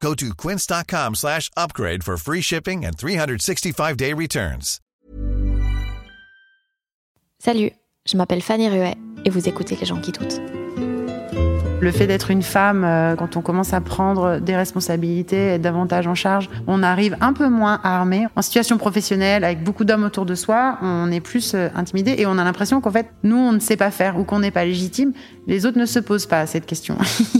Go to quince.com slash upgrade for free shipping and 365-day returns. Salut, je m'appelle Fanny Ruet et vous écoutez Les gens qui doutent. Le fait d'être une femme, euh, quand on commence à prendre des responsabilités, être davantage en charge, on arrive un peu moins armé. En situation professionnelle, avec beaucoup d'hommes autour de soi, on est plus euh, intimidé et on a l'impression qu'en fait, nous, on ne sait pas faire ou qu'on n'est pas légitime. Les autres ne se posent pas cette question.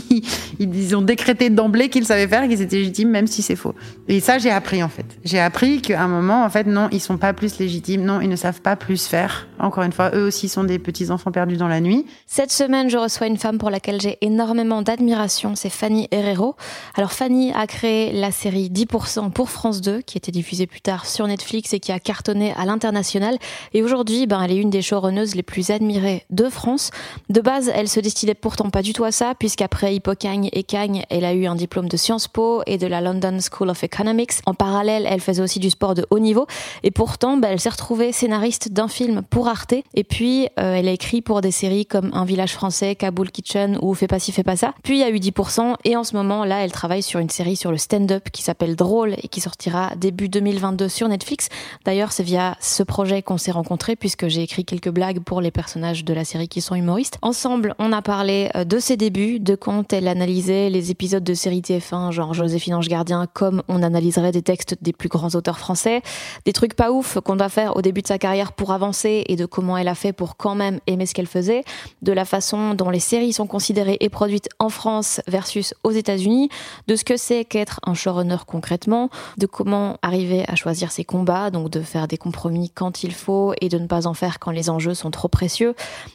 Ils ont décrété d'emblée qu'ils savaient faire qu'ils étaient légitimes, même si c'est faux. Et ça, j'ai appris en fait. J'ai appris qu'à un moment, en fait, non, ils sont pas plus légitimes, non, ils ne savent pas plus faire. Encore une fois, eux aussi sont des petits enfants perdus dans la nuit. Cette semaine, je reçois une femme pour laquelle j'ai énormément d'admiration, c'est Fanny Herrero. Alors Fanny a créé la série 10% pour France 2, qui était diffusée plus tard sur Netflix et qui a cartonné à l'international. Et aujourd'hui, ben, elle est une des showrunneuses les plus admirées de France. De base, elle se destinait pourtant pas du tout à ça, puisqu'après Hippocagne et Cagne, elle a eu un diplôme de Sciences Po et de la London School of Economics. En parallèle, elle faisait aussi du sport de haut niveau. Et pourtant, ben, elle s'est retrouvée scénariste d'un film pour Arte. Et puis, euh, elle a écrit pour des séries comme Un village français, Kabul Kitchen ou Fais pas ci, fais pas ça. Puis il y a eu 10%. Et en ce moment, là, elle travaille sur une série sur le stand-up qui s'appelle Drôle et qui sortira début 2022 sur Netflix. D'ailleurs, c'est via ce projet qu'on s'est rencontrés puisque j'ai écrit quelques blagues pour les personnages de la série qui sont humoristes. Ensemble, on a parlé euh, de ses débuts, de quand elle analysait les épisodes de séries TF1, genre Joséphine Ange Gardien, comme on analyserait des textes des plus grands auteurs français, des trucs pas ouf qu'on doit faire au début de sa carrière pour avancer et de comment elle a fait pour quand même aimer ce qu'elle faisait, de la façon dont les séries sont considérées et produites en France versus aux États-Unis, de ce que c'est qu'être un showrunner concrètement, de comment arriver à choisir ses combats, donc de faire des compromis quand il faut et de ne pas en faire quand les enjeux sont trop précieux,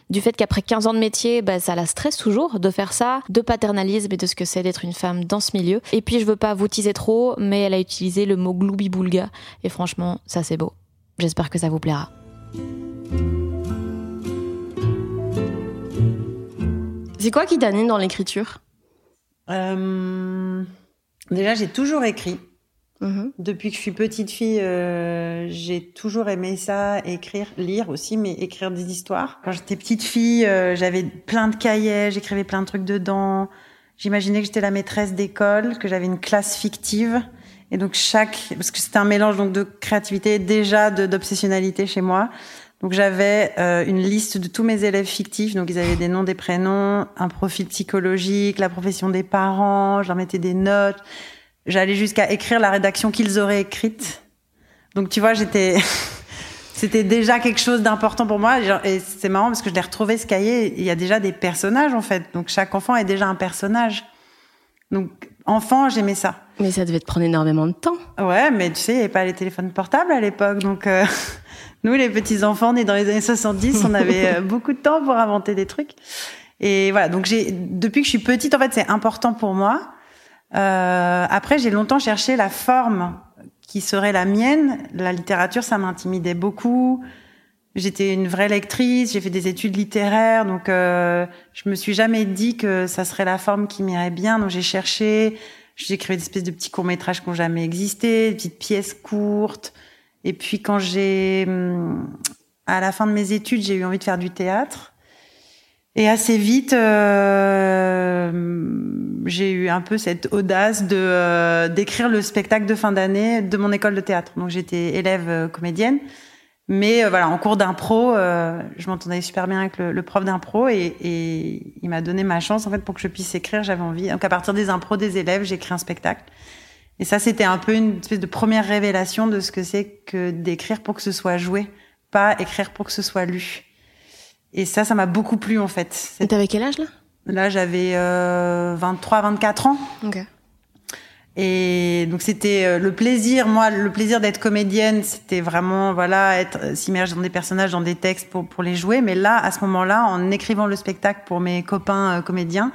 du fait qu'après 15 ans de métier, bah, ça la stresse toujours de faire ça, de paternalisme et de ce que c'est d'être une femme dans ce milieu. Et puis je veux pas vous teaser trop, mais elle a utilisé le mot gloubi-boulga et franchement, ça c'est beau. J'espère que ça vous plaira. C'est quoi qui t'anime dans l'écriture? Euh, déjà, j'ai toujours écrit. Mhm. Depuis que je suis petite fille, euh, j'ai toujours aimé ça, écrire, lire aussi, mais écrire des histoires. Quand j'étais petite fille, euh, j'avais plein de cahiers, j'écrivais plein de trucs dedans. J'imaginais que j'étais la maîtresse d'école, que j'avais une classe fictive. Et donc chaque, parce que c'était un mélange donc de créativité, déjà d'obsessionnalité chez moi. Donc j'avais euh, une liste de tous mes élèves fictifs. Donc ils avaient des noms, des prénoms, un profil psychologique, la profession des parents. Je leur mettais des notes. J'allais jusqu'à écrire la rédaction qu'ils auraient écrite. Donc tu vois, j'étais, c'était déjà quelque chose d'important pour moi. Et c'est marrant parce que je l'ai retrouvé ce cahier. Il y a déjà des personnages en fait. Donc chaque enfant est déjà un personnage. Donc enfant, j'aimais ça. Mais ça devait te prendre énormément de temps. Ouais, mais tu sais, il n'y avait pas les téléphones portables à l'époque. Donc euh, nous, les petits enfants nés dans les années 70, on avait euh, beaucoup de temps pour inventer des trucs. Et voilà, donc j'ai depuis que je suis petite, en fait, c'est important pour moi. Euh, après, j'ai longtemps cherché la forme qui serait la mienne. La littérature, ça m'intimidait beaucoup. J'étais une vraie lectrice, j'ai fait des études littéraires, donc euh, je me suis jamais dit que ça serait la forme qui m'irait bien. Donc j'ai cherché, j'ai créé des espèces de petits courts métrages qui n'ont jamais existé, des petites pièces courtes. Et puis quand j'ai, hum, à la fin de mes études, j'ai eu envie de faire du théâtre. Et assez vite, euh, j'ai eu un peu cette audace de euh, d'écrire le spectacle de fin d'année de mon école de théâtre. Donc j'étais élève euh, comédienne, mais euh, voilà, en cours d'impro, euh, je m'entendais super bien avec le, le prof d'impro et, et il m'a donné ma chance en fait pour que je puisse écrire. J'avais envie. Donc à partir des impros des élèves, j'ai écrit un spectacle. Et ça, c'était un peu une espèce de première révélation de ce que c'est que d'écrire pour que ce soit joué, pas écrire pour que ce soit lu. Et ça, ça m'a beaucoup plu en fait. Et t'avais quel âge là? Là, j'avais euh, 23, 24 ans. Ok. Et donc c'était euh, le plaisir, moi, le plaisir d'être comédienne, c'était vraiment voilà être euh, s'immerger dans des personnages, dans des textes pour pour les jouer. Mais là, à ce moment-là, en écrivant le spectacle pour mes copains euh, comédiens,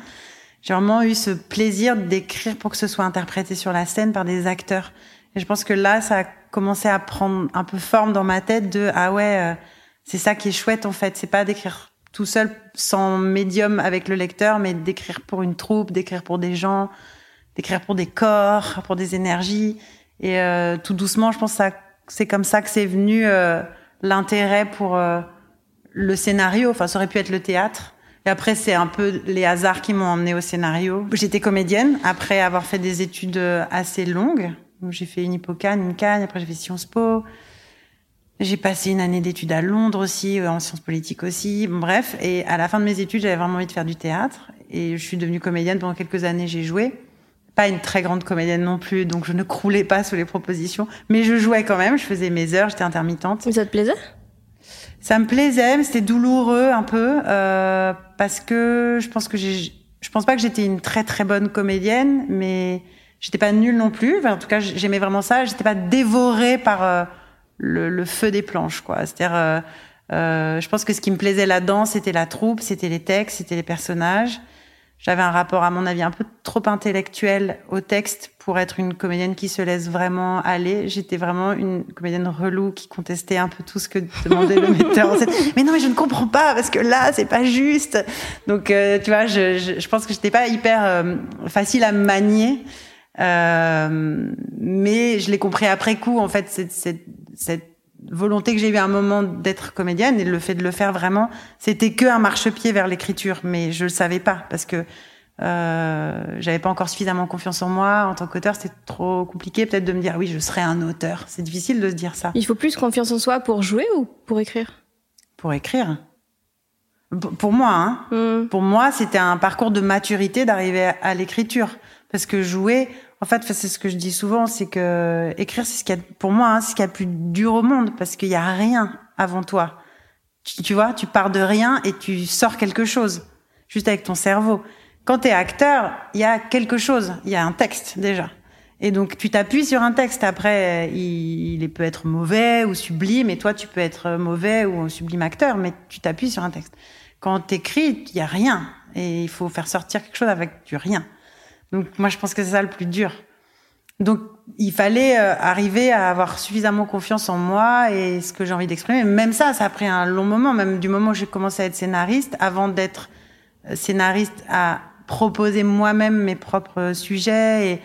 j'ai vraiment eu ce plaisir d'écrire pour que ce soit interprété sur la scène par des acteurs. Et je pense que là, ça a commencé à prendre un peu forme dans ma tête de ah ouais, c'est ça qui est chouette en fait. C'est pas d'écrire tout seul sans médium avec le lecteur, mais d'écrire pour une troupe, d'écrire pour des gens d'écrire pour des corps, pour des énergies. Et euh, tout doucement, je pense que c'est comme ça que c'est venu euh, l'intérêt pour euh, le scénario. Enfin, ça aurait pu être le théâtre. Et après, c'est un peu les hasards qui m'ont emmené au scénario. J'étais comédienne après avoir fait des études assez longues. J'ai fait une hippocane, une canne, après j'ai fait Sciences Po. J'ai passé une année d'études à Londres aussi, en sciences politiques aussi. bref, et à la fin de mes études, j'avais vraiment envie de faire du théâtre. Et je suis devenue comédienne pendant quelques années. J'ai joué pas une très grande comédienne non plus, donc je ne croulais pas sous les propositions, mais je jouais quand même, je faisais mes heures, j'étais intermittente. ça te plaisait? Ça me plaisait, mais c'était douloureux un peu euh, parce que je pense que j'ai, je pense pas que j'étais une très très bonne comédienne, mais j'étais pas nulle non plus. Enfin, en tout cas, j'aimais vraiment ça. J'étais pas dévorée par euh, le, le, feu des planches, quoi. C'est-à-dire, euh, euh, je pense que ce qui me plaisait là-dedans, c'était la troupe, c'était les textes, c'était les personnages. J'avais un rapport, à mon avis, un peu trop intellectuel au texte pour être une comédienne qui se laisse vraiment aller. J'étais vraiment une comédienne relou qui contestait un peu tout ce que demandait le metteur. Mais non, mais je ne comprends pas parce que là, c'est pas juste. Donc, euh, tu vois, je, je, je pense que j'étais pas hyper euh, facile à manier. Euh, mais je l'ai compris après coup, en fait, cette, cette, cette volonté que j'ai eu à un moment d'être comédienne et le fait de le faire vraiment, c'était que un marchepied vers l'écriture, mais je le savais pas parce que euh, j'avais pas encore suffisamment confiance en moi en tant qu'auteur. C'était trop compliqué peut-être de me dire oui, je serai un auteur. C'est difficile de se dire ça. Il faut plus confiance en soi pour jouer ou pour écrire? Pour écrire. pour moi, hein. Hmm. Pour moi, c'était un parcours de maturité d'arriver à l'écriture parce que jouer, en fait, c'est ce que je dis souvent, c'est que écrire, c'est ce qu'il y a, pour moi, hein, c'est ce qu'il y a plus dur au monde, parce qu'il y a rien avant toi. Tu, tu, vois, tu pars de rien et tu sors quelque chose, juste avec ton cerveau. Quand tu es acteur, il y a quelque chose, il y a un texte déjà. Et donc tu t'appuies sur un texte. Après, il, il, peut être mauvais ou sublime, et toi tu peux être mauvais ou un sublime acteur, mais tu t'appuies sur un texte. Quand t'écris, il y a rien, et il faut faire sortir quelque chose avec du rien. Donc moi, je pense que c'est ça le plus dur. Donc il fallait euh, arriver à avoir suffisamment confiance en moi et ce que j'ai envie d'exprimer. Même ça, ça a pris un long moment, même du moment où j'ai commencé à être scénariste, avant d'être euh, scénariste, à proposer moi-même mes propres sujets et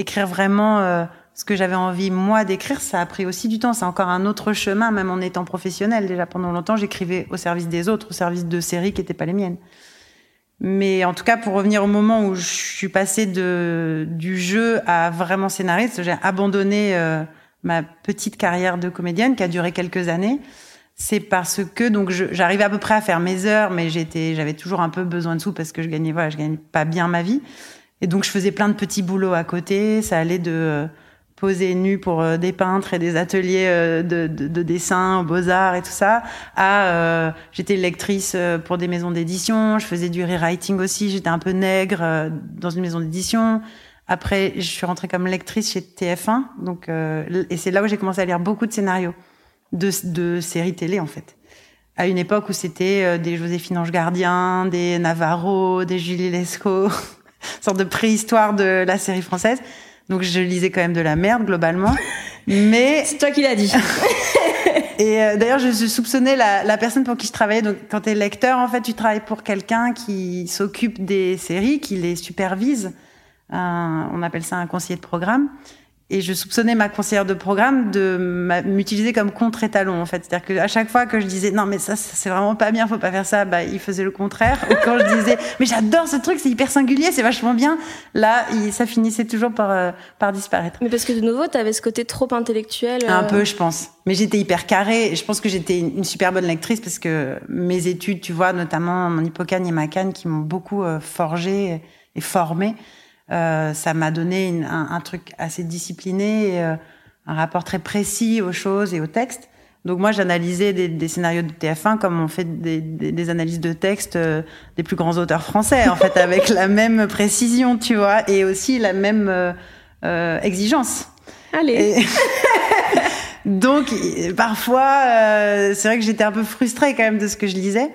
écrire vraiment euh, ce que j'avais envie moi d'écrire. Ça a pris aussi du temps. C'est encore un autre chemin, même en étant professionnel. Déjà pendant longtemps, j'écrivais au service des autres, au service de séries qui n'étaient pas les miennes. Mais en tout cas, pour revenir au moment où je suis passée de, du jeu à vraiment scénariste, j'ai abandonné euh, ma petite carrière de comédienne qui a duré quelques années. C'est parce que donc j'arrivais à peu près à faire mes heures, mais j'étais, j'avais toujours un peu besoin de sous parce que je gagnais, voilà, je gagnais pas bien ma vie. Et donc je faisais plein de petits boulots à côté. Ça allait de poser nu pour euh, des peintres et des ateliers euh, de, de, de dessin, beaux-arts et tout ça, à euh, j'étais lectrice pour des maisons d'édition, je faisais du rewriting aussi, j'étais un peu nègre dans une maison d'édition. Après, je suis rentrée comme lectrice chez TF1, donc et c'est là où j'ai commencé à lire beaucoup de scénarios de, de séries télé en fait. À une époque où c'était des Joséphine Ange Gardien, des Navarro, des Julie Lescaut, sorte de préhistoire de la série française. Donc je lisais quand même de la merde globalement. Mais c'est toi qui l'as dit. et euh, d'ailleurs, je, soupçonnais la, la, personne pour qui je travaillais. Donc, quand tu es lecteur, en fait, tu travailles pour quelqu'un qui s'occupe des séries, qui les supervise. on appelle ça un conseiller de programme. Et je soupçonnais ma conseillère de programme de m'utiliser comme contre-étalon, en fait. C'est-à-dire qu'à chaque fois que je disais, non, mais ça, c'est vraiment pas bien, faut pas faire ça, bah, il faisait le contraire. Ou quand je disais, mais j'adore ce truc, c'est hyper singulier, c'est vachement bien, là, il, ça finissait toujours par, euh, par disparaître. Mais parce que de nouveau, tu avais ce côté trop intellectuel. Un euh, peu, je pense. Mais j'étais hyper carrée, je pense que j'étais une, super bonne lectrice parce que mes études, tu vois, notamment mon hippocane et ma canne, qui m'ont beaucoup euh, forgé et formé Euh, ça m'a donné un, un, truc assez discipliné, et, euh, un rapport très précis aux choses et aux textes. Donc moi, j'analysais des, des, scénarios de TF1 comme on fait des, des, des analyses de textes euh, des plus grands auteurs français, en fait, avec la même précision, tu vois, et aussi la même euh, exigence. Allez. Et... Donc parfois, euh, c'est vrai que j'étais un peu frustrée quand même de ce que je lisais.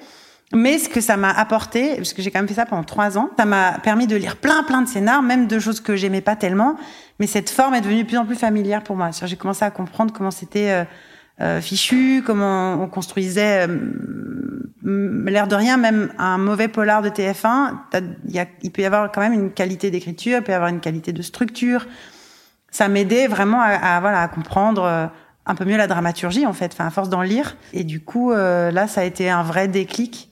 Mais ce que ça m'a apporté, parce que j'ai quand même fait ça pendant trois ans, ça m'a permis de lire plein plein de scénars, même de choses que j'aimais pas tellement. Mais cette forme est devenue de plus en plus familière pour moi. J'ai commencé à comprendre comment c'était euh, euh, fichu, comment on construisait, euh, l'air de rien, même un mauvais polar de TF1. Y a, il peut y avoir quand même une qualité d'écriture, il peut y avoir une qualité de structure. Ça m'aidait vraiment à, voilà à comprendre euh, un peu mieux la dramaturgie en fait, enfin à force d'en lire. Et du coup, là, ça a été un vrai déclic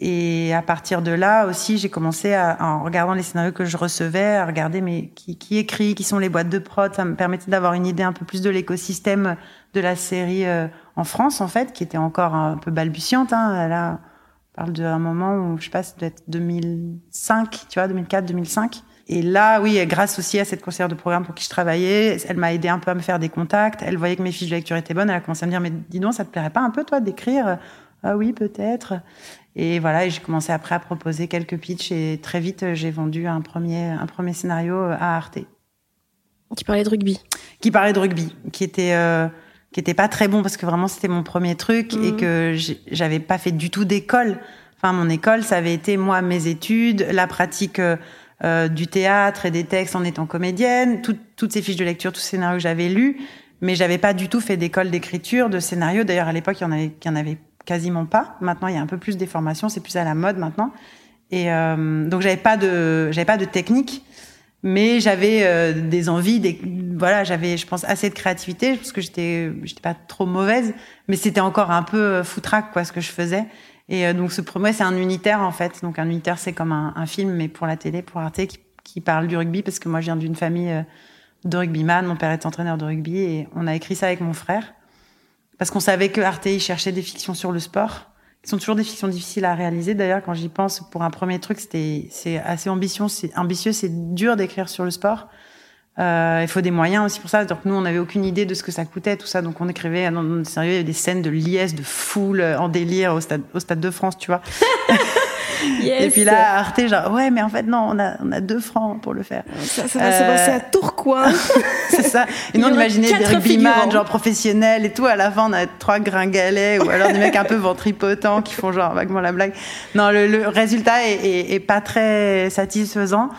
et à partir de là aussi, j'ai commencé à, en regardant les scénarios que je recevais, à regarder mais qui, qui écrit, qui sont les boîtes de prod. Ça me permettait d'avoir une idée un peu plus de l'écosystème de la série euh, en France, en fait, qui était encore un peu balbutiante. Hein. Là, on parle d'un moment où, je sais pas, ça doit être 2005, tu vois, 2004, 2005. Et là, oui, grâce aussi à cette conseillère de programme pour qui je travaillais, elle m'a aidé un peu à me faire des contacts. Elle voyait que mes fiches de lecture étaient bonnes. Elle a commencé à me dire, mais dis donc, ça te plairait pas un peu, toi, d'écrire? Ah oui, peut-être. Et voilà, et j'ai commencé après à proposer quelques pitchs et très vite j'ai vendu un premier un premier scénario à Arte. Qui parlait de rugby. Qui parlait de rugby, qui était euh, qui était pas très bon parce que vraiment c'était mon premier truc mmh. et que j'avais pas fait du tout d'école. Enfin mon école ça avait été moi mes études, la pratique euh, du théâtre et des textes en étant comédienne, tout, toutes ces fiches de lecture, tous ces scénarios que j'avais lus, mais j'avais pas du tout fait d'école d'écriture, de scénario. D'ailleurs à l'époque il y en avait il y en avait quasiment pas. Maintenant, il y a un peu plus des formations, c'est plus à la mode maintenant. Et euh, donc j'avais pas de j'avais pas de technique, mais j'avais euh, des envies, des voilà, j'avais je pense assez de créativité parce que j'étais j'étais pas trop mauvaise, mais c'était encore un peu euh, foutraque quoi ce que je faisais. Et euh, donc ce premier c'est un unitaire en fait. Donc un unitaire c'est comme un, un, film mais pour la télé, pour Arte qui, qui parle du rugby parce que moi je viens d'une famille euh, de rugbyman, mon père est entraîneur de rugby et on a écrit ça avec mon frère parce qu'on savait que Arte cherchait des fictions sur le sport, qui sont toujours des fictions difficiles à réaliser. D'ailleurs, quand j'y pense, pour un premier truc, c'était c'est assez ambitieux, c'est dur d'écrire sur le sport. Euh, il faut des moyens aussi pour ça. Donc nous, on n'avait aucune idée de ce que ça coûtait, tout ça. Donc on écrivait dans notre sérieux, il y avait des scènes de liesse, de foule en délire au stade, au stade de France, tu vois. Yes. Et puis là, Arte, genre, ouais, mais en fait, non, on a, on a deux francs pour le faire. Ça, ça va euh... se passer à Tourcoing. c'est ça. Et nous, on imaginait des rugbyman, genre professionnels et tout. À la fin, on a trois gringalets ou alors des mecs un peu ventripotents qui font genre vaguement la blague. Non, le, le résultat est, est, est, pas très satisfaisant.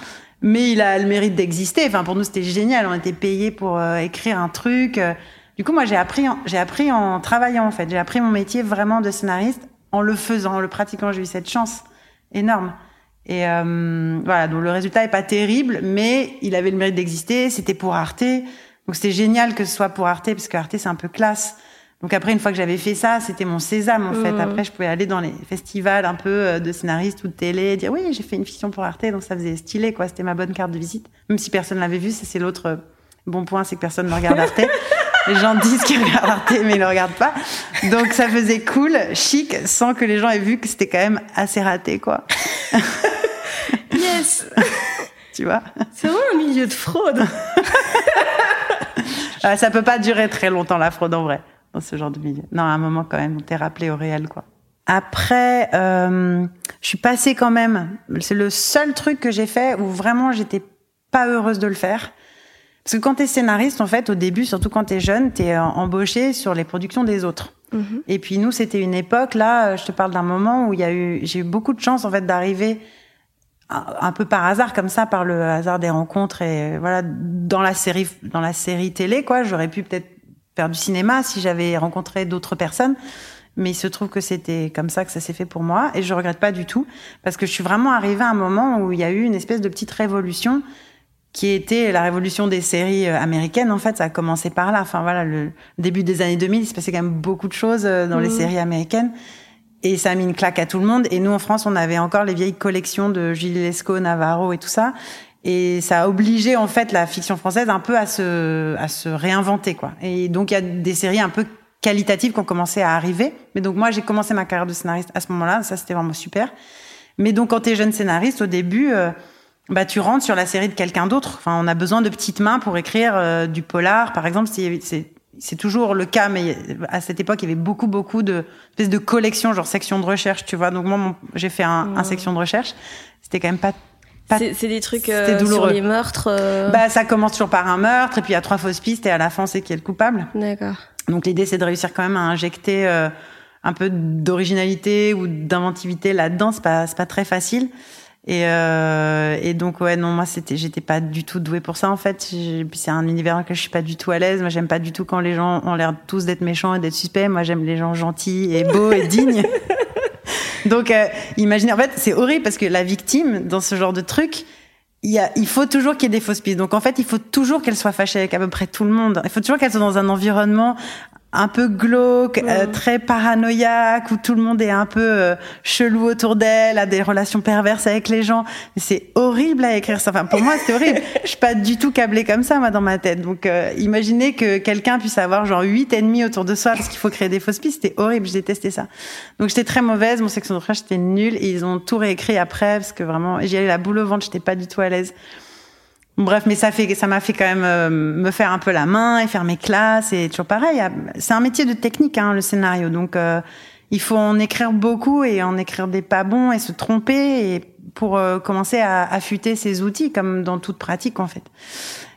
Mais il a le mérite d'exister. Enfin, pour nous, c'était génial. On était payés pour euh, écrire un truc. Du coup, moi, j'ai appris, j'ai appris en travaillant, en fait. J'ai appris mon métier vraiment de scénariste en le faisant, en le pratiquant. J'ai eu cette chance énorme. Et euh, voilà, donc le résultat est pas terrible, mais il avait le mérite d'exister. C'était pour Arte, donc c'était génial que ce soit pour Arte parce que Arte c'est un peu classe. Donc après, une fois que j'avais fait ça, c'était mon sésame en fait. Mmh. Après, je pouvais aller dans les festivals un peu euh, de scénaristes ou de télé, dire oui, j'ai fait une fiction pour Arte, donc ça faisait stylé quoi. C'était ma bonne carte de visite, même si personne l'avait vu. Ça c'est l'autre bon point, c'est que personne ne regarde Arte. les gens disent qu'ils regardent Arte, mais ils ne regardent pas. Donc ça faisait cool, chic, sans que les gens aient vu que c'était quand même assez raté, quoi. yes Tu vois? C'est vraiment un milieu de fraude. ah, ça peut pas durer très longtemps, la fraude, en vrai, dans ce genre de milieu. Non, à un moment, quand même, on t'est rappelé au réel, quoi. Après, euh, je suis passée quand même. C'est le seul truc que j'ai fait où vraiment j'étais pas heureuse de le faire. Parce que quand tu es scénariste, en fait, au début, surtout quand tu es jeune, tu es embauché sur les productions des autres. Mmh. Et puis nous, c'était une époque, là, je te parle d'un moment où il y a eu, j'ai eu beaucoup de chance, en fait, d'arriver un peu par hasard, comme ça, par le hasard des rencontres et voilà, dans la série, dans la série télé, quoi. J'aurais pu peut-être faire du cinéma si j'avais rencontré d'autres personnes. Mais il se trouve que c'était comme ça que ça s'est fait pour moi et je regrette pas du tout parce que je suis vraiment arrivée à un moment où il y a eu une espèce de petite révolution qui était la révolution des séries euh, américaines. En fait, ça a commencé par là. Enfin voilà, le début des années 2000, il se passait quand même beaucoup de choses euh, dans mmh. les séries américaines. Et ça a mis une claque à tout le monde. Et nous, en France, on avait encore les vieilles collections de Gilles Lescaut, Navarro et tout ça. Et ça a obligé, en fait, la fiction française un peu à se, à se réinventer, quoi. Et donc, il y a des séries un peu qualitatives qui ont commencé à arriver. Mais donc, moi, j'ai commencé ma carrière de scénariste à ce moment-là. Ça, c'était vraiment super. Mais donc, quand t'es jeune scénariste, au début, euh, bah tu rentres sur la série de quelqu'un d'autre. Enfin, on a besoin de petites mains pour écrire euh, du polar, par exemple. C'est c'est toujours le cas, mais à cette époque, il y avait beaucoup, beaucoup de espèces de collections, genre section de recherche, tu vois. Donc moi, j'ai fait un, un, section de recherche. C'était quand même pas. pas c'est des trucs euh, sur les meurtres. Euh... Bah, ça commence toujours par un meurtre, et puis il y a trois fausses pistes, et à la fin, c'est qui est le coupable. D'accord. Donc l'idée, c'est de réussir quand même à injecter euh, un peu d'originalité ou d'inventivité là-dedans. C'est pas, c'est pas très facile. Et, euh, et donc ouais non moi c'était j'étais pas du tout douée pour ça en fait c'est un univers dans lequel je suis pas du tout à l'aise moi j'aime pas du tout quand les gens ont l'air tous d'être méchants et d'être suspects moi j'aime les gens gentils et beaux et dignes donc euh, imaginez en fait c'est horrible parce que la victime dans ce genre de truc il, y a, il faut toujours qu'il y ait des fausses pistes. Donc en fait, il faut toujours qu'elle soit fâchée avec à peu près tout le monde. Il faut toujours qu'elle soit dans un environnement un peu glauque, euh, très paranoïaque, où tout le monde est un peu euh, chelou autour d'elle, a des relations perverses avec les gens. C'est horrible à écrire ça. Enfin, pour moi, c'est horrible. Je suis pas du tout câblée comme ça, moi, dans ma tête. Donc, euh, imaginez que quelqu'un puisse avoir genre huit ennemis autour de soi parce qu'il faut créer des fausses pistes. C'était horrible. Je détestais ça. Donc, j'étais très mauvaise. Mon section de recherche, c'était nul. Et ils ont tout réécrit après parce que vraiment, j'y allais la boule au ventre. J'étais pas du tout à l'aise. Bref, mais ça fait, ça m'a fait quand même euh, me faire un peu la main et faire mes classes et toujours pareil. C'est un métier de technique, hein, le scénario. Donc, euh, il faut en écrire beaucoup et en écrire des pas bons et se tromper et pour euh, commencer à affûter ses outils, comme dans toute pratique en fait.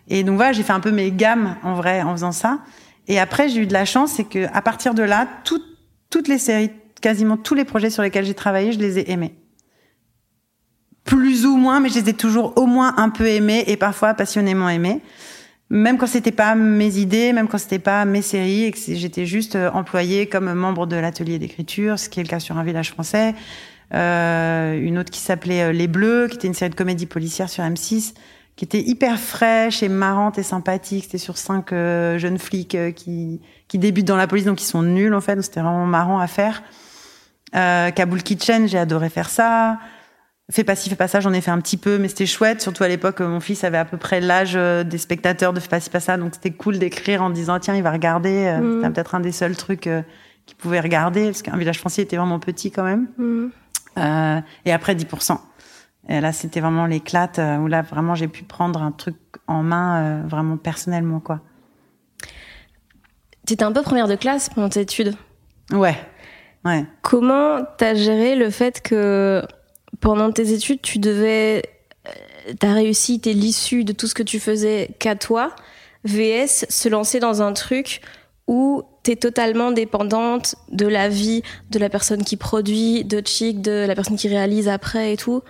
Et donc voilà, j'ai fait un peu mes gammes en vrai en faisant ça. Et après, j'ai eu de la chance, c'est que à partir de là, toutes les séries, quasiment tous les projets sur lesquels j'ai travaillé, je les ai aimés plus ou moins, mais je les ai toujours au moins un peu aimés et parfois passionnément aimés. Même quand c'était pas mes idées, même quand c'était pas mes séries et que j'étais juste euh, employée comme membre de l'atelier d'écriture, ce qui est le cas sur un village français. Euh, une autre qui s'appelait euh, Les Bleus, qui était une série de comédie policière sur M6, qui était hyper fraîche et marrante et sympathique. C'était sur cinq euh, jeunes flics qui, qui débutent dans la police, donc qui sont nuls en fait. C'était vraiment marrant à faire. Kaboul Kitchen, j'ai adoré faire ça. Fais pas ci, fais pas ça, j'en ai fait un petit peu, mais c'était chouette. Surtout à l'époque, mon fils avait à peu près l'âge euh, des spectateurs de Fais pas ci, pas ça, donc c'était cool d'écrire en disant tiens, il va regarder. Euh, mm. C'était peut-être un des seuls trucs euh, qu'il pouvait regarder, parce qu'un village français était vraiment petit quand même. Mm. Euh, et après 10%. Et là, c'était vraiment l'éclate où là, vraiment, j'ai pu prendre un truc en main vraiment personnellement, quoi. Tu étais un peu première de classe pendant tes études. Ouais. Ouais. Comment t'as géré le fait que pendant tes études, tu devais. Euh, ta réussite et l'issue de tout ce que tu faisais qu'à toi, VS se lancer dans un truc où tu es totalement dépendante de la vie de la personne qui produit, de Chic, de la personne qui réalise après et tout.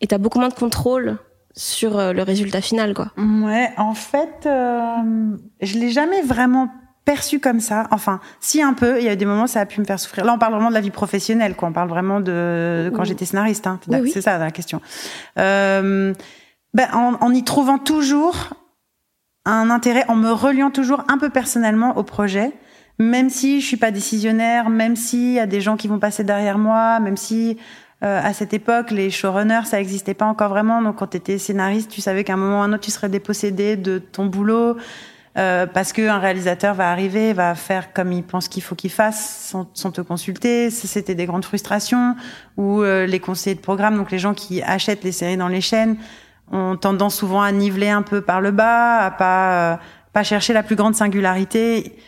Et tu as beaucoup moins de contrôle sur euh, le résultat final, quoi. Ouais, en fait, euh, je l'ai jamais vraiment perçu comme ça. Enfin, si un peu, il y a des moments ça a pu me faire souffrir. Là, on parle vraiment de la vie professionnelle, quoi. On parle vraiment de, quand j'étais scénariste. Hein. C'est ça la question. Euh, ben, en, en, y trouvant toujours un intérêt, en me reliant toujours un peu personnellement au projet, même si je suis pas décisionnaire, même s'il y a des gens qui vont passer derrière moi, même si euh, à cette époque, les showrunners, ça existait pas encore vraiment. Donc, quand tu étais scénariste, tu savais qu'à un moment ou à un autre, tu serais dépossédé de ton boulot. Euh, parce qu'un réalisateur va arriver, va faire comme il pense qu'il faut qu'il fasse sans, te consulter. C'était des grandes frustrations. Ou euh, les conseillers de programme, donc les gens qui achètent les séries dans les chaînes, ont tendance souvent à niveler un peu par le bas, à pas euh, pas chercher la plus grande singularité.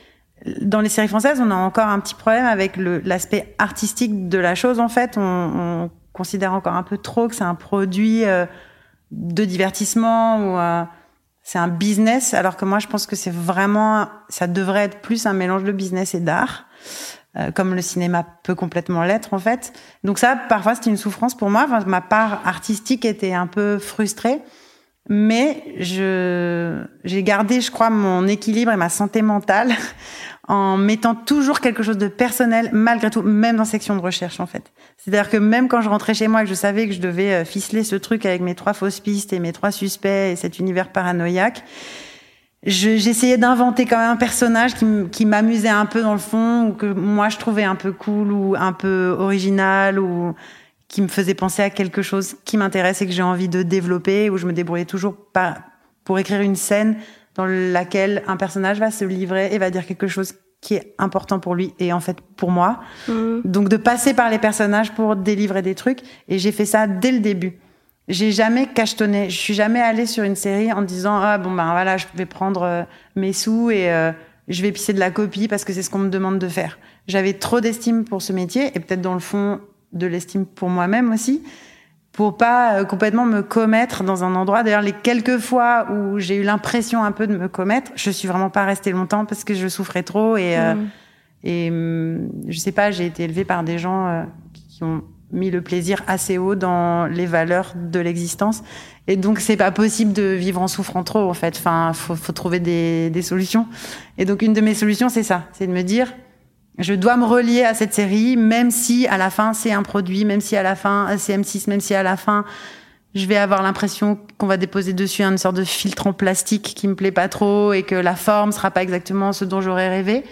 Dans les séries françaises, on a encore un petit problème avec l'aspect artistique de la chose. En fait, on, on, considère encore un peu trop que c'est un produit de divertissement ou c'est un business, alors que moi je pense que c'est vraiment, ça devrait être plus un mélange de business et d'art, euh, comme le cinéma peut complètement l'être en fait. Donc ça, parfois c'était une souffrance pour moi. Enfin, ma part artistique était un peu frustrée, mais je j'ai gardé, je crois, mon équilibre et ma santé mentale en mettant toujours quelque chose de personnel malgré tout, même dans section de recherche en fait. C'est-à-dire que même quand je rentrais chez moi et que je savais que je devais euh, ficeler ce truc avec mes trois fausses pistes et mes trois suspects et cet univers paranoïaque, j'essayais d'inventer quand même un personnage qui m'amusait un peu dans le fond ou que moi je trouvais un peu cool ou un peu original ou qui me faisait penser à quelque chose qui m'intéresse et que j'ai envie de développer ou je me débrouillais toujours pas pour écrire une scène dans laquelle un personnage va se livrer et va dire quelque chose qui est important pour lui et en fait pour moi. Mmh. Donc de passer par les personnages pour délivrer des trucs et j'ai fait ça dès le début. j'ai jamais cachetonné. Je suis jamais allée sur une série en disant ah bon ben voilà, je vais prendre euh, mes sous et euh, je vais pisser de la copie parce que c'est ce qu'on me demande de faire. J'avais trop d'estime pour ce métier et peut-être dans le fond de l'estime pour moi-même aussi pour pas euh, complètement me commettre dans un endroit. D'ailleurs, les quelques fois où j'ai eu l'impression un peu de me commettre, je suis vraiment pas restée longtemps parce que je souffrais trop et mmh. et hum, je sais pas, j'ai été élevée par des gens qui ont mis le plaisir assez haut dans les valeurs de l'existence. Et donc, c'est pas possible de vivre en souffrant trop, en fait. Enfin, faut, faut trouver des, des solutions. Et donc, une de mes solutions, c'est ça. C'est de me dire, je dois me relier à cette série, même si à la fin, c'est un produit, même si à la fin, c'est M6, même si à la fin, je vais avoir l'impression qu'on va déposer dessus une sorte de filtre en plastique qui me plaît pas trop et que la forme sera pas exactement ce dont j'aurais rêvé.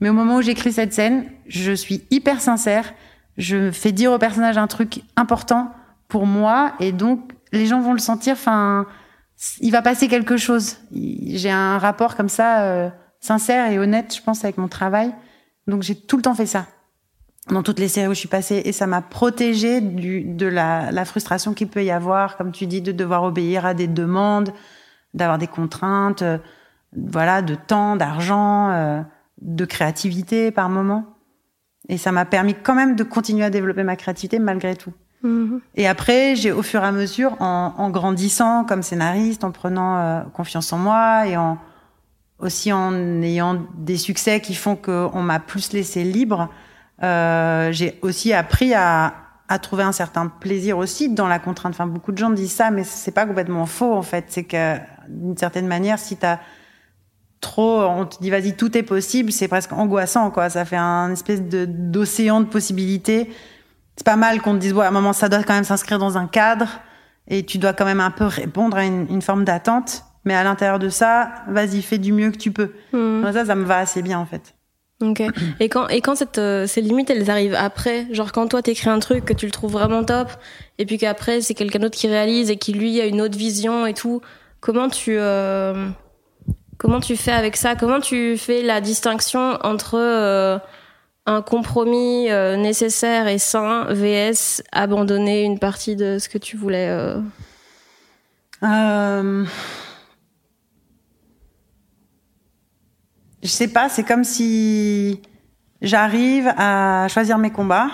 Mais au moment où j'écris cette scène, je suis hyper sincère je fais dire au personnage un truc important pour moi et donc les gens vont le sentir. Enfin, il va passer quelque chose. J'ai un rapport comme ça euh, sincère et honnête, je pense, avec mon travail. Donc j'ai tout le temps fait ça dans toutes les séries où je suis passée et ça m'a protégée du, de la, la frustration qu'il peut y avoir, comme tu dis, de devoir obéir à des demandes, d'avoir des contraintes, euh, voilà, de temps, d'argent, euh, de créativité par moment. Et ça m'a permis quand même de continuer à développer ma créativité malgré tout. Mhm. Et après, j'ai au fur et à mesure, en, en grandissant comme scénariste, en prenant euh, confiance en moi et en aussi en ayant des succès qui font qu'on m'a plus laissé libre, euh, j'ai aussi appris à, à trouver un certain plaisir aussi dans la contrainte. Enfin, beaucoup de gens disent ça, mais c'est pas complètement faux en fait. C'est que d'une certaine manière, si tu as trop, on te dit vas-y tout est possible, c'est presque angoissant quoi. Ça fait un espèce de d'océan de possibilités. C'est pas mal qu'on te dise ouais à un moment ça doit quand même s'inscrire dans un cadre et tu dois quand même un peu répondre à une, forme d'attente. Mais à l'intérieur de ça, vas-y fais du mieux que tu peux. Hmm. Ça, ça me va assez bien en fait. Ok. Et quand et quand cette, euh, ces limites elles arrivent après, genre quand toi t'écris un truc que tu le trouves vraiment top, et puis qu'après c'est quelqu'un d'autre qui réalise et qui lui a une autre vision et tout, comment tu euh, Comment tu fais avec ça? Comment tu fais la distinction entre euh, un compromis nécessaire et sain vs abandonner une partie de ce que tu voulais Je sais pas, c'est comme si j'arrive à choisir mes combats.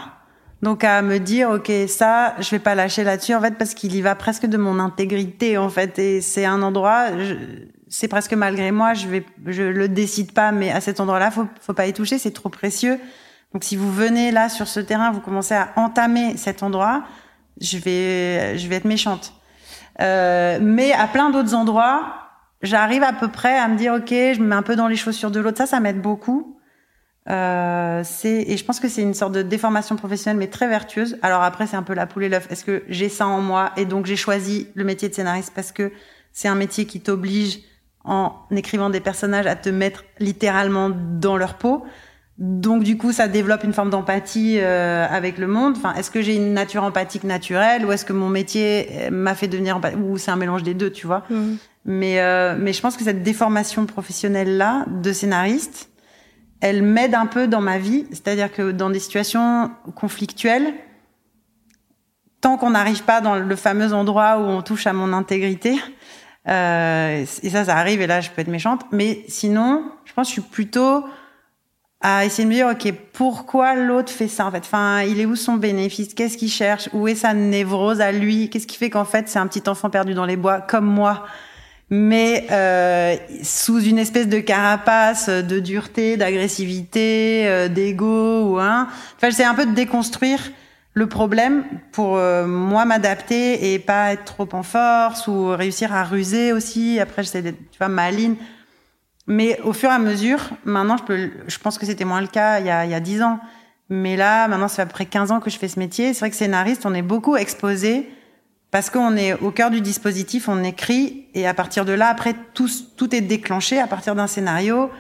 Donc à me dire ok ça je vais pas lâcher là-dessus en fait parce qu'il y va presque de mon intégrité en fait et c'est un endroit c'est presque malgré moi, je vais, je le décide pas, mais à cet endroit-là, faut, faut pas y toucher, c'est trop précieux. Donc si vous venez là sur ce terrain, vous commencez à entamer cet endroit, je vais, je vais être méchante. Euh, mais à plein d'autres endroits, j'arrive à peu près à me dire ok, je me mets un peu dans les chaussures de l'autre. Ça, ça m'aide beaucoup. Euh, et je pense que c'est une sorte de déformation professionnelle, mais très vertueuse. Alors après, c'est un peu la poule et l'œuf. Est-ce que j'ai ça en moi et donc j'ai choisi le métier de scénariste parce que c'est un métier qui t'oblige en écrivant des personnages à te mettre littéralement dans leur peau? Donc du coup, ça développe une forme d'empathie euh, avec le monde. Enfin, est-ce que j'ai une nature empathique naturelle ou est-ce que mon métier euh, m'a fait devenir ou c'est un mélange des deux, tu vois? Mmh. Mais euh, mais je pense que cette déformation professionnelle là de scénariste, elle m'aide un peu dans ma vie. C'est-à-dire que dans des situations conflictuelles, tant qu'on n'arrive pas dans le fameux endroit où on touche à mon intégrité, euh, et ça, ça arrive, et là, je peux être méchante. Mais sinon, je pense que je suis plutôt à essayer de me dire, OK, pourquoi l'autre fait ça, en fait? Enfin, il est où son bénéfice? Qu'est-ce qu'il cherche? Où est sa névrose à lui? Qu'est-ce qui fait qu'en fait, c'est un petit enfant perdu dans les bois, comme moi? Mais euh, sous une espèce de carapace de dureté, d'agressivité, euh, d'ego ou un. Enfin, j'essaie un peu de déconstruire le problème pour euh, moi m'adapter et pas être trop en force ou réussir à ruser aussi. Après, j'essaie d'être, tu vois, maline. Mais au fur et à mesure, maintenant, je peux, je pense que c'était moins le cas il y a, il y a 10 ans. Mais là, maintenant, ça fait à peu près 15 ans que je fais ce métier. C'est vrai que scénariste, on est beaucoup exposé parce qu'on est au cœur du dispositif, on écrit et à partir de là, après, tout, tout est déclenché à partir d'un scénario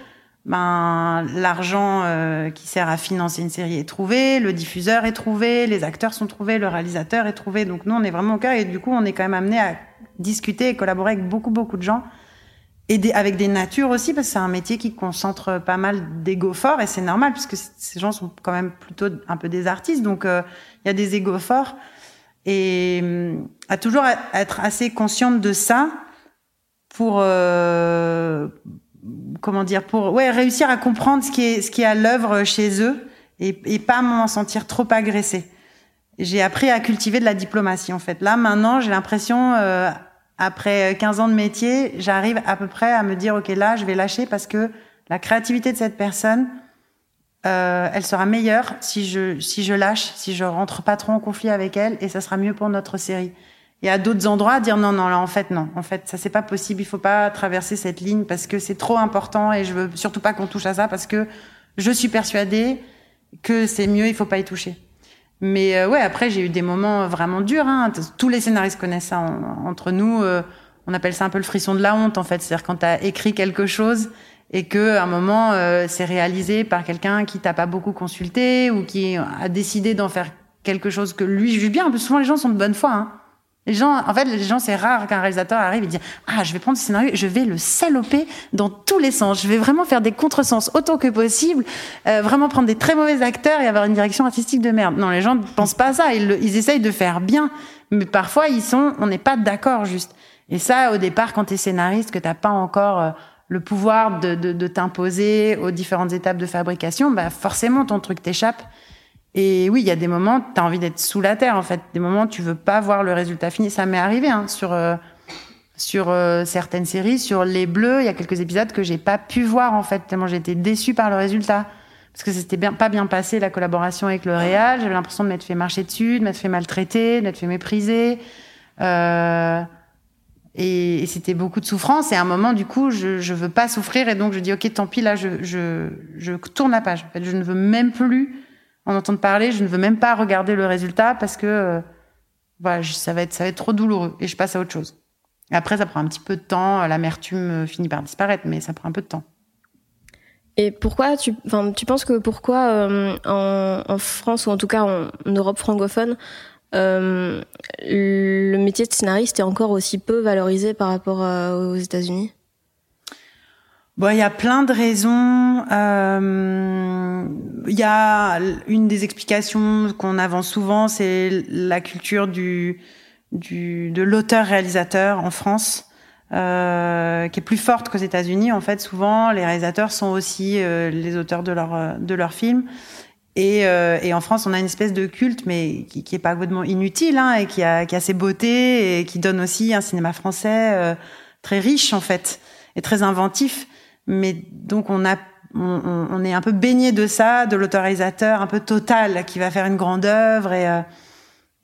ben l'argent euh, qui sert à financer une série est trouvé, le diffuseur est trouvé, les acteurs sont trouvés, le réalisateur est trouvé. Donc nous, on est vraiment au cœur et du coup, on est quand même amené à discuter et collaborer avec beaucoup beaucoup de gens et avec des natures aussi parce que c'est un métier qui concentre pas mal d'ego forts et c'est normal puisque ces gens sont quand même plutôt un peu des artistes. Donc euh, il y a des égos forts. Et hum, à toujours être assez consciente de ça pour euh, comment dire pour ouais réussir à comprendre ce qui est ce qui est à l'œuvre chez eux et, et pas m'en sentir trop agressée. J'ai appris à cultiver de la diplomatie en fait. Là maintenant, j'ai l'impression euh, après 15 ans de métier, j'arrive à peu près à me dire ok là, je vais lâcher parce que la créativité de cette personne, euh, elle sera meilleure si je si je lâche, si je rentre pas trop en conflit avec elle et ça sera mieux pour notre série. Et à d'autres endroits dire non non là en fait non en fait ça c'est pas possible il faut pas traverser cette ligne parce que c'est trop important et je veux surtout pas qu'on touche à ça parce que je suis persuadée que c'est mieux il faut pas y toucher mais euh, ouais après j'ai eu des moments vraiment durs hein. tous les scénaristes connaissent ça entre nous euh, on appelle ça un peu le frisson de la honte en fait c'est-à-dire quand tu as écrit quelque chose et que à un moment euh, c'est réalisé par quelqu'un qui t'a pas beaucoup consulté ou qui a décidé d'en faire quelque chose que lui juge bien. Souvent les gens sont de bonne foi. Hein. Les gens, en fait, les gens, c'est rare qu'un réalisateur arrive et dise ah je vais prendre ce scénario, je vais le saloper dans tous les sens. Je vais vraiment faire des contresens autant que possible, euh, vraiment prendre des très mauvais acteurs et avoir une direction artistique de merde. Non, les gens ne pensent pas à ça. Ils, ils essayent de faire bien, mais parfois ils sont, on n'est pas d'accord juste. Et ça, au départ, quand tu es scénariste, que t'as pas encore euh, le pouvoir de, de, de t'imposer aux différentes étapes de fabrication, bah forcément ton truc t'échappe. Et oui, il y a des moments, tu as envie d'être sous la terre en fait. Des moments, tu veux pas voir le résultat fini. Ça m'est arrivé hein, sur euh, sur euh, certaines séries, sur Les Bleus. Il y a quelques épisodes que j'ai pas pu voir en fait tellement j'étais déçue par le résultat parce que c'était bien pas bien passé la collaboration avec le Réal. J'avais l'impression de m'être fait marcher dessus, de m'être fait maltraiter, de m'être fait mépriser. Euh, et, c'était beaucoup de souffrance. Et à un moment, du coup, je, je veux pas souffrir. Et donc, je dis, OK, tant pis, là, je, je, je tourne la page. En fait, je ne veux même plus en entendre parler. Je ne veux même pas regarder le résultat parce que, euh, voilà, ça va être, ça va être trop douloureux. Et je passe à autre chose. Après, ça prend un petit peu de temps. L'amertume finit par disparaître, mais ça prend un peu de temps. Et pourquoi tu, tu penses que pourquoi euh, en, en, France ou en tout cas en Europe francophone, euh, le métier de scénariste est encore aussi peu valorisé par rapport aux États-Unis? Bon, il y a plein de raisons. Euh, il y a une des explications qu'on avance souvent, c'est la culture de l'auteur-réalisateur en France, euh, qui est plus forte qu'aux États-Unis. En fait, souvent, les réalisateurs sont aussi euh, les auteurs de leur de leurs films. Et, euh, et, en France, on a une espèce de culte, mais qui, qui est pas complètement inutile, hein, et qui a, qui a ses beautés, et qui donne aussi un cinéma français euh, très riche en fait, et très inventif. Mais donc on a, on, on est un peu baigné de ça, de l'autorisateur un peu total, qui va faire une grande œuvre, et euh,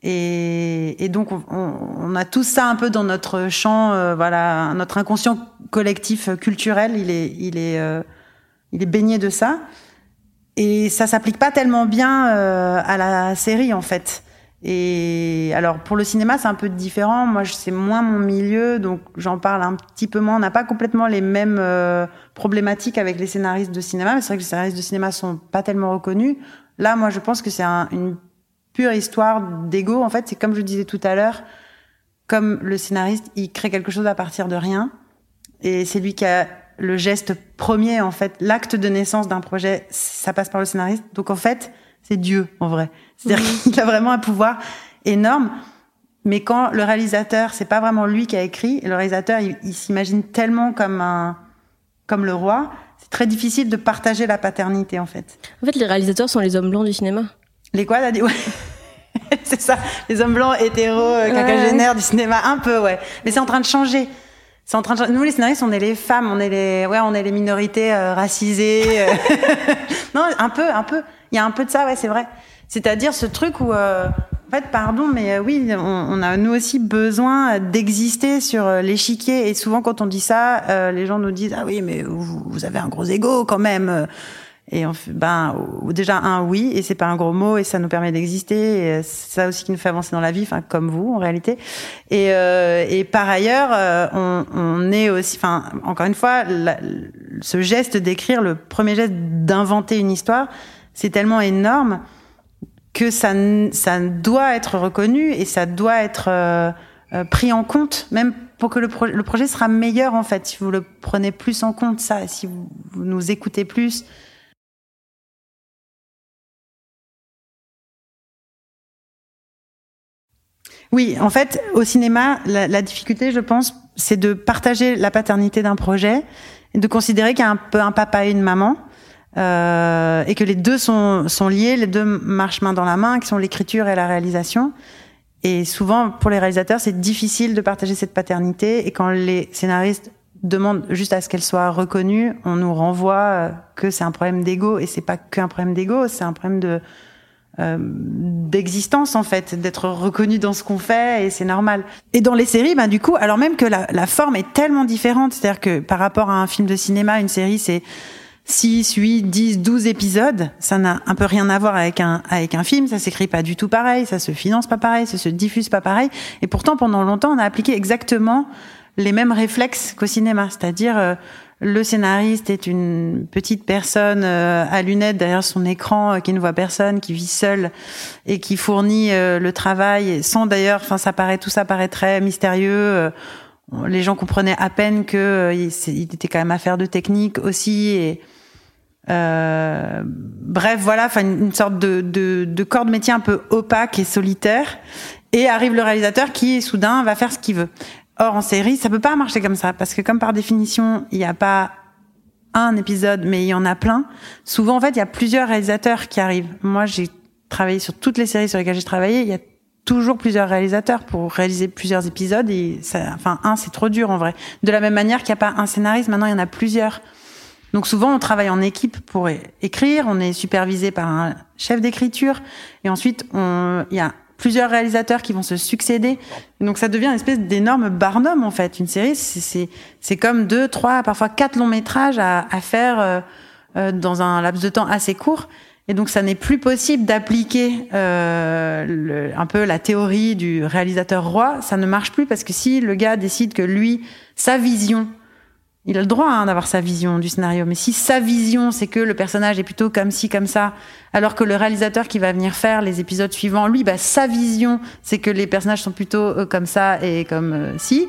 et, et, donc on, on, a tout ça un peu dans notre champ, euh, voilà, notre inconscient collectif culturel, il est, il est, il est baigné de ça. Et ça s'applique pas tellement bien euh, à la série en fait. Et alors pour le cinéma c'est un peu différent. Moi c'est moins mon milieu donc j'en parle un petit peu moins. On n'a pas complètement les mêmes euh, problématiques avec les scénaristes de cinéma. Mais c'est vrai que les scénaristes de cinéma sont pas tellement reconnus. Là moi je pense que c'est un, une pure histoire d'ego. En fait c'est comme je disais tout à l'heure, comme le scénariste il crée quelque chose à partir de rien et c'est lui qui a le geste premier, en fait, l'acte de naissance d'un projet, ça passe par le scénariste. Donc en fait, c'est Dieu en vrai. C'est-à-dire qu'il a vraiment un pouvoir énorme. Mais quand le réalisateur, c'est pas vraiment lui qui a écrit, le réalisateur, il, s'imagine tellement comme un, comme le roi, c'est très difficile de partager la paternité en fait. En fait, les réalisateurs sont les hommes blancs du cinéma. Les quoi, t'as dit? Ouais. c'est ça, les hommes blancs hétéros, euh, quinquagénaires du cinéma, un peu ouais. Mais c'est en train de changer c'est en train de nous les scénaristes on est les femmes on est les ouais on est les minorités euh, racisées euh. non un peu un peu. Il y a un peu de ça ouais c'est vrai. C'est-à-dire ce truc où euh, en fait pardon mais oui on, on, a nous aussi besoin d'exister sur l'échiquier. Et souvent quand on dit ça les gens nous disent ah oui mais vous, vous avez un gros ego quand même et on fait, ben déjà un oui et c'est pas un gros mot et ça nous permet d'exister. C'est ça aussi qui nous fait avancer dans la vie, enfin comme vous en réalité. Et, euh, et par ailleurs, euh, on, est aussi, enfin encore une fois, ce geste d'écrire, le premier geste d'inventer une histoire, c'est tellement énorme que ça ça doit être reconnu et ça doit être euh, euh pris en compte, même pour que le, le, projet sera meilleur en fait. Si vous le prenez plus en compte ça, si vous nous écoutez plus Oui, en fait, au cinéma, la, la difficulté, je pense, c'est de partager la paternité d'un projet et de considérer qu'il y a un peu un papa et une maman. Euh, et que les deux sont, sont liés, les deux marchent main dans la main, qui sont l'écriture et la réalisation. Et souvent, pour les réalisateurs, c'est difficile de partager cette paternité. Et quand les scénaristes demandent juste à ce qu'elle soit reconnue, on nous renvoie euh, que c'est un problème d'ego. Et c'est pas qu'un problème d'ego, c'est un problème de euh, d'existence en fait, d'être reconnu dans ce qu'on fait et c'est normal. Et dans les séries, ben du coup, alors même que la, la forme est tellement différente, c'est-à-dire que par rapport à un film de cinéma, une série c'est 6, 8, 10, 12 épisodes, ça n'a un peu rien à voir avec un, avec un film, ça s'écrit pas du tout pareil, ça se finance pas pareil, ça se diffuse pas pareil. Et pourtant, pendant longtemps, on a appliqué exactement les mêmes réflexes qu'au cinéma, c'est-à-dire euh, le scénariste est une petite personne euh, à lunettes derrière son écran euh, qui ne voit personne, qui vit seul et qui fournit le travail sans d'ailleurs, enfin ça paraît tout ça paraît très mystérieux les gens comprenaient à peine que il, était quand même affaire de technique aussi et euh, bref, voilà, enfin une, sorte de, de, de, corps de métier un peu opaque et solitaire. Et arrive le réalisateur qui, soudain, va faire ce qu'il veut. Or, en série, ça peut pas marcher comme ça, parce que comme par définition, il n'y a pas un épisode, mais il y en a plein. Souvent, en fait, il y a plusieurs réalisateurs qui arrivent. Moi, j'ai travaillé sur toutes les séries sur lesquelles j'ai travaillé. Il y a toujours plusieurs réalisateurs pour réaliser plusieurs épisodes. Et ça, enfin, un, c'est trop dur en vrai. De la même manière qu'il n'y a pas un scénariste, maintenant il y en a plusieurs. Donc souvent, on travaille en équipe pour écrire. On est supervisé par un chef d'écriture, et ensuite, il y a plusieurs réalisateurs qui vont se succéder. donc ça devient une espèce d'énorme barnum en fait. Une série, c'est c'est comme deux, trois, parfois quatre longs métrages à, à faire euh, euh, dans un laps de temps assez court. Et donc ça n'est plus possible d'appliquer euh, un peu la théorie du réalisateur roi. Ça ne marche plus parce que si le gars décide que lui, sa vision il a le droit hein, d'avoir sa vision du scénario. Mais si sa vision, c'est que le personnage est plutôt comme ci, comme ça, alors que le réalisateur qui va venir faire les épisodes suivants, lui, bah, sa vision, c'est que les personnages sont plutôt euh, comme ça et comme euh, ci,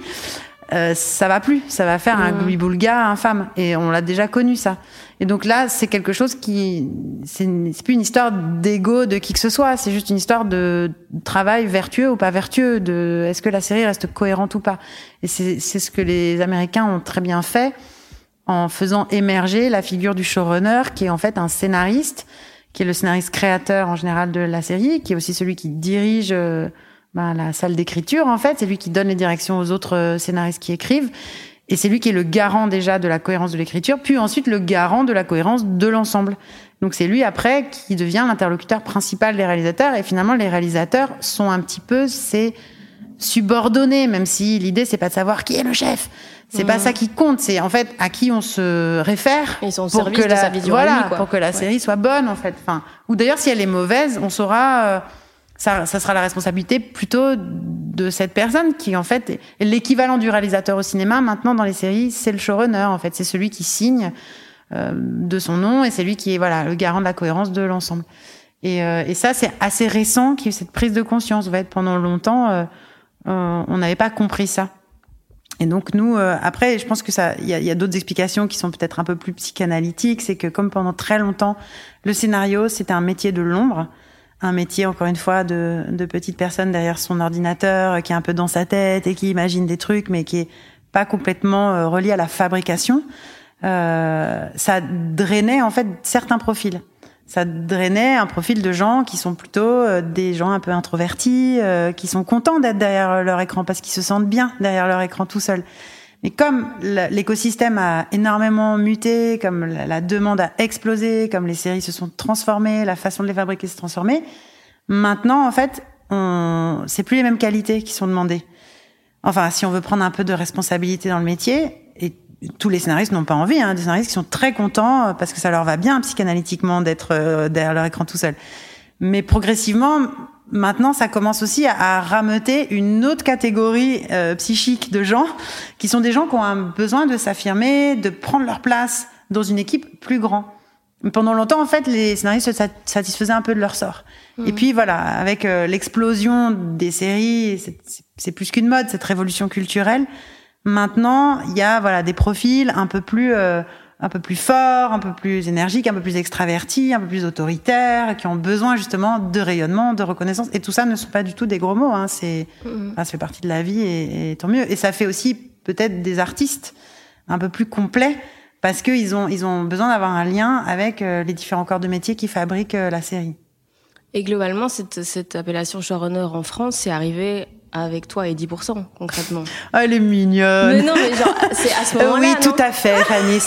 euh, ça va plus. Ça va faire un mmh. gloubi-boulga infâme. Et on l'a déjà connu, ça. Et donc là, c'est quelque chose qui, c'est plus une histoire d'ego de qui que ce soit, c'est juste une histoire de travail vertueux ou pas vertueux, de est-ce que la série reste cohérente ou pas. Et c'est ce que les Américains ont très bien fait en faisant émerger la figure du showrunner, qui est en fait un scénariste, qui est le scénariste créateur en général de la série, qui est aussi celui qui dirige euh, ben, la salle d'écriture en fait, c'est lui qui donne les directions aux autres euh, scénaristes qui écrivent. Et c'est lui qui est le garant déjà de la cohérence de l'écriture, puis ensuite le garant de la cohérence de l'ensemble. Donc c'est lui après qui devient l'interlocuteur principal des réalisateurs. Et finalement, les réalisateurs sont un petit peu ces subordonnés, même si l'idée c'est pas de savoir qui est le chef. C'est pas mmh. ça qui compte. C'est en fait à qui on se réfère Ils sont pour que la, sa vision voilà, pour que la série soit bonne en fait. Enfin, ou d'ailleurs si elle est mauvaise, on saura. Euh, ça, sera la responsabilité plutôt de cette personne qui en fait l'équivalent du réalisateur au cinéma. Maintenant dans les séries, c'est le showrunner en fait, c'est celui qui signe euh, de son nom et c'est lui qui est voilà le garant de la cohérence de l'ensemble. Et, euh, ça c'est assez récent qu'il y ait cette prise de conscience. Pendant longtemps, euh, on n'avait pas compris ça. Et donc nous, après, je pense que ça, il y a d'autres explications qui sont peut-être un peu plus psychanalytiques. C'est que comme pendant très longtemps, le scénario c'était un métier de l'ombre un métier, encore une fois, de, de petite personne derrière son ordinateur, qui est un peu dans sa tête et qui imagine des trucs, mais qui est pas complètement euh, relié à la fabrication. Euh, ça drainait en fait certains profils. Ça drainait un profil de gens qui sont plutôt euh, des gens un peu introvertis, euh, qui sont contents d'être derrière leur écran parce qu'ils se sentent bien derrière leur écran tout seul. Mais comme l'écosystème a énormément muté, comme la demande a explosé, comme les séries se sont transformées, la façon de les fabriquer s'est transformée, maintenant, en fait, on... c'est plus les mêmes qualités qui sont demandées. Enfin, si on veut prendre un peu de responsabilité dans le métier, et tous les scénaristes n'ont pas envie, hein, des scénaristes qui sont très contents parce que ça leur va bien psychanalytiquement d'être euh, derrière leur écran tout seul. Mais progressivement, maintenant, ça commence aussi à, rameuter une autre catégorie euh, psychique de gens, qui sont des gens qui ont un besoin de s'affirmer, de prendre leur place dans une équipe plus grande. Pendant longtemps, en fait, les scénaristes se satisfaisaient un peu de leur sort. Et mmh. puis voilà, avec euh, l'explosion des séries, c'est plus qu'une mode, cette révolution culturelle. Maintenant, il y a voilà des profils un peu plus euh, un peu plus forts, un peu plus énergiques, un peu plus extravertis, un peu plus autoritaires, qui ont besoin justement de rayonnement, de reconnaissance. Et tout ça ne sont pas du tout des gros mots. Hein. C'est, mm-hmm. ça fait partie de la vie et, et, tant mieux. Et ça fait aussi peut-être des artistes un peu plus complets parce qu'ils ont ils ont besoin d'avoir un lien avec euh, les différents corps de métier qui fabriquent euh, la série. Et globalement, cette, cette appellation showrunner en France, c'est arrivé avec toi et 10% concrètement. Oh, elle est mignonne. Mais non, mais genre, c'est à ce moment-là. Oui, tout à fait, Fanny.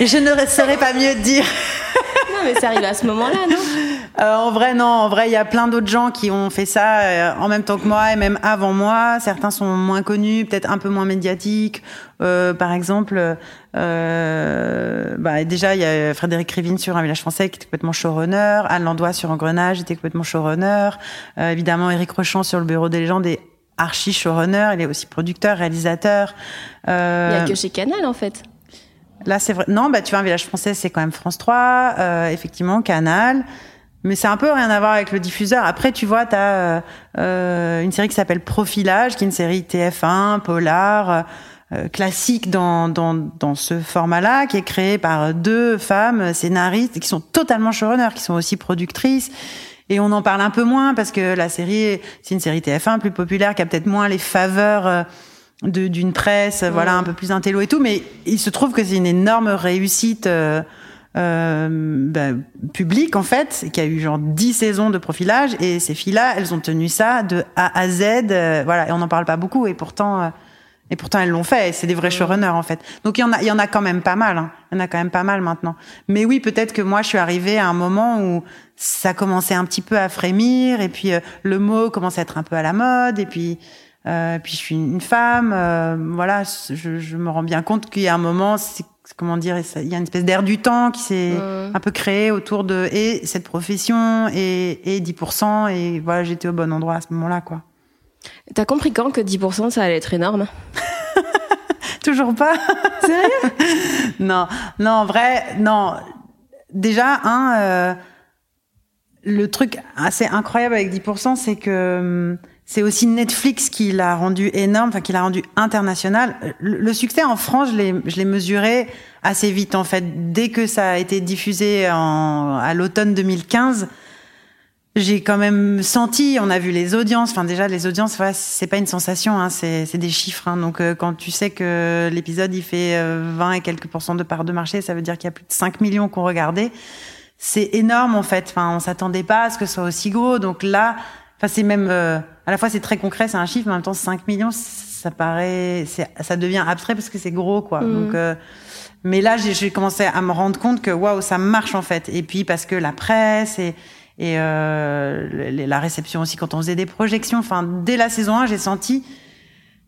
je ne saurais pas mieux dire. non, mais c'est arrivé à ce moment-là, non euh, en vrai, non. En vrai, il y a plein d'autres gens qui ont fait ça euh, en même temps que moi et même avant moi. Certains sont moins connus, peut-être un peu moins médiatiques. Euh, par exemple, euh, bah, déjà, il y a Frédéric Rivine sur Un village français qui était complètement showrunner. Anne Landois sur Engrenage était complètement showrunner. Euh, évidemment, Éric Rochon sur Le Bureau des légendes est archi showrunner. Il est aussi producteur, réalisateur. Euh, il y a que chez Canal, en fait. Là, c'est vrai. Non, bah, tu vois, Un village français, c'est quand même France 3. Euh, effectivement, Canal. Mais c'est un peu rien à voir avec le diffuseur. Après, tu vois, tu as euh, euh, une série qui s'appelle Profilage, qui est une série TF1, polar, euh, classique dans, dans, dans ce format-là, qui est créée par deux femmes scénaristes qui sont totalement showrunners, qui sont aussi productrices. Et on en parle un peu moins parce que la série, c'est une série TF1 plus populaire, qui a peut-être moins les faveurs euh, d'une presse, voilà, un peu plus intello et tout. Mais il se trouve que c'est une énorme réussite euh, ben, public en fait, qui a eu genre 10 saisons de profilage. Et ces filles-là, elles ont tenu ça de A à Z, euh, voilà, et on n'en parle pas beaucoup. Et pourtant euh, et pourtant elles l'ont fait, c'est des vrais showrunners en fait. Donc il y en a il y en a quand même pas mal, hein. il y en a quand même pas mal maintenant. Mais oui, peut-être que moi je suis arrivée à un moment où ça commençait un petit peu à frémir et puis le mot commençait à être un peu à la mode et puis euh, puis je suis une femme, voilà, je, je, me rends bien compte qu'il y a un moment, comment dire, il y a une espèce d'air du temps qui s'est un peu créé autour de et cette profession et, et 10%. Et voilà, j'étais au bon endroit à ce moment-là, quoi. T'as compris quand que 10% ça allait être énorme? Toujours pas. Sérieux? Non, non, en vrai, non. Déjà, un, euh, le truc assez incroyable avec 10%, c'est que hum, c'est aussi Netflix qui l'a rendu énorme, enfin qui l'a rendu international. Le, succès en France, je l'ai, je l'ai mesuré assez vite en fait. Dès que ça a été diffusé en, à l'automne 2015, j'ai quand même senti, on a vu les audiences. Enfin déjà les audiences, voilà, c'est pas une sensation, hein, c'est, des chiffres. Hein. Donc euh, quand tu sais que l'épisode il fait 20 euh, et quelques pourcents de part de marché, ça veut dire qu'il y a plus de 5 millions qu'on regardé. C'est énorme en fait. Enfin on s'attendait pas à ce que ce soit aussi gros. Donc là Enfin, c'est même, euh, à la fois c'est très concret, c'est un chiffre, mais en même temps 5 millions, ça paraît, ça devient abstrait parce que c'est gros, quoi. Mm. Donc, euh, mais là, j'ai commencé à me rendre compte que waouh, ça marche en fait. Et puis parce que la presse et et euh, la réception aussi quand on faisait des projections. Enfin, dès la saison 1, j'ai senti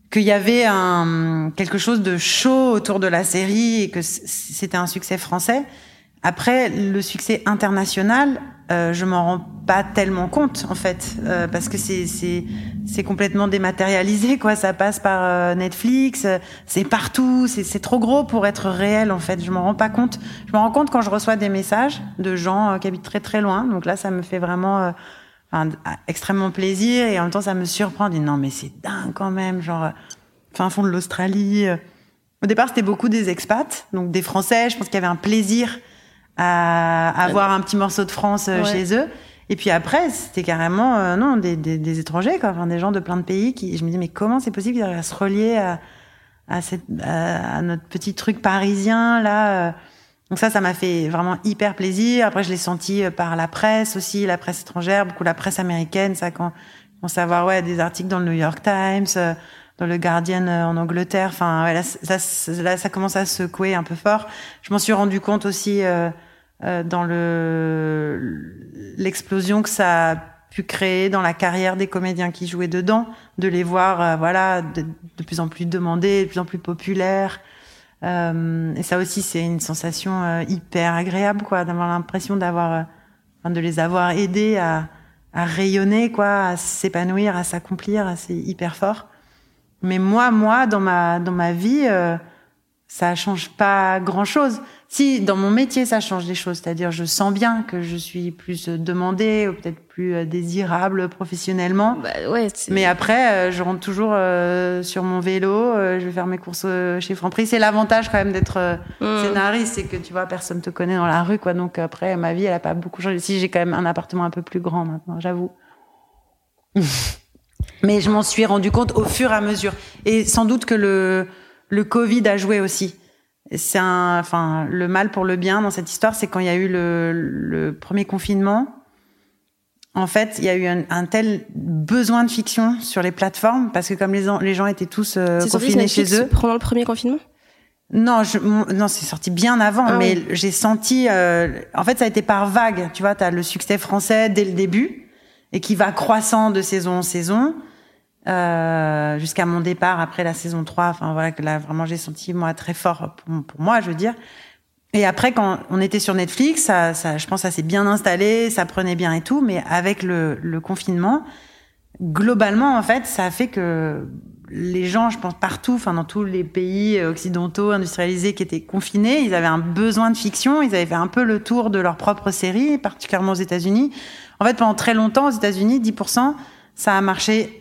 qu'il y avait un quelque chose de chaud autour de la série et que c'était un succès français. Après, le succès international, euh, je m'en rends pas tellement compte en fait, euh, parce que c'est c'est c'est complètement dématérialisé quoi. Ça passe par euh, Netflix, c'est partout, c'est c'est trop gros pour être réel en fait. Je m'en rends pas compte. Je m'en rends compte quand je reçois des messages de gens qui habitent très très loin. Donc là, ça me fait vraiment extrêmement plaisir et en même temps ça me surprend. Je dis non mais c'est dingue quand même, genre fin fond de l'Australie. Au départ, c'était beaucoup des expats, donc des Français. Je pense qu'il y avait un plaisir à, avoir un petit morceau de France euh, chez eux. Et puis après, c'était carrément euh, non des, des, des, étrangers, quoi, enfin, des gens de plein de pays qui. Je me dis mais comment c'est possible qu'ils arrivent à se relier à, à, cette, à, notre petit truc parisien là. Euh. Donc ça, ça m'a fait vraiment hyper plaisir. Après, je l'ai senti par la presse aussi, la presse étrangère, beaucoup la presse américaine. Ça, quand on savoir ouais des articles dans le New York Times, dans le Guardian en Angleterre. Enfin, ouais, là, ça, là, ça commence à secouer un peu fort. Je m'en suis rendu compte aussi. Euh, dans le l'explosion que ça a pu créer dans la carrière des comédiens qui jouaient dedans, de les voir euh, voilà de, plus en plus demandés, de plus en plus populaires. Euh, et ça aussi, c'est une sensation euh, hyper agréable, quoi, d'avoir l'impression d'avoir, de les avoir aidés à, à rayonner, quoi, à s'épanouir, à s'accomplir. C'est hyper fort. Mais moi, moi, dans ma dans ma vie, ça change pas grand chose Si dans mon métier ça change les choses, c'est-à-dire je sens bien que je suis plus demandée ou peut-être plus euh, désirable professionnellement. Bah ouais. Mais après, euh, je rentre toujours euh, sur mon vélo, euh, je vais faire mes courses euh, chez Franprix. C'est l'avantage quand même d'être euh, Mm. scénariste, c'est que tu vois, personne te connaît dans la rue, quoi. Donc après, ma vie, elle a pas beaucoup changé. Si j'ai quand même un appartement un peu plus grand maintenant, j'avoue. Mais je m'en suis rendu compte au fur et à mesure. Et sans doute que le, le Covid a joué aussi. C'est un, enfin, le mal pour le bien dans cette histoire, c'est quand il y a eu le, le premier confinement. En fait, il y a eu un, un tel besoin de fiction sur les plateformes parce que comme les, gens- les gens étaient tous euh, confinés chez eux. pendant le premier confinement? Non, je, non, c'est sorti bien avant, Ah mais oui. j'ai senti. euh, en fait, ça a été par vague. Tu vois, t'as le succès français dès le début et qui va croissant de saison en saison euh, jusqu'à mon départ après la saison 3. Enfin voilà, que là vraiment j'ai senti moi très fort pour, moi, je veux dire. Et après, quand on était sur Netflix, ça, ça, je pense, ça s'est bien installé, ça prenait bien et tout. Mais avec le, le confinement, globalement, en fait, ça a fait que les gens, je pense partout, enfin dans tous les pays occidentaux industrialisés qui étaient confinés, ils avaient un besoin de fiction. Ils avaient fait un peu le tour de leur propre série, particulièrement aux États-Unis. En fait, pendant très longtemps, aux États-Unis, 10%, ça a marché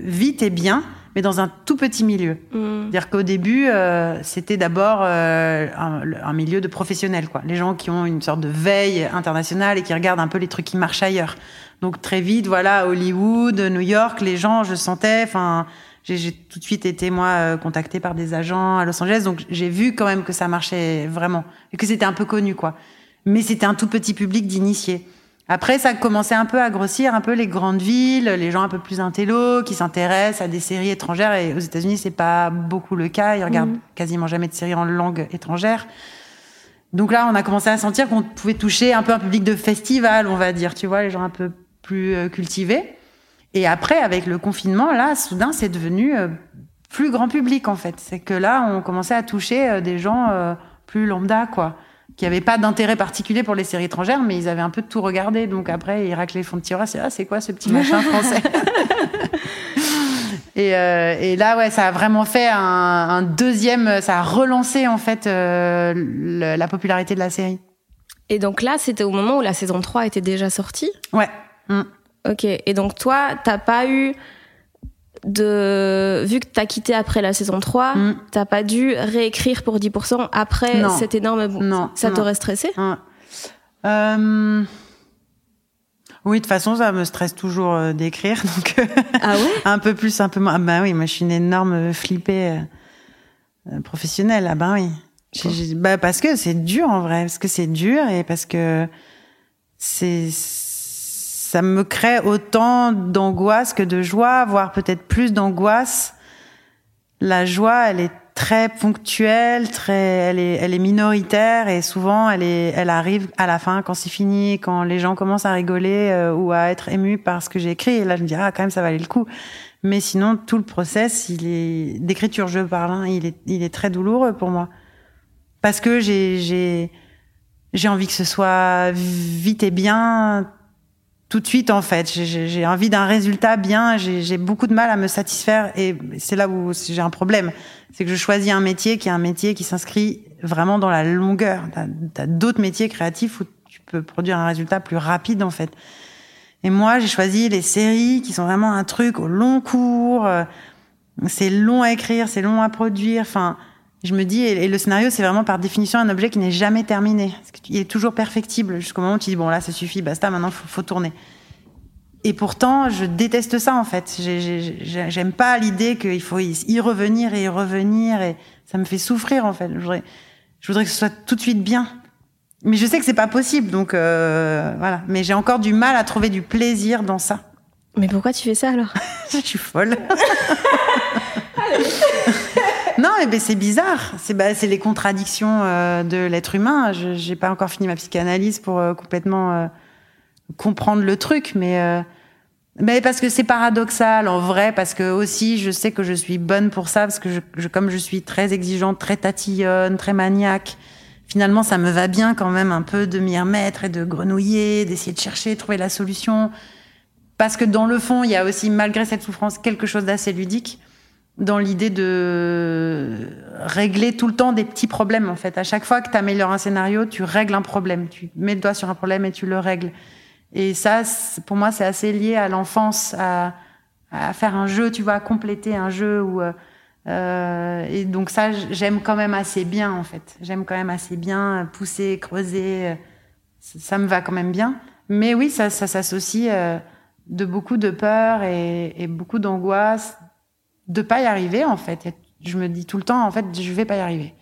vite et bien, mais dans un tout petit milieu. Mm. C'est-à-dire qu'au début, euh, c'était d'abord euh, un, un milieu de professionnels, quoi. Les gens qui ont une sorte de veille internationale et qui regardent un peu les trucs qui marchent ailleurs. Donc très vite, voilà, Hollywood, New York, les gens, je sentais, enfin, j'ai tout de suite été moi euh, contactée par des agents à Los Angeles, donc j'ai vu quand même que ça marchait vraiment et que c'était un peu connu, quoi. Mais c'était un tout petit public d'initiés. Après, ça commençait un peu à grossir, un peu les grandes villes, les gens un peu plus intello, qui s'intéressent à des séries étrangères. Et aux États-Unis, c'est pas beaucoup le cas. Ils regardent quasiment jamais de séries en langue étrangère. Donc là, on a commencé à sentir qu'on pouvait toucher un peu un public de festival, on va dire, tu vois, les gens un peu plus euh, cultivés. Et après, avec le confinement, là, soudain, c'est devenu euh, plus grand public, en fait. C'est que là, on commençait à toucher euh, des gens plus lambda, quoi qui n'avaient pas d'intérêt particulier pour les séries étrangères, mais ils avaient un peu de tout regardé. Donc après, ils raclaient les fonds de tiroir. C'est ah, c'est quoi ce petit machin français et, euh, et là, ouais, ça a vraiment fait un, un deuxième. Ça a relancé en fait euh, le- la popularité de la série. Et donc là, c'était au moment où la saison 3 était déjà sortie? Ouais. Mm. Ok. Et donc toi, t'as pas eu de vu que t'as quitté après la saison 3, Mm. t'as pas dû réécrire pour 10% après Non. cet énorme boom. Non, Ça t'aurait stressé? Euh, Oui, de toute façon, ça me stresse toujours euh, d'écrire, donc euh, Ah ouais? un peu plus, un peu moins. Ah bah oui, moi je suis une énorme flippée professionnelle. Ah bah oui. Bah parce que c'est dur en vrai, parce que c'est dur et parce que c'est ça me crée autant d'angoisse que de joie, voire peut-être plus d'angoisse. La joie, elle est très ponctuelle, très, elle est, elle est minoritaire et souvent elle est, elle arrive à la fin quand c'est fini, quand les gens commencent à rigoler euh, ou à être émus par ce que j'ai écrit. Et là, je me dis ah quand même ça valait le coup. Mais sinon, tout le process, il est d'écriture, je parle, hein, il est, il est très douloureux pour moi parce que j'ai, j'ai, j'ai envie que ce soit vite et bien tout de suite en fait. J'ai- envie d'un résultat bien. J'ai j'ai beaucoup de mal à me satisfaire et c'est là où j'ai un problème. C'est que je choisis un métier qui est un métier qui s'inscrit vraiment dans la longueur. T'as as, d'autres métiers créatifs où tu peux produire un résultat plus rapide en fait. Et moi, j'ai choisi les séries qui sont vraiment un truc au long cours. euh, C'est long à écrire, c'est long à produire. Enfin, je me dis, et et le scénario, c'est vraiment par définition un objet qui n'est jamais terminé. Parce qu'il est toujours perfectible jusqu'au moment où tu dis, bon, là, ça suffit, basta, maintenant, faut, faut tourner. Et pourtant, je déteste ça, en fait. J'ai- j'ai- j'ai- J'aime pas l'idée qu'il faut y y revenir et y revenir, et ça me fait souffrir, en fait. Je voudrais, je voudrais que ce soit tout de suite bien. Mais je sais que c'est pas possible, donc euh, voilà. Mais j'ai encore du mal à trouver du plaisir dans ça. Mais pourquoi tu fais ça alors? Je suis folle. mais ben, c'est bizarre. C'est bah, les contradictions euh, de l'être humain. Je j'ai pas encore fini ma psychanalyse pour euh, complètement euh, comprendre le truc, mais euh, mais parce que c'est paradoxal en vrai, parce que aussi je sais que je suis bonne pour ça, parce que je, je- comme je suis très exigeante, très tatillonne, très maniaque. Finalement, ça me va bien quand même un peu de m'y remettre et de grenouiller, d'essayer de chercher, trouver la solution parce que dans le fond, il y a aussi, malgré cette souffrance, quelque chose d'assez ludique. Dans l'idée de régler tout le temps des petits problèmes en fait. À chaque fois que tu améliores un scénario, tu règles un problème, tu mets le doigt sur un problème et tu le règles. Et ça, pour moi, c'est assez lié à l'enfance, à, faire un jeu, tu vois, à compléter un jeu ou euh, euh et donc ça, j'aime quand même assez bien en fait. J'aime quand même assez bien pousser, creuser. Ça, me va quand même bien. Mais oui, ça, ça s'associe euh, de beaucoup de peur et, et beaucoup d'angoisse de pas y arriver en fait. je me dis tout le temps en fait je vais pas y arriver.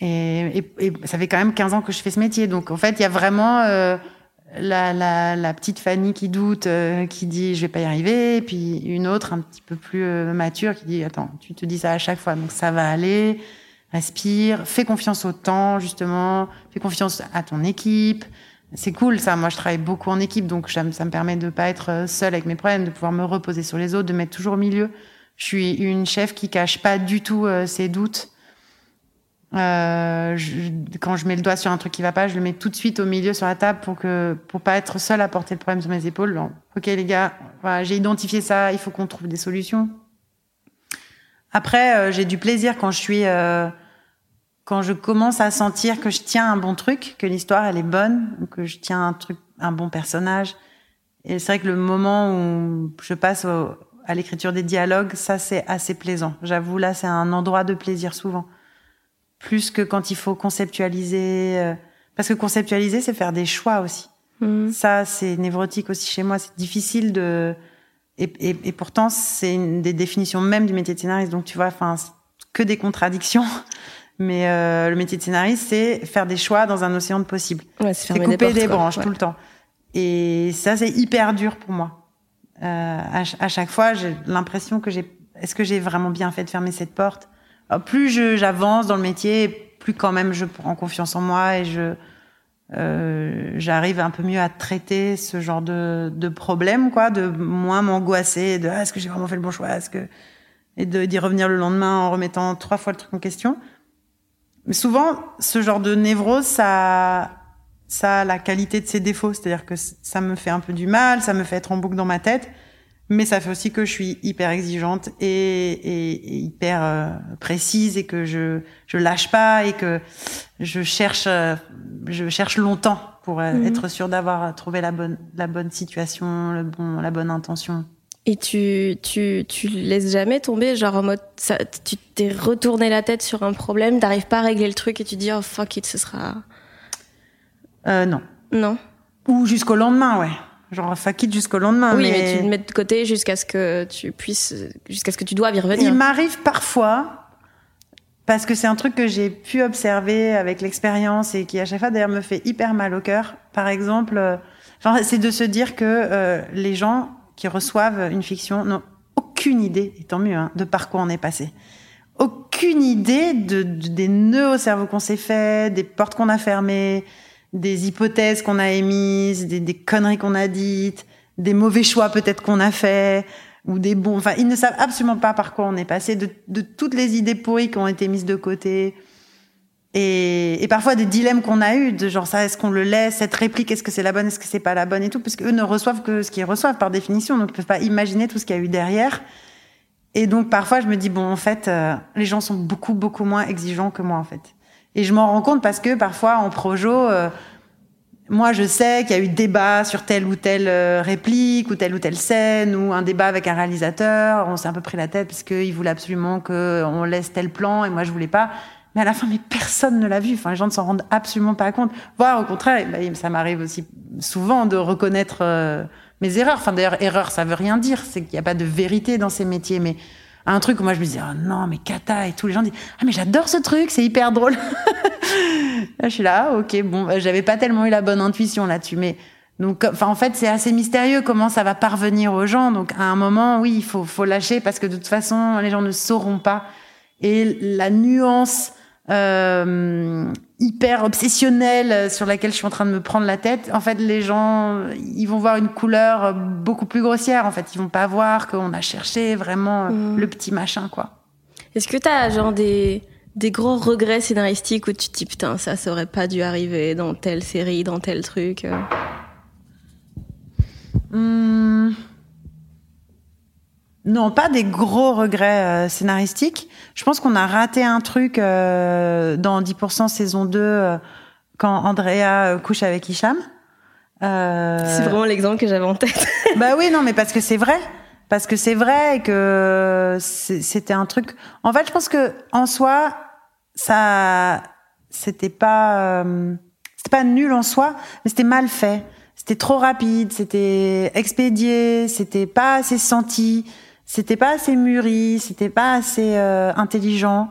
Et, et, ça fait quand même 15 ans que je fais ce métier, donc en fait il y a vraiment euh, la, la, la, petite Fanny qui doute, euh, qui dit je vais pas y arriver, et puis une autre un petit peu plus euh, mature qui dit attends tu te dis ça à chaque fois donc ça va aller, respire, fais confiance au temps justement, fais confiance à ton équipe. C'est cool ça. Moi, je travaille beaucoup en équipe, donc ça, me permet de pas être seule avec mes problèmes, de pouvoir me reposer sur les autres, de mettre toujours au milieu. Je suis une chef qui cache pas du tout euh, ses doutes. Euh, je, quand je mets le doigt sur un truc qui va pas, je le mets tout de suite au milieu sur la table pour que pour pas être seule à porter le problème sur mes épaules. ok les gars, voilà, j'ai identifié ça, il faut qu'on trouve des solutions. Après, euh, j'ai du plaisir quand je suis euh, quand je commence à sentir que je tiens un bon truc, que l'histoire elle est bonne, que je tiens un truc, un bon personnage. Et c'est vrai que le moment où je passe à l'écriture des dialogues, ça c'est assez plaisant. J'avoue là, c'est un endroit de plaisir souvent, plus que quand il faut conceptualiser. Euh, parce que conceptualiser, c'est faire des choix aussi. Mmh. Ça, c'est névrotique aussi chez moi. C'est difficile de. Et, et, et pourtant, c'est une des définitions même du métier de scénariste. Donc tu vois, enfin, que des contradictions. Mais euh, le métier de scénariste, c'est faire des choix dans un océan de possibles. Ouais, c'est couper des, branches tout le temps. Et ça, c'est hyper dur pour moi. Euh, à, à, chaque fois, j'ai l'impression que j'ai. Est-ce que j'ai vraiment bien fait de fermer cette porte? Alors, Plus j'avance dans le métier, plus quand même je prends confiance en moi et je euh, j'arrive un peu mieux à traiter ce genre de, de problème, quoi, de moins m'angoisser, de ah, est-ce que j'ai vraiment fait le bon choix, est-ce que et d'y revenir le lendemain en remettant trois fois le truc en question. Mais souvent, ce genre de névrose, ça, ça a la qualité de ses défauts. C'est-à-dire que ça me fait un peu du mal, ça me fait être en boucle dans ma tête, mais ça fait aussi que je suis hyper exigeante et, et, et hyper euh, précise et que je je lâche pas et que je cherche euh, je cherche longtemps pour euh, mhm. être sûre d'avoir trouvé la bonne la bonne situation, le bon la bonne intention. Et tu, tu, tu laisses jamais tomber, genre en mode, ça, tu t'es retourné la tête sur un problème, t'arrives pas à régler le truc et tu dis, oh fuck it, ce sera. Euh, non. Non. Ou jusqu'au lendemain, ouais. Genre fuck it jusqu'au lendemain. Oui, mais... tu te mets de côté jusqu'à ce que tu puisses, jusqu'à ce que tu dois y revenir. Il m'arrive parfois, parce que c'est un truc que j'ai pu observer avec l'expérience et qui à chaque fois d'ailleurs me fait hyper mal au cœur. Par exemple, euh, enfin, c'est de se dire que euh, les gens qui reçoivent une fiction n'ont aucune idée, et tant mieux, hein, de par quoi on est passé. Aucune idée de, des nœuds au cerveau qu'on s'est fait, des portes qu'on a fermées, des hypothèses qu'on a émises, des, des conneries qu'on a dites, des mauvais choix peut-être qu'on a fait, ou des bons. Enfin, ils ne savent absolument pas par quoi on est passé, de, de toutes les idées pourries qui ont été mises de côté, et, et, parfois des dilemmes qu'on a eu de genre ça est-ce qu'on le laisse cette réplique est-ce que c'est la bonne est-ce que c'est pas la bonne et tout parce qu'eux ne reçoivent que ce qu'ils reçoivent par définition donc ils peuvent pas imaginer tout ce qu'il y a eu derrière. Et donc parfois je me dis bon en fait euh, les gens sont beaucoup beaucoup moins exigeants que moi en fait. Et je m'en rends compte parce que parfois en projo euh, moi je sais qu'il y a eu débat sur telle ou telle euh, réplique ou telle ou telle scène ou un débat avec un réalisateur. On s'est un peu pris la tête parce qu'il voulait absolument que on laisse tel plan et moi je voulais pas mais à la fin, mais personne ne l'a vu. Enfin, les gens ne s'en rendent absolument pas compte. Voire au contraire, bah, ça m'arrive aussi souvent de reconnaître euh, mes erreurs. Enfin, d'ailleurs, erreur, ça veut rien dire. C'est qu'il n'y a pas de vérité dans ces métiers. Mais un truc où moi je me dis, oh non, mais cata, et tous les gens disent, ah, mais j'adore ce truc, c'est hyper drôle. je suis là, ah, ok, bon, bah, j'avais pas tellement eu la bonne intuition là-dessus. Mais donc, enfin, en fait, c'est assez mystérieux comment ça va parvenir aux gens. Donc, à un moment, oui, il faut, faut lâcher parce que de toute façon, les gens ne sauront pas. Et la nuance euh, hyper obsessionnelle sur laquelle je suis en train de me prendre la tête, en fait, les gens, ils vont voir une couleur beaucoup plus grossière. En fait, ils vont pas voir qu'on a cherché vraiment mm. le petit machin, quoi. Est-ce que tu as genre des des gros regrets scénaristiques où tu te dis putain ça ça aurait pas dû arriver dans telle série, dans tel truc. Mmh. Non, pas des gros regrets euh, scénaristiques. Je pense qu'on a raté un truc euh, dans 10% saison 2 euh, quand Andrea couche avec Hicham. C'est vraiment l'exemple que j'avais en tête. bah oui, non, mais parce que c'est vrai. Parce que c'est vrai et que c'était un truc. En fait, je pense que en soi, ça, c'était pas, c'était pas nul en soi, mais c'était mal fait. C'était trop rapide, c'était expédié, c'était pas assez senti c'était pas assez mûri, c'était pas assez euh, intelligent.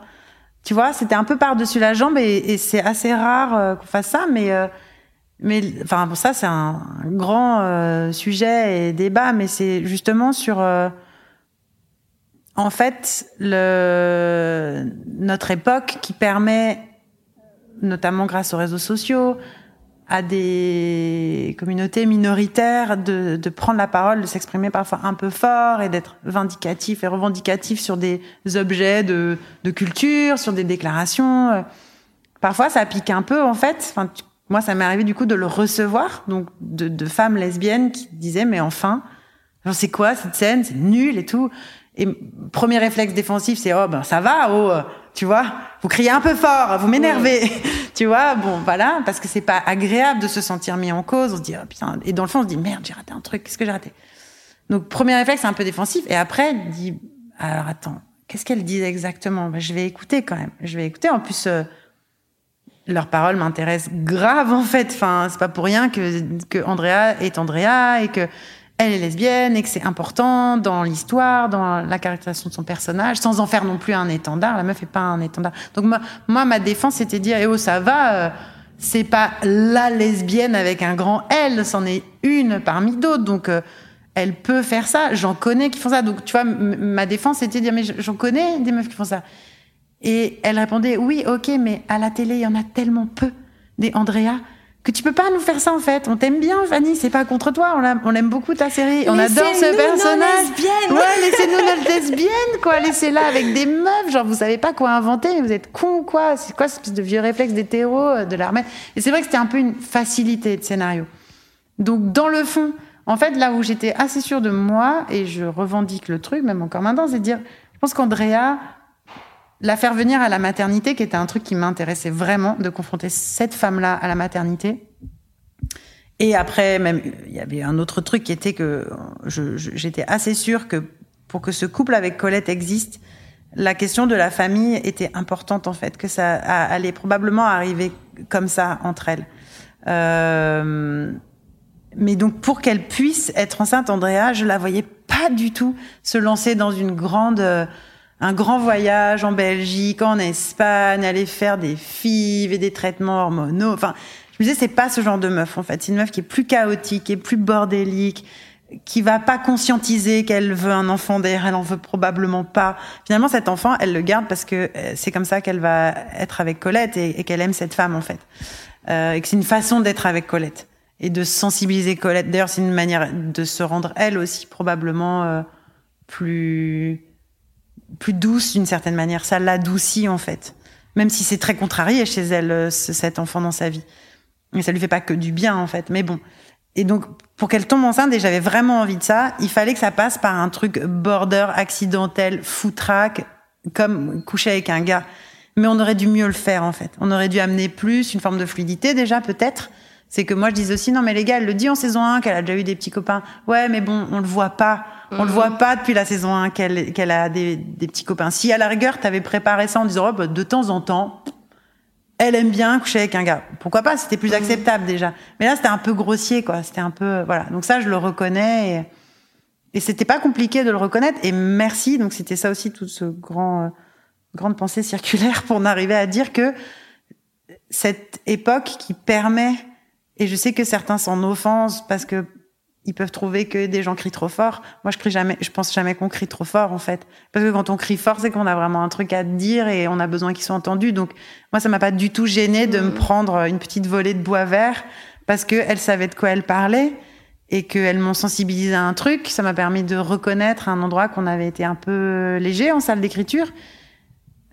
Tu vois, c'était un peu par-dessus la jambe et, c'est assez rare euh, qu'on fasse ça, mais euh, mais enfin pour ça c'est un, grand sujet et débat, mais c'est justement sur en fait le notre époque qui permet notamment grâce aux réseaux sociaux à des communautés minoritaires de, de prendre la parole, de s'exprimer parfois un peu fort et d'être vindicatif et revendicatif sur des objets de, de, culture, sur des déclarations. Parfois, ça pique un peu, en fait. Enfin, moi, ça m'est arrivé du coup de le recevoir, donc de, de femmes lesbiennes qui disaient, mais enfin, c'est quoi cette scène? C'est nul et tout. Et premier réflexe défensif, c'est oh ben ça va, oh tu vois, vous criez un peu fort, vous m'énervez, tu vois, bon voilà, parce que c'est pas agréable de se sentir mis en cause. On se dit oh, putain, et dans le fond on se dit merde, j'ai raté un truc, qu'est-ce que j'ai raté? Donc premier réflexe, c'est un peu défensif, et après il dit alors attends, qu'est-ce qu'elle dit exactement? Ben, Je vais écouter quand même, je vais écouter. En plus, euh, leurs paroles m'intéressent grave en fait. Enfin, c'est pas pour rien que que Andrea est Andrea et que elle est lesbienne et que c'est important dans l'histoire, dans la caractérisation de son personnage, sans en faire non plus un étendard. La meuf est pas un étendard. Donc moi, ma défense, c'était dire, eh oh, ça va, euh, c'est pas la lesbienne avec un grand L, c'en est une parmi d'autres. Donc, euh, elle peut faire ça. J'en connais qui font ça. Donc, tu vois, ma défense, c'était dire, mais j'en connais des meufs qui font ça. Et elle répondait, oui, ok, mais à la télé, il y en a tellement peu des Andrea que tu peux pas nous faire ça en fait. On t'aime bien, Fanny. C'est pas contre toi. On aime beaucoup ta série. On adore ce personnage. Ouais, laissez-nous notre lesbienne, quoi. Laissez-la avec des meufs. Genre, vous savez pas quoi inventer. Vous êtes con, quoi. C'est quoi ce espèce de vieux réflexe d'hétéro euh, de l'armée? Et c'est vrai que c'était un peu une facilité de scénario. Donc, dans le fond, en fait, là où j'étais assez sûre de moi et je revendique le truc, même encore maintenant, c'est de dire, je pense qu'Andrea la faire venir à la maternité, qui était un truc qui m'intéressait vraiment, de confronter cette femme-là à la maternité. Et après, même, il y avait un autre truc qui était que j'étais assez sûre que pour que ce couple avec Colette existe, la question de la famille était importante en fait, que ça allait probablement arriver comme ça entre elles. Euh, mais donc pour qu'elle puisse être enceinte, Andrea, je la voyais pas du tout se lancer dans une grande un grand voyage en Belgique, en Espagne, aller faire des fives et des traitements hormonaux. Enfin, je me disais, c'est pas ce genre de meuf, en fait. C'est une meuf qui est plus chaotique, qui est plus bordélique, qui va pas conscientiser qu'elle veut un enfant d'ailleurs, elle en veut probablement pas. Finalement, cet enfant, elle le garde parce que euh, c'est comme ça qu'elle va être avec Colette et, qu'elle aime cette femme, en fait. Euh, et que c'est une façon d'être avec Colette et de sensibiliser Colette. D'ailleurs, c'est une manière de se rendre elle aussi probablement euh, plus plus douce d'une certaine manière. Ça l'adoucit en fait, même si c'est très contrarié chez elle euh, cet enfant dans sa vie. Et ça lui fait pas que du bien en fait. Mais bon. Et donc pour qu'elle tombe enceinte, et j'avais vraiment envie de ça, il fallait que ça passe par un truc border accidentel, foutraque, comme coucher avec un gars. Mais on aurait dû mieux le faire en fait. On aurait dû amener plus une forme de fluidité déjà peut-être. C'est que moi je dis aussi non mais les gars, elle le dit en saison 1 qu'elle a déjà eu des petits copains. Ouais mais bon, on le voit pas. On le voit pas depuis la saison 1 qu'elle qu'elle a des, des, petits copains. Si à la rigueur, t'avais préparé ça en disant oh, bah, de temps en temps, elle aime bien coucher avec un gars. Pourquoi pas C'était plus acceptable déjà. Mais là, c'était un peu grossier, quoi. C'était un peu voilà. Donc ça, je le reconnais et, et c'était pas compliqué de le reconnaître. Et merci. Donc c'était ça aussi tout ce grand euh, grande pensée circulaire pour en arriver à dire que cette époque qui permet et je sais que certains s'en offensent parce que ils peuvent trouver que des gens crient trop fort. Moi, je crie jamais, je pense jamais qu'on crie trop fort, en fait. Parce que quand on crie fort, c'est qu'on a vraiment un truc à dire et on a besoin qu'ils soient entendus. Donc, moi, ça m'a pas du tout gêné de me mmh. prendre une petite volée de bois vert parce qu'elles savaient de quoi elles parlaient et qu'elles m'ont sensibilisé à un truc. Ça m'a permis de reconnaître un endroit qu'on avait été un peu léger en salle d'écriture,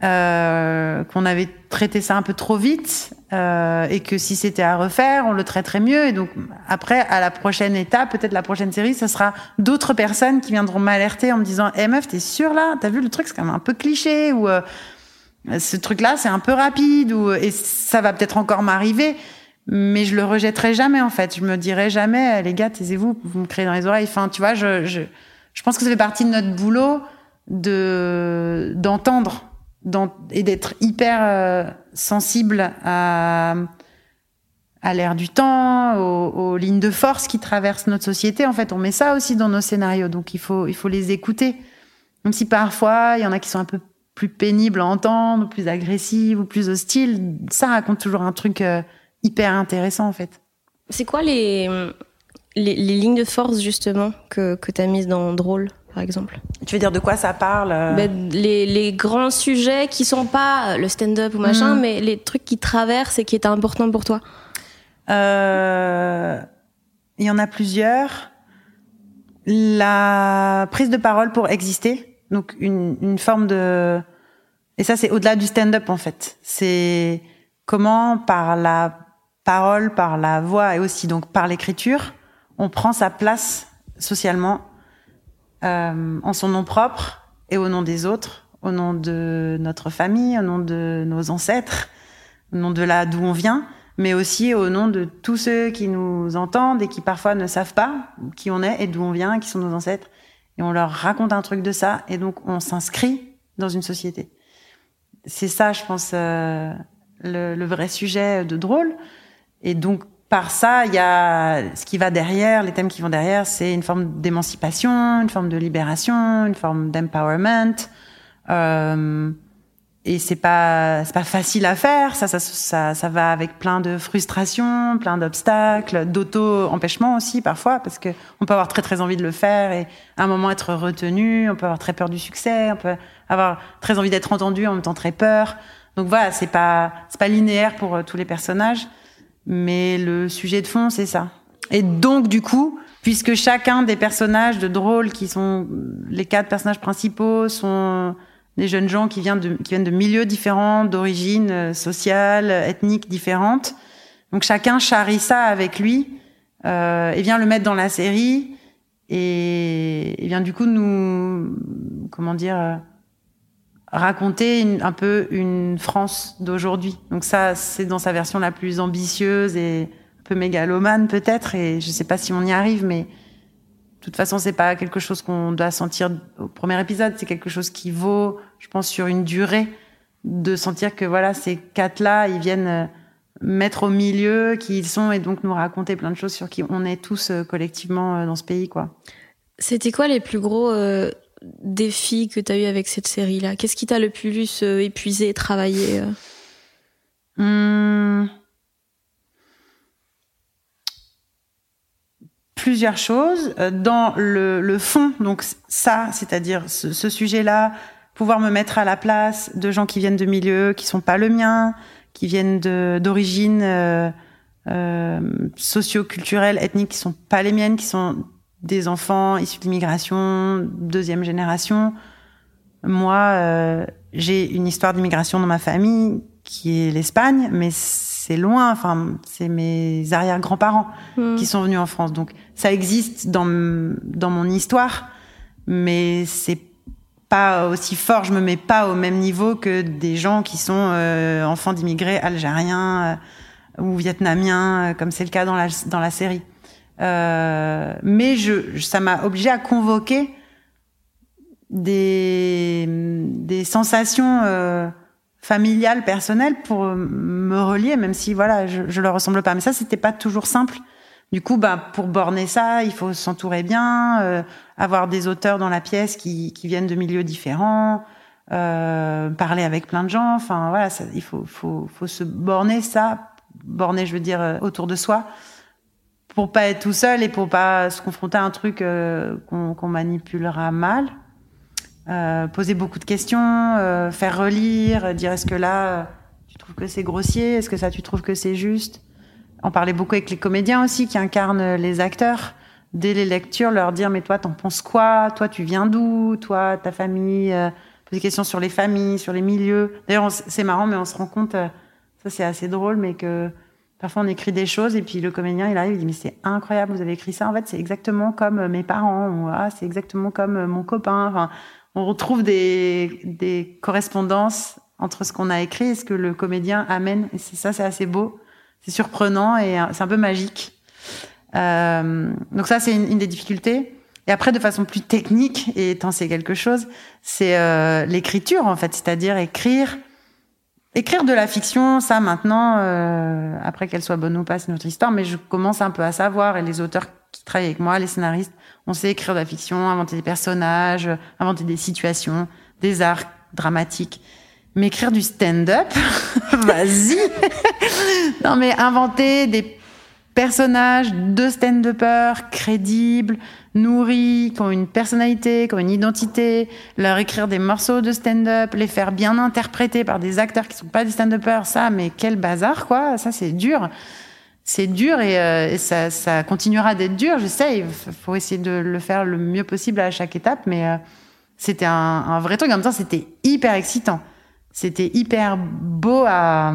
euh, qu'on avait traité ça un peu trop vite euh, et que si c'était à refaire, on le traiterait mieux. Et donc après, à la prochaine étape, peut-être la prochaine série, ce sera d'autres personnes qui viendront m'alerter en me disant "Eh meuf, t'es sûre là? T'as vu le truc, c'est quand même un peu cliché ou euh, ce truc-là, c'est un peu rapide ou et ça va peut-être encore m'arriver." Mais je le rejetterai jamais en fait. Je me dirai jamais "Les gars, taisez-vous, vous me créez dans les oreilles." Enfin, tu vois, je je, je pense que ça fait partie de notre boulot de d'entendre et d'être hyper euh, sensible à, l'ère du temps, aux, lignes de force qui traversent notre société. En fait, on met ça aussi dans nos scénarios, donc il faut, il faut les écouter. Même si parfois, il y en a qui sont un peu plus pénibles à entendre, plus agressives ou plus hostiles, ça raconte toujours un truc euh, hyper intéressant, en fait. C'est quoi les, les, les, lignes de force, justement, que, que tu as mises dans Drôle? Par exemple. Tu veux dire de quoi ça parle euh? Ben, les, les, grands sujets qui sont pas le stand-up ou machin, mhm. mais les trucs qui traversent et qui étaient importants pour toi. Euh, il y en a plusieurs. La prise de parole pour exister, donc une, une forme de et ça c'est au-delà du stand-up en fait. C'est comment par la parole, par la voix et aussi donc par l'écriture, on prend sa place socialement euh, en son nom propre et au nom des autres, au nom de notre famille, au nom de nos ancêtres, au nom de là d'où on vient, mais aussi au nom de tous ceux qui nous entendent et qui parfois ne savent pas qui on est et d'où on vient, qui sont nos ancêtres. Et on leur raconte un truc de ça et donc on s'inscrit dans une société. C'est ça, je pense, euh, le, le, vrai sujet de drôle. Et donc par ça, il y a ce qui va derrière, les thèmes qui vont derrière, c'est une forme d'émancipation, une forme de libération, une forme d'empowerment. Euh, et c'est pas c'est pas facile à faire. Ça, ça, ça, ça va avec plein de frustrations, plein d'obstacles, d'auto-empêchement aussi parfois, parce que on peut avoir très très envie de le faire et à un moment être retenu. On peut avoir très peur du succès. On peut avoir très envie d'être entendu en même temps très peur. Donc voilà, c'est pas c'est pas linéaire pour euh, tous les personnages. Mais le sujet de fond, c'est ça. Et donc, du coup, puisque chacun des personnages de drôle, qui sont les quatre personnages principaux, sont des jeunes gens qui viennent de, qui viennent de milieux différents, d'origines euh, sociales, ethniques différentes. Donc chacun charrie ça avec lui euh, et vient le mettre dans la série et, et vient du coup nous, comment dire, euh, raconter un peu une France d'aujourd'hui. Donc ça, c'est dans sa version la plus ambitieuse et un peu mégalomane peut-être. Et je sais pas si on y arrive, mais de toute façon, c'est pas quelque chose qu'on doit sentir au premier épisode. C'est quelque chose qui vaut, je pense, sur une durée, de sentir que voilà, ces quatre-là, ils viennent euh, mettre au milieu qui ils sont et donc nous raconter plein de choses sur qui on est tous euh, collectivement euh, dans ce pays, quoi. C'était quoi les plus gros défis que tu as eu avec cette série-là? Qu'est-ce qui t'a le plus euh, épuisé, travaillé euh? Hmm. Plusieurs choses. Euh, dans le, fond, donc ça, c'est-à-dire ce, sujet-là, pouvoir me mettre à la place de gens qui viennent de milieux qui sont pas le mien, qui viennent d'origines euh, socio-culturelles, ethniques qui sont pas les miennes, qui sont des enfants issus d'immigration, deuxième génération. Moi, euh, j'ai une histoire d'immigration dans ma famille qui est l'Espagne, mais c'est loin. Enfin, c'est mes arrière-grands-parents hmm. qui sont venus en France. Donc, ça existe dans dans mon histoire, mais c'est pas aussi fort. Je me mets pas au même niveau que des gens qui sont euh, enfants d'immigrés algériens euh, ou vietnamiens, comme c'est le cas dans la dans la série. Euh, mais je, ça m'a obligé à convoquer des, des sensations euh, familiales, personnelles pour me relier, même si voilà, je, je le ressemble pas. Mais ça, c'était pas toujours simple. Du coup, bah, pour borner ça, il faut s'entourer bien, euh, avoir des auteurs dans la pièce qui, qui viennent de milieux différents, euh, parler avec plein de gens. Enfin, voilà, ça, il faut, faut, faut se borner ça, borner, je veux dire, euh, autour de soi, pour pas être tout seul et pour pas se confronter à un truc euh, qu'on manipulera mal. Euh, poser beaucoup de questions, euh, faire relire, dire est-ce que là tu trouves que c'est grossier, est-ce que ça tu trouves que c'est juste? En parler beaucoup avec les comédiens aussi qui incarnent les acteurs. Dès les lectures, leur dire mais toi t'en penses quoi? Toi tu viens d'où? Toi ta famille Poser des questions sur les familles, sur les milieux. D'ailleurs c'est marrant mais on se rend compte Ça, c'est assez drôle, mais que parfois on écrit des choses et puis le comédien, il arrive, il dit, mais c'est incroyable, vous avez écrit ça. En fait, c'est exactement comme euh, mes parents, ou ah, c'est exactement comme euh, mon copain. Enfin, on retrouve des, des correspondances entre ce qu'on a écrit et ce que le comédien amène. Et ça, c'est assez beau. C'est surprenant et c'est un peu magique. Euh, donc ça, c'est une, une, des difficultés. Et après, de façon plus technique, et tant c'est quelque chose, c'est euh, l'écriture en fait, c'est-à-dire écrire, écrire de la fiction. Ça, maintenant, euh, après qu'elle soit bonne ou pas, c'est notre histoire. Mais je commence un peu à savoir. Et les auteurs qui travaillent avec moi, les scénaristes, on sait écrire de la fiction, inventer des personnages, inventer des situations, des arcs dramatiques. Mais écrire du stand-up, vas-y. non mais inventer des personnages de stand-uppers crédibles, nourris, qui ont une personnalité, qui ont une identité, leur écrire des morceaux de stand-up, les faire bien interpréter par des acteurs qui sont pas des stand-uppers, ça, mais quel bazar, quoi. Ça, c'est dur. C'est dur et, euh, ça, ça, continuera d'être dur, je sais. Il faut essayer de le faire le mieux possible à chaque étape, mais euh, c'était un, un, vrai truc. En même temps, c'était hyper excitant. C'était hyper beau à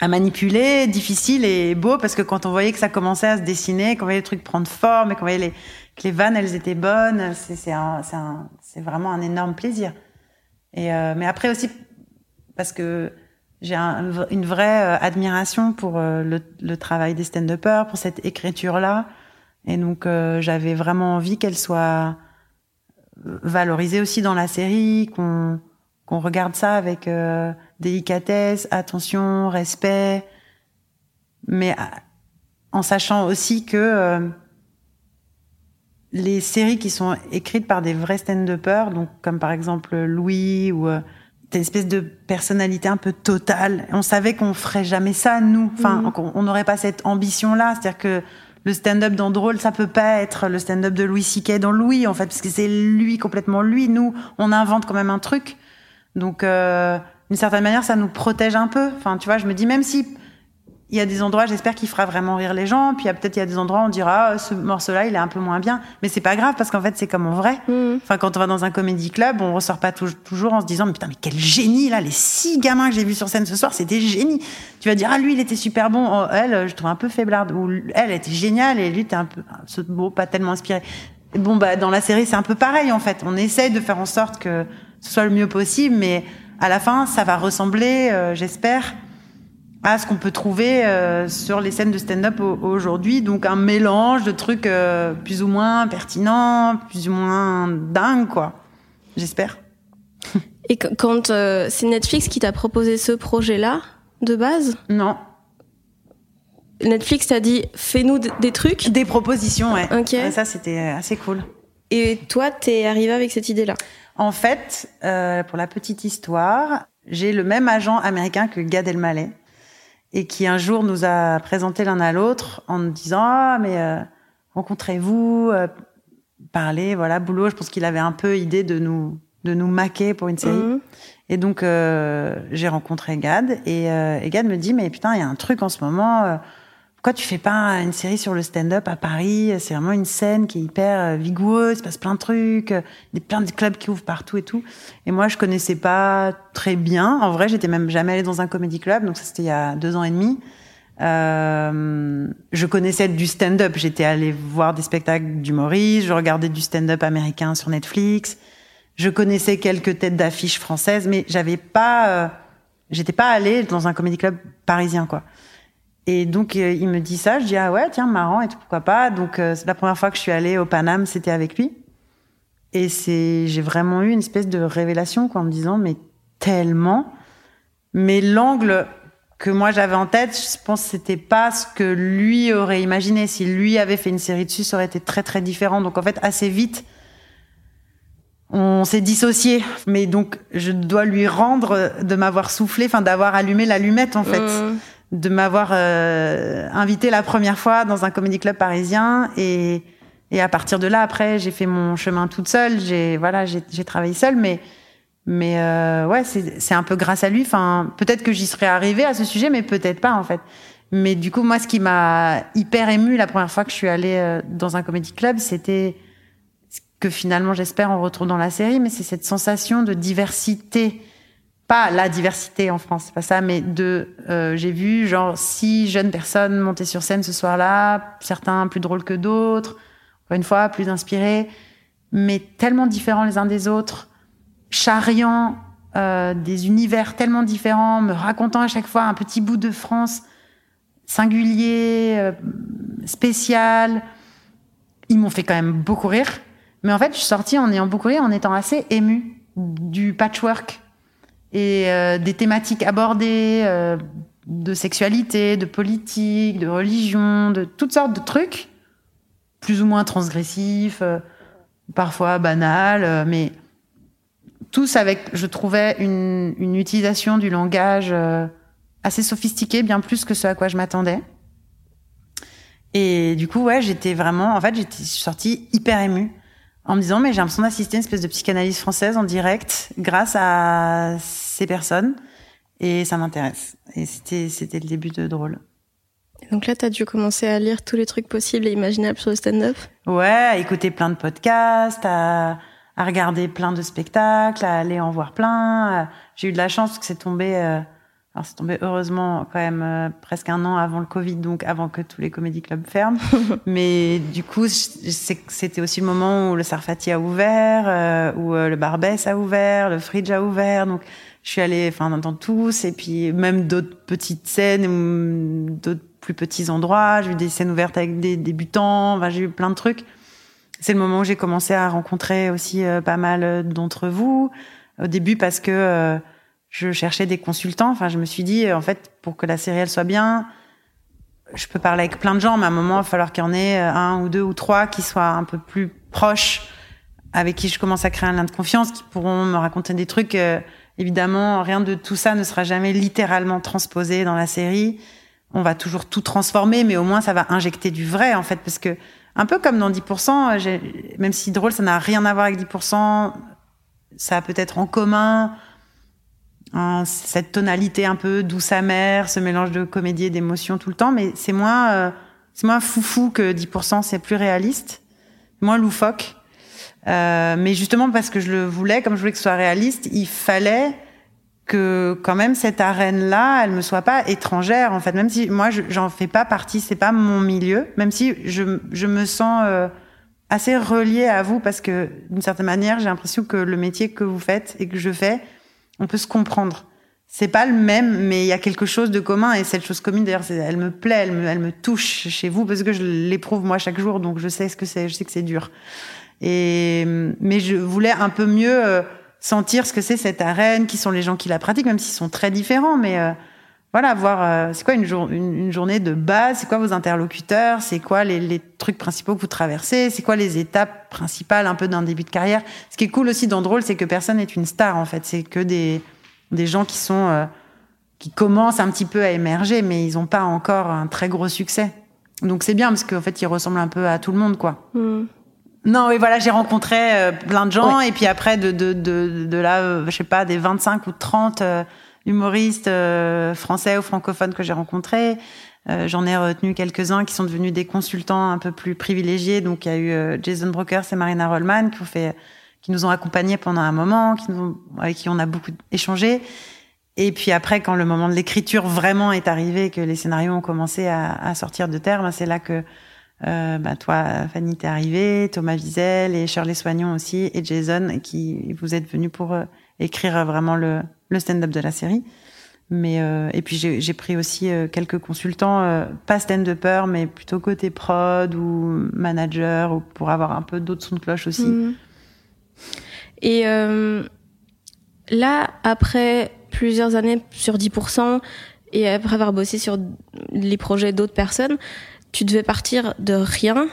à manipuler, difficile et beau parce que quand on voyait que ça commençait à se dessiner, qu'on voyait le truc prendre forme et qu'on voyait les, que les vannes elles étaient bonnes, c'est vraiment un énorme plaisir. Et euh, mais après aussi parce que j'ai un, une vraie euh, admiration pour euh, le, le, travail des stand-uppers, pour cette écriture là, et donc euh, j'avais vraiment envie qu'elle soit valorisée aussi dans la série, qu'on regarde ça avec euh, délicatesse, attention, respect, mais en sachant aussi que euh, les séries qui sont écrites par des vrais stand-uppers, donc comme par exemple Louis ou euh, une espèce de personnalité un peu totale. On savait qu'on ferait jamais ça nous, enfin mmh. on n'aurait pas cette ambition-là, c'est-à-dire que le stand-up dans Drôle, ça peut pas être le stand-up de Louis C.K. dans Louis, en fait, parce que c'est lui complètement lui. Nous, on invente quand même un truc. Donc, euh, d'une certaine manière, ça nous protège un peu. Enfin, tu vois, je me dis, même si il y a des endroits, j'espère qu'il fera vraiment rire les gens. Puis peut-être il y a des endroits où on dira ah, ce morceau-là, il est un peu moins bien, mais c'est pas grave parce qu'en fait c'est comme en vrai. Mmh. Enfin, quand on va dans un comédie club, on ressort pas toujours en se disant mais putain mais quel génie là, les six gamins que j'ai vus sur scène ce soir, c'était génie. Tu vas dire ah lui il était super bon, oh, elle je trouve un peu faiblarde ou elle était géniale et lui était un peu bon pas tellement inspiré. Bon bah dans la série c'est un peu pareil en fait. On essaye de faire en sorte que ce soit le mieux possible, mais à la fin, ça va ressembler, euh, j'espère, à ce qu'on peut trouver euh, sur les scènes de stand-up aujourd'hui. Donc un mélange de trucs euh, plus ou moins pertinents, plus ou moins dingues, quoi. J'espère. Et quand c'est Netflix qui t'a proposé ce projet-là, de base? Non. Netflix t'a dit fais-nous des trucs? Des propositions, ouais. Ok. ça, c'était assez cool. Et toi, t'es arrivé avec cette idée-là? En fait, euh, pour la petite histoire, j'ai le même agent américain que Gad Elmaleh et qui un jour nous a présenté l'un à l'autre en nous disant ah mais euh, rencontrez-vous, euh, parlez, voilà boulot. Je pense qu'il avait un peu idée de nous de nous maquer pour une série. Mmh. Et donc euh, j'ai rencontré Gad et, euh, et, Gad me dit mais putain il y a un truc en ce moment pourquoi tu fais pas une série sur le stand-up à Paris? C'est vraiment une scène qui est hyper euh, vigoureuse, il se passe plein de trucs, y a plein de clubs qui ouvrent partout et tout. Et moi, je connaissais pas très bien. En vrai, j'étais même jamais allée dans un comedy club, donc ça c'était il y a deux ans et demi. Euh, je connaissais du stand-up. J'étais allée voir des spectacles d'humoristes, je regardais du stand-up américain sur Netflix. Je connaissais quelques têtes d'affiches françaises, mais j'avais pas, euh, j'étais pas allée dans un comedy club parisien, quoi. Et donc euh, il me dit ça, je dis ah ouais tiens marrant et tout pourquoi pas. Donc euh, la première fois que je suis allée au Paname, c'était avec lui. Et c'est j'ai vraiment eu une espèce de révélation quoi en me disant mais tellement mais l'angle que moi j'avais en tête, je pense c'était pas ce que lui aurait imaginé. Si lui avait fait une série dessus, ça aurait été très très différent. Donc en fait assez vite on s'est dissocié, mais donc je dois lui rendre de m'avoir soufflé, enfin d'avoir allumé l'allumette en fait. Mmh de m'avoir euh, invité la première fois dans un comédie club parisien et et à partir de là après j'ai fait mon chemin toute seule. J'ai voilà j'ai travaillé seule mais mais euh, ouais c'est un peu grâce à lui. Enfin peut-être que j'y serais arrivée à ce sujet mais peut-être pas en fait. Mais du coup moi ce qui m'a hyper ému la première fois que je suis allée euh, dans un comédie club c'était que finalement j'espère on retrouve dans la série mais c'est cette sensation de diversité pas la diversité en France, c'est pas ça, mais de, euh, j'ai vu genre six jeunes personnes monter sur scène ce soir-là, certains plus drôles que d'autres, encore une fois plus inspirés, mais tellement différents les uns des autres, charriant euh, des univers tellement différents, me racontant à chaque fois un petit bout de France singulier, euh, spécial. Ils m'ont fait quand même beaucoup rire, mais en fait, je suis sortie en ayant beaucoup rire, en étant assez émue du patchwork et euh, des thématiques abordées euh, de sexualité, de politique, de religion, de toutes sortes de trucs, plus ou moins transgressifs, euh, parfois banals, mais tous avec, je trouvais, une, une utilisation du langage assez sophistiqué, bien plus que ce à quoi je m'attendais. Et du coup, ouais, j'étais vraiment, en fait, j'étais sortie hyper émue en me disant mais j'ai l'impression d'assister à une espèce de psychanalyse française en direct grâce à ces personnes et ça m'intéresse. Et c'était c'était le début de drôle. donc là, tu as dû commencer à lire tous les trucs possibles et imaginables sur le stand-up? Ouais, à écouter plein de podcasts, à, à regarder plein de spectacles, à aller en voir plein. J'ai eu de la chance que c'est tombé euh, alors c'est tombé heureusement quand même euh, presque un an avant le Covid, donc avant que tous les comédie clubs ferment. Mais du coup, c'était aussi le moment où le Sarfati a ouvert, euh, où euh, le Barbès a ouvert, le Fridge a ouvert. Donc je suis allée, enfin dans tous, et puis même d'autres petites scènes, d'autres plus petits endroits. J'ai eu des scènes ouvertes avec des débutants. Enfin, j'ai eu plein de trucs. C'est le moment où j'ai commencé à rencontrer aussi pas mal d'entre vous. Au début parce que je cherchais des consultants. Enfin, je me suis dit, en fait, pour que la série elle soit bien, je peux parler avec plein de gens, mais à un moment, il va falloir qu'il y en ait euh, un ou deux ou trois qui soient un peu plus proches, avec qui je commence à créer un lien de confiance, qui pourront me raconter des trucs. Euh, évidemment, rien de tout ça ne sera jamais littéralement transposé dans la série. On va toujours tout transformer, mais au moins ça va injecter du vrai, en fait, parce que un peu comme dans 10%, même si drôle, ça n'a rien à voir avec 10%, ça a peut-être en commun Hein, cette tonalité un peu douce amère, ce mélange de comédie et d'émotion tout le temps, mais c'est moins euh, c'est moins foufou que 10%, c'est plus réaliste, moins loufoque. Euh, mais justement parce que je le voulais, comme je voulais que ce soit réaliste, il fallait que quand même cette arène-là, elle me soit pas étrangère en fait. Même si moi j'en fais pas partie, c'est pas mon milieu. Même si je, je me sens euh, assez reliée à vous parce que d'une certaine manière, j'ai l'impression que le métier que vous faites et que je fais, on peut se comprendre. C'est pas le même, mais il y a quelque chose de commun et cette chose commune, d'ailleurs, elle me plaît, elle me, elle me touche chez vous parce que je l'éprouve moi chaque jour, donc je sais ce que c'est, je sais que c'est dur. Et mais je voulais un peu mieux euh, sentir ce que c'est cette arène, qui sont les gens qui la pratiquent, même s'ils sont très différents, mais euh, voilà, voir euh, c'est quoi une, une, journée de base, c'est quoi vos interlocuteurs, c'est quoi les, les, trucs principaux que vous traversez, c'est quoi les étapes principales un peu d'un début de carrière. Ce qui est cool aussi dans Drôle, c'est que personne n'est une star en fait, c'est que des des gens qui sont euh, qui commencent un petit peu à émerger, mais ils n'ont pas encore un très gros succès. Donc c'est bien parce qu'en fait ils ressemblent un peu à tout le monde quoi. Mm. Non, oui, voilà, j'ai rencontré euh, plein de gens et puis après de de de, de là, euh, je sais pas, des 25 ou 30 humoristes français ou francophones que j'ai rencontrés. J'en ai retenu quelques-uns qui sont devenus des consultants un peu plus privilégiés. Donc il y a eu Jason Brokers et Marina Rollman qui ont fait qui nous ont accompagnés pendant un moment, qui nous avec qui on a beaucoup échangé. Et puis après, quand le moment de l'écriture vraiment est arrivé, que les scénarios ont commencé à, à sortir de terre, ben c'est là que euh, bah toi, Fanny, t'es arrivée, Thomas Wiesel et Shirley Soignon aussi, et Jason, qui vous êtes venus pour euh, écrire vraiment le, le stand-up de la série. Mais euh, et puis j'ai pris aussi euh, quelques consultants, euh, pas stand-upper, mais plutôt côté prod ou manager, ou pour avoir un peu d'autres sons de cloche aussi. Mmh. Et là, après plusieurs années sur 10%, et après avoir bossé sur les projets d'autres personnes, tu devais partir de rien.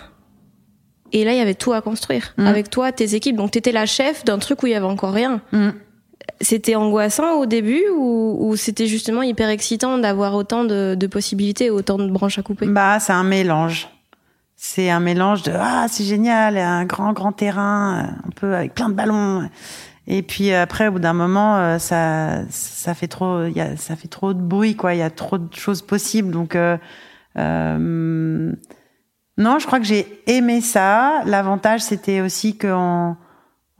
Et là, il y avait tout à construire. Mm. Avec toi, tes équipes. Donc, tu étais la chef d'un truc où il y avait encore rien. Mm. C'était angoissant au début ou, ou c'était justement hyper excitant d'avoir autant de, de possibilités, autant de branches à couper? Bah, c'est un mélange c'est un mélange de ah c'est génial, un grand grand terrain, un peu avec plein de ballons. Et puis après, au bout d'un moment, euh, ça ça fait trop, y a, ça fait trop de bruit quoi. Il y a trop de choses possibles. Donc euh, euh, non, je crois que j'ai aimé ça. L'avantage, c'était aussi qu'en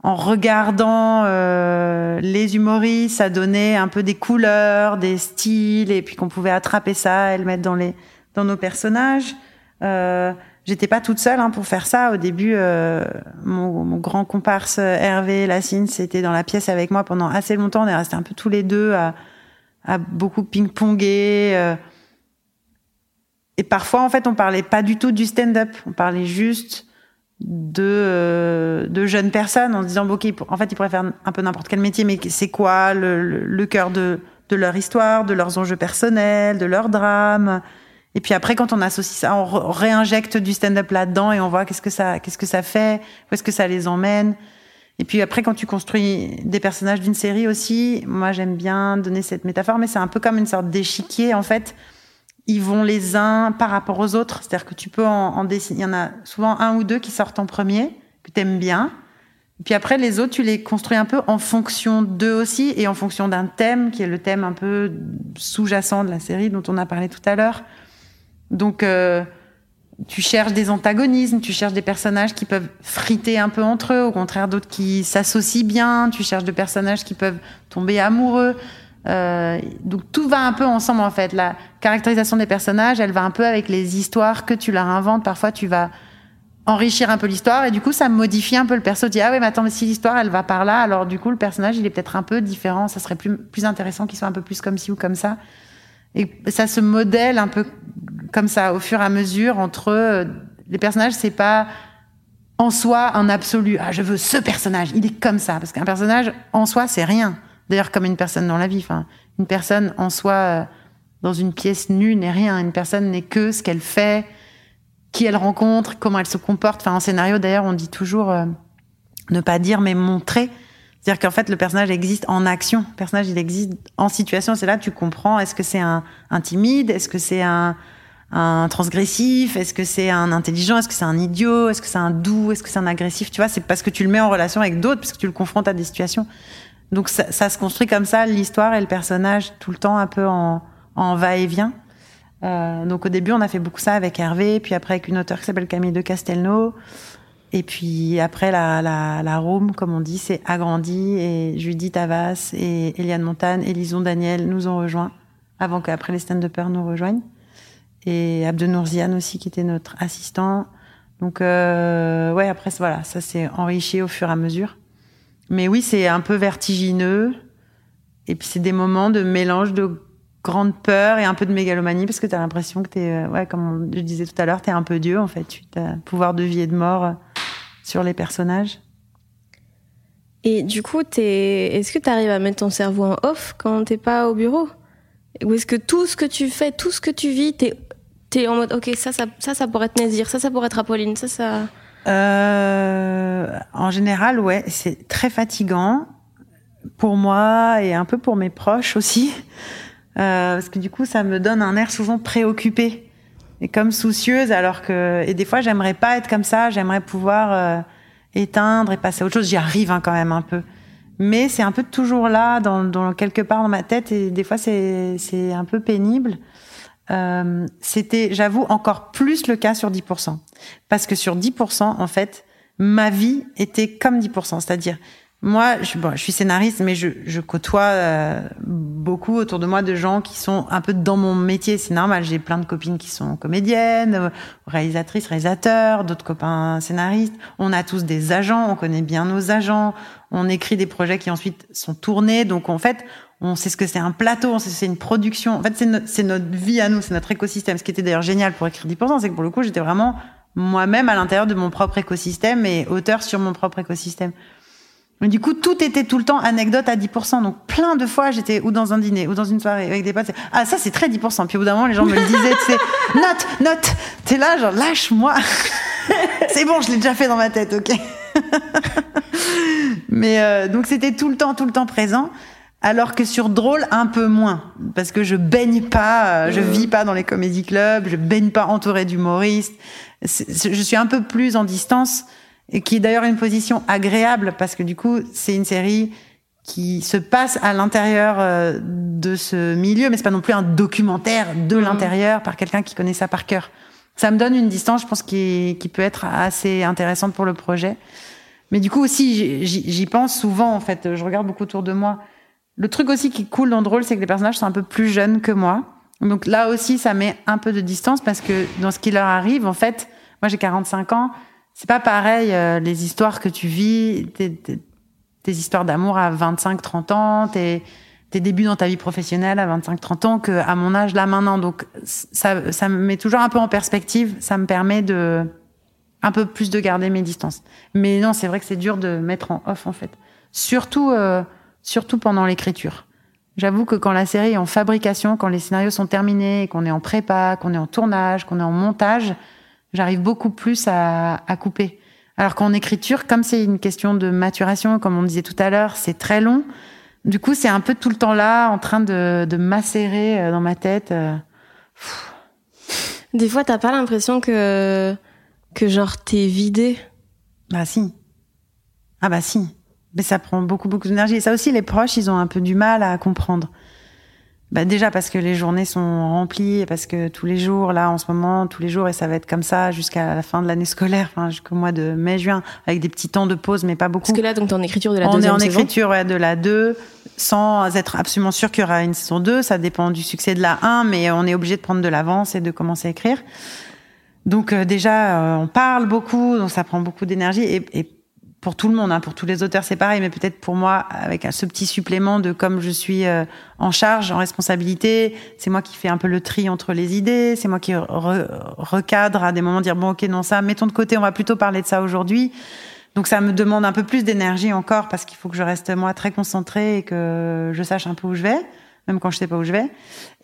en regardant euh, les humoristes, ça donnait un peu des couleurs, des styles, et puis qu'on pouvait attraper ça et le mettre dans les dans nos personnages. Euh, J'étais pas toute seule hein, pour faire ça. Au début, euh, mon, mon, grand comparse Hervé Lassine, c'était dans la pièce avec moi pendant assez longtemps. On est restés un peu tous les deux à, à beaucoup ping-ponger. Et parfois, en fait, on parlait pas du tout du stand-up. On parlait juste de, euh, de jeunes personnes en se disant, ok, en fait, ils pourraient faire un peu n'importe quel métier, mais c'est quoi le, le, cœur de, de leur histoire, de leurs enjeux personnels, de leur drame? Et puis après, quand on associe ça, on réinjecte du stand-up là-dedans et on voit qu'est-ce que ça, qu'est-ce que ça fait, où est-ce que ça les emmène. Et puis après, quand tu construis des personnages d'une série aussi, moi j'aime bien donner cette métaphore, mais c'est un peu comme une sorte d'échiquier en fait ils vont les uns par rapport aux autres. C'est-à-dire que tu peux en, dessiner. Il y en a souvent un ou deux qui sortent en premier, que tu aimes bien. Puis après, les autres, tu les construis un peu en fonction d'eux aussi et en fonction d'un thème qui est le thème un peu sous-jacent de la série dont on a parlé tout à l'heure. Donc, euh, tu cherches des antagonismes, tu cherches des personnages qui peuvent friter un peu entre eux, au contraire d'autres qui s'associent bien, tu cherches des personnages qui peuvent tomber amoureux. Euh, donc tout va un peu ensemble en fait. La caractérisation des personnages, elle va un peu avec les histoires que tu leur inventes. Parfois, tu vas enrichir un peu l'histoire et du coup, ça modifie un peu le perso. Tu dis ah oui, mais attends, mais si l'histoire elle va par là, alors du coup le personnage il est peut-être un peu différent. Ça serait plus plus intéressant qu'il soit un peu plus comme ci ou comme ça. Et ça se modèle un peu comme ça au fur et à mesure entre euh, les personnages. C'est pas en soi un absolu. Ah, je veux ce personnage. Il est comme ça parce qu'un personnage en soi c'est rien. D'ailleurs, comme une personne dans la vie. Une personne en soi, euh, dans une pièce nue, n'est rien. Une personne n'est que ce qu'elle fait, qui elle rencontre, comment elle se comporte. Enfin, en scénario, d'ailleurs, on dit toujours euh, ne pas dire, mais montrer. C'est-à-dire qu'en fait, le personnage existe en action. Le personnage, il existe en situation. C'est là que tu comprends. Est-ce que c'est un, un, timide Est-ce que c'est un, un transgressif? Est-ce que c'est un intelligent? Est-ce que c'est un idiot? Est-ce que c'est un doux? Est-ce que c'est un agressif? Tu vois, c'est parce que tu le mets en relation avec d'autres, parce que tu le confrontes à des situations. Donc ça, ça, se construit comme ça, l'histoire et le personnage, tout le temps un peu en, en va-et-vient. Euh, donc au début, on a fait beaucoup ça avec Hervé, puis après avec une auteure qui s'appelle Camille de Castelnau. Et puis après, la, la, la room, comme on dit, c'est agrandi et Judith Havas et Eliane Montane et Lison Daniel nous ont rejoints avant qu'après les stand-uppers nous rejoignent. Et Abdenourziane aussi, qui était notre assistant. Donc euh, ouais, après voilà, ça s'est enrichi au fur et à mesure. Mais oui, c'est un peu vertigineux. Et puis c'est des moments de mélange de grande peur et un peu de mégalomanie parce que tu as l'impression que tu es, euh, ouais, comme je disais tout à l'heure, tu es un peu Dieu en fait. Tu as pouvoir de vie et de mort euh, sur les personnages. Et du coup, es... est-ce que tu arrives à mettre ton cerveau en off quand t'es pas au bureau? Ou est-ce que tout ce que tu fais, tout ce que tu vis, t'es es en mode ok, ça, ça, ça, ça pourrait être Nézir, ça, ça pourrait être Apolline, ça, ça. Euh, en général, ouais, c'est très fatigant pour moi et un peu pour mes proches aussi, euh, parce que du coup, ça me donne un air souvent préoccupé et comme soucieuse, alors que et des fois, j'aimerais pas être comme ça, j'aimerais pouvoir euh, éteindre et passer à autre chose. J'y arrive hein, quand même un peu, mais c'est un peu toujours là, dans, dans quelque part dans ma tête, et des fois, c'est c'est un peu pénible. Euh, c'était, j'avoue, encore plus le cas sur 10%. Parce que sur 10%, en fait, ma vie était comme 10%. C'est-à-dire, moi, je, bon, je suis scénariste, mais je, je côtoie euh, beaucoup autour de moi de gens qui sont un peu dans mon métier. C'est normal. J'ai plein de copines qui sont comédiennes, réalisatrices, réalisateurs, d'autres copains scénaristes. On a tous des agents. On connaît bien nos agents. On écrit des projets qui ensuite sont tournés. Donc, en fait, on sait ce que c'est un plateau, on sait c'est une production. En fait, c'est, notre vie à nous, c'est notre écosystème. Ce qui était d'ailleurs génial pour écrire 10%, c'est que pour le coup, j'étais vraiment moi-même à l'intérieur de mon propre écosystème et auteur sur mon propre écosystème. Mais du coup, tout était tout le temps anecdote à 10%. Donc, plein de fois, j'étais ou dans un dîner, ou dans une soirée avec des potes. Ah, ça, c'est très 10%. Puis au bout d'un moment, les gens me le disaient, tu sais, note, note. T'es là, genre, lâche-moi. c'est bon, je l'ai déjà fait dans ma tête, ok. Mais euh, donc, c'était tout le temps, tout le temps présent. Alors que sur drôle, un peu moins. Parce que je baigne pas, euh, je vis pas dans les comédie clubs, je baigne pas entouré d'humoristes. Je suis un peu plus en distance, et qui est d'ailleurs une position agréable, parce que du coup, c'est une série qui se passe à l'intérieur euh, de ce milieu, mais c'est pas non plus un documentaire de mmh. l'intérieur par quelqu'un qui connaît ça par cœur. Ça me donne une distance, je pense, qui, qui peut être assez intéressante pour le projet. Mais du coup aussi, j'y pense souvent en fait. Je regarde beaucoup autour de moi. Le truc aussi qui est cool dans Drôle, c'est que les personnages sont un peu plus jeunes que moi. Donc là aussi, ça met un peu de distance parce que dans ce qui leur arrive, en fait, moi j'ai 45 ans, c'est pas pareil euh, les histoires que tu vis, tes, tes, histoires d'amour à 25, 30 ans, tes, tes débuts dans ta vie professionnelle à 25, 30 ans que à mon âge là maintenant. Donc ça, ça me met toujours un peu en perspective, ça me permet de un peu plus de garder mes distances. Mais non, c'est vrai que c'est dur de mettre en off en fait. Surtout, euh, surtout pendant l'écriture. J'avoue que quand la série est en fabrication, quand les scénarios sont terminés, qu'on est en prépa, qu'on est en tournage, qu'on est en montage, j'arrive beaucoup plus à, à couper. Alors qu'en écriture, comme c'est une question de maturation, comme on disait tout à l'heure, c'est très long. Du coup, c'est un peu tout le temps là, en train de, de macérer euh, dans ma tête. Euh. Des fois, t'as pas l'impression que que genre t'es vidé? Bah si. Ah bah si. Mais ça prend beaucoup, beaucoup d'énergie. Et ça aussi, les proches, ils ont un peu du mal à comprendre. Bah déjà parce que les journées sont remplies et parce que tous les jours, là, en ce moment, tous les jours, et ça va être comme ça jusqu'à la fin de l'année scolaire, enfin, jusqu'au mois de mai-juin, avec des petits temps de pause, mais pas beaucoup. Parce que là, donc, t'es en écriture de la On deuxième est en saison. écriture ouais, de la 2, sans être absolument sûr qu'il y aura une saison 2. Ça dépend du succès de la 1, mais on est obligé de prendre de l'avance et de commencer à écrire. Donc euh, déjà, euh, on parle beaucoup, donc ça prend beaucoup d'énergie. Et, et pour tout le monde, hein, pour tous les auteurs, c'est pareil, mais peut-être pour moi, avec ce petit supplément de comme je suis euh, en charge, en responsabilité, c'est moi qui fais un peu le tri entre les idées, c'est moi qui re recadre à des moments, dire bon ok non ça, mettons de côté, on va plutôt parler de ça aujourd'hui. Donc ça me demande un peu plus d'énergie encore parce qu'il faut que je reste moi très concentrée et que je sache un peu où je vais, même quand je sais pas où je vais.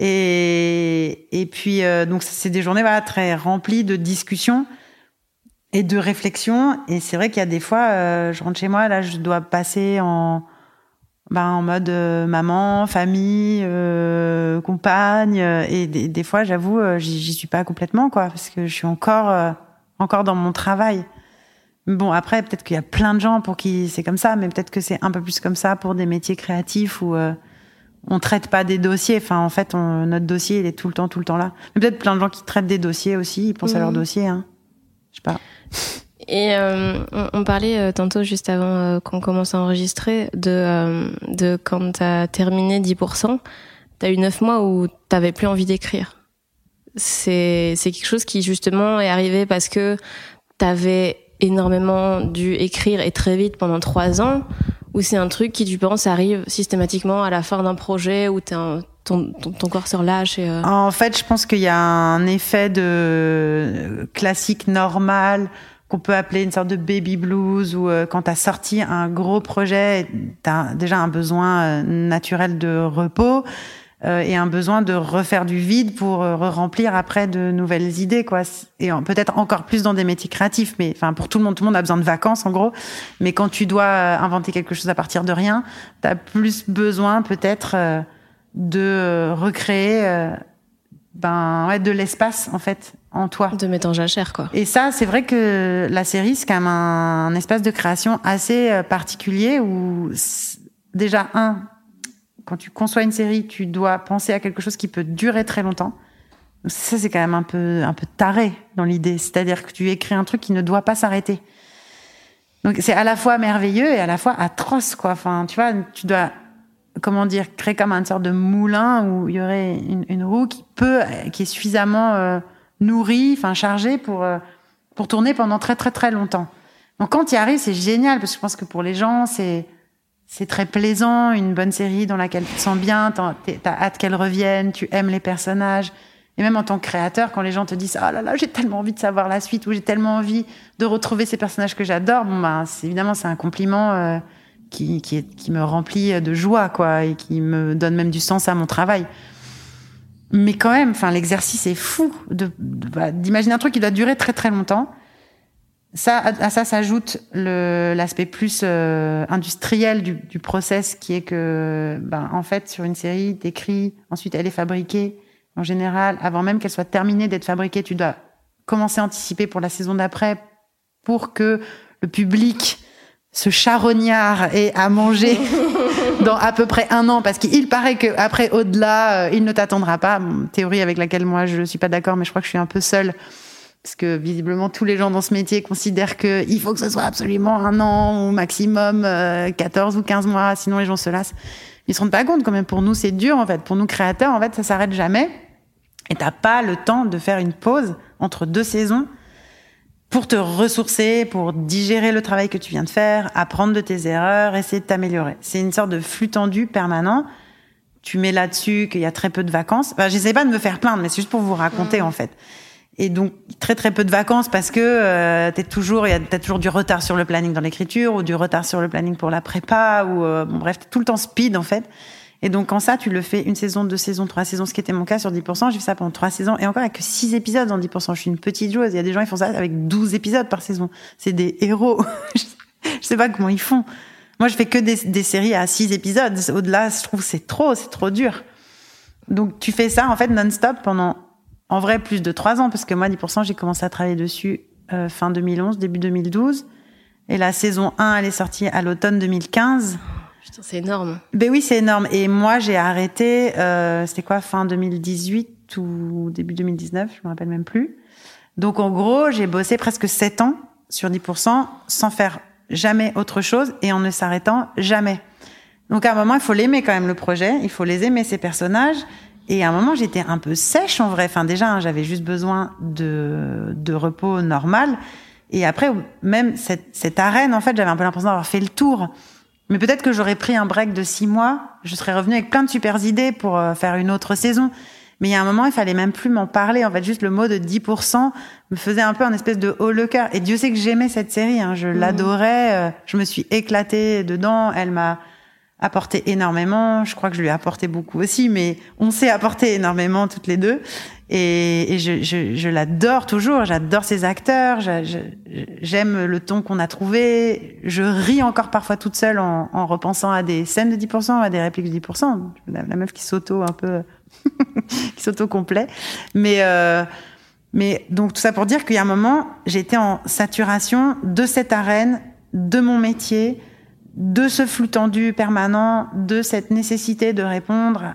Et et puis euh, donc c'est des journées voilà très remplies de discussions et de réflexion. Et c'est vrai qu'il y a des fois, euh, je rentre chez moi, là, je dois passer en, ben, en mode euh, maman, famille, euh, compagne. Et des, des fois, j'avoue, euh, j'y suis pas complètement, quoi, parce que je suis encore, euh, encore dans mon travail. Bon, après, peut-être qu'il y a plein de gens pour qui c'est comme ça, mais peut-être que c'est un peu plus comme ça pour des métiers créatifs où euh, on traite pas des dossiers. Enfin, en fait, on, notre dossier, il est tout le temps, tout le temps là. Mais peut-être plein de gens qui traitent des dossiers aussi, ils pensent à leur dossier, hein. Je sais pas. Et euh, on, on, parlait euh, tantôt, juste avant euh, qu'on commence à enregistrer, de, euh, de quand t'as terminé 10%, t'as eu 9 mois où t'avais plus envie d'écrire. C'est, quelque chose qui justement est arrivé parce que t'avais énormément dû écrire et très vite pendant 3 ans, ou c'est un truc qui, tu penses, arrive systématiquement à la fin d'un projet où un, ton, ton, ton, corps se relâche et euh... En fait, je pense qu'il y a un effet de classique normal qu'on peut appeler une sorte de baby blues où euh, quand tu as sorti un gros projet, tu as déjà un besoin euh, naturel de repos et un besoin de refaire du vide pour euh, remplir après de nouvelles idées quoi. Et peut-être encore plus dans des métiers créatifs mais enfin pour tout le monde tout le monde a besoin de vacances en gros. Mais quand tu dois euh, inventer quelque chose à partir de rien, tu as plus besoin peut-être euh, de recréer euh, ben ouais de l'espace en fait en toi. De mettre en jachère quoi. Et ça c'est vrai que la série c'est quand même un, un, espace de création assez euh, particulier où déjà un quand tu conçois une série tu dois penser à quelque chose qui peut durer très longtemps. Ça c'est quand même un peu un peu taré dans l'idée. C'est-à-dire que tu écris un truc qui ne doit pas s'arrêter. Donc c'est à la fois merveilleux et à la fois atroce quoi. Enfin tu vois tu dois comment dire, créer comme une sorte de moulin où il y aurait une, roue qui peut, qui est suffisamment euh, nourrie, enfin chargée pour euh, pour tourner pendant très très très longtemps. Donc quand il y arrive, c'est génial parce que je pense que pour les gens, c'est c'est très plaisant, une bonne série dans laquelle tu te sens bien, t'as hâte qu'elle revienne, tu aimes les personnages. Et même en tant que créateur, quand les gens te disent oh là là, j'ai tellement envie de savoir la suite ou j'ai tellement envie de retrouver ces personnages que j'adore, bon c'est évidemment c'est un compliment. Euh, qui, qui, qui me remplit de joie, quoi, et qui me donne même du sens à mon travail. Mais quand même, enfin, l'exercice est fou de, d'imaginer un truc qui doit durer très très longtemps. Ça, à ça s'ajoute l'aspect plus euh, industriel du, du, process, qui est que, ben, en fait, sur une série, t'écris, ensuite elle est fabriquée. En général, avant même qu'elle soit terminée d'être fabriquée, tu dois commencer à anticiper pour la saison d'après, pour que le public ce charognard et à manger dans à peu près un an parce qu'il paraît que après au-delà euh, il ne t'attendra pas bon, théorie avec laquelle moi je suis pas d'accord mais je crois que je suis un peu seule parce que visiblement tous les gens dans ce métier considèrent que il faut que ce soit absolument un an ou maximum 14 ou 15 mois, sinon les gens se lassent. Ils se rendent pas compte quand même. Pour nous, c'est dur en fait. Pour nous créateurs, en fait, ça s'arrête jamais. Et t'as pas le temps de faire une pause entre deux saisons pour te ressourcer, pour digérer le travail que tu viens de faire, apprendre de tes erreurs, essayer de t'améliorer. C'est une sorte de flux tendu permanent. Tu mets là-dessus qu'il y a très peu de vacances. Enfin, j'essaie pas de me faire plaindre, mais c'est juste pour vous raconter, mmh. en fait. Et donc très très peu de vacances parce que euh, t'es toujours, y a, t'as toujours du retard sur le planning dans l'écriture ou du retard sur le planning pour la prépa ou euh, bon bref, tout le temps speed en fait. Et donc quand ça, tu le fais une saison, deux saisons, trois saisons, ce qui était mon cas sur 10%, j'ai fait ça pendant trois saisons et encore avec six épisodes dans 10%. Je suis une petite joueuse. Il y a des gens qui font ça avec 12 épisodes par saison. C'est des héros. je sais pas comment ils font. Moi, je fais que des, des séries à six épisodes. Au-delà, je trouve c'est trop, c'est trop dur. Donc tu fais ça en fait non-stop pendant en vrai, plus de trois ans, parce que moi, 10%, j'ai commencé à travailler dessus euh, fin 2011, début 2012. Et la saison 1, elle est sortie à l'automne 2015. Putain, c'est énorme. Ben oui, c'est énorme. Et moi, j'ai arrêté, euh, c'était quoi, fin 2018 ou début 2019, je me rappelle même plus. Donc, en gros, j'ai bossé presque sept ans sur 10% sans faire jamais autre chose et en ne s'arrêtant jamais. Donc, à un moment, il faut l'aimer quand même, le projet. Il faut les aimer, ces personnages. Et à un moment, j'étais un peu sèche en vrai. Enfin, déjà, hein, j'avais juste besoin de, de repos normal. Et après, même cette, cette arène, en fait, j'avais un peu l'impression d'avoir fait le tour. Mais peut-être que j'aurais pris un break de six mois. Je serais revenue avec plein de super idées pour euh, faire une autre saison. Mais il y a un moment, il fallait même plus m'en parler. En fait, juste le mot de 10% me faisait un peu un espèce de haut le cœur. Et Dieu sait que j'aimais cette série. Hein. Je mmh. l'adorais. Euh, je me suis éclatée dedans. Elle m'a apporté énormément. Je crois que je lui ai apporté beaucoup aussi, mais on s'est apporté énormément toutes les deux. Et, je, je, je l'adore toujours. J'adore ses acteurs. J'aime le ton qu'on a trouvé. Je ris encore parfois toute seule en, en, repensant à des scènes de 10%, à des répliques de 10%. La, la meuf qui s'auto un peu, qui s'auto complet. Mais euh, mais donc tout ça pour dire qu'il y a un moment, j'étais en saturation de cette arène, de mon métier, de ce flux tendu permanent, de cette nécessité de répondre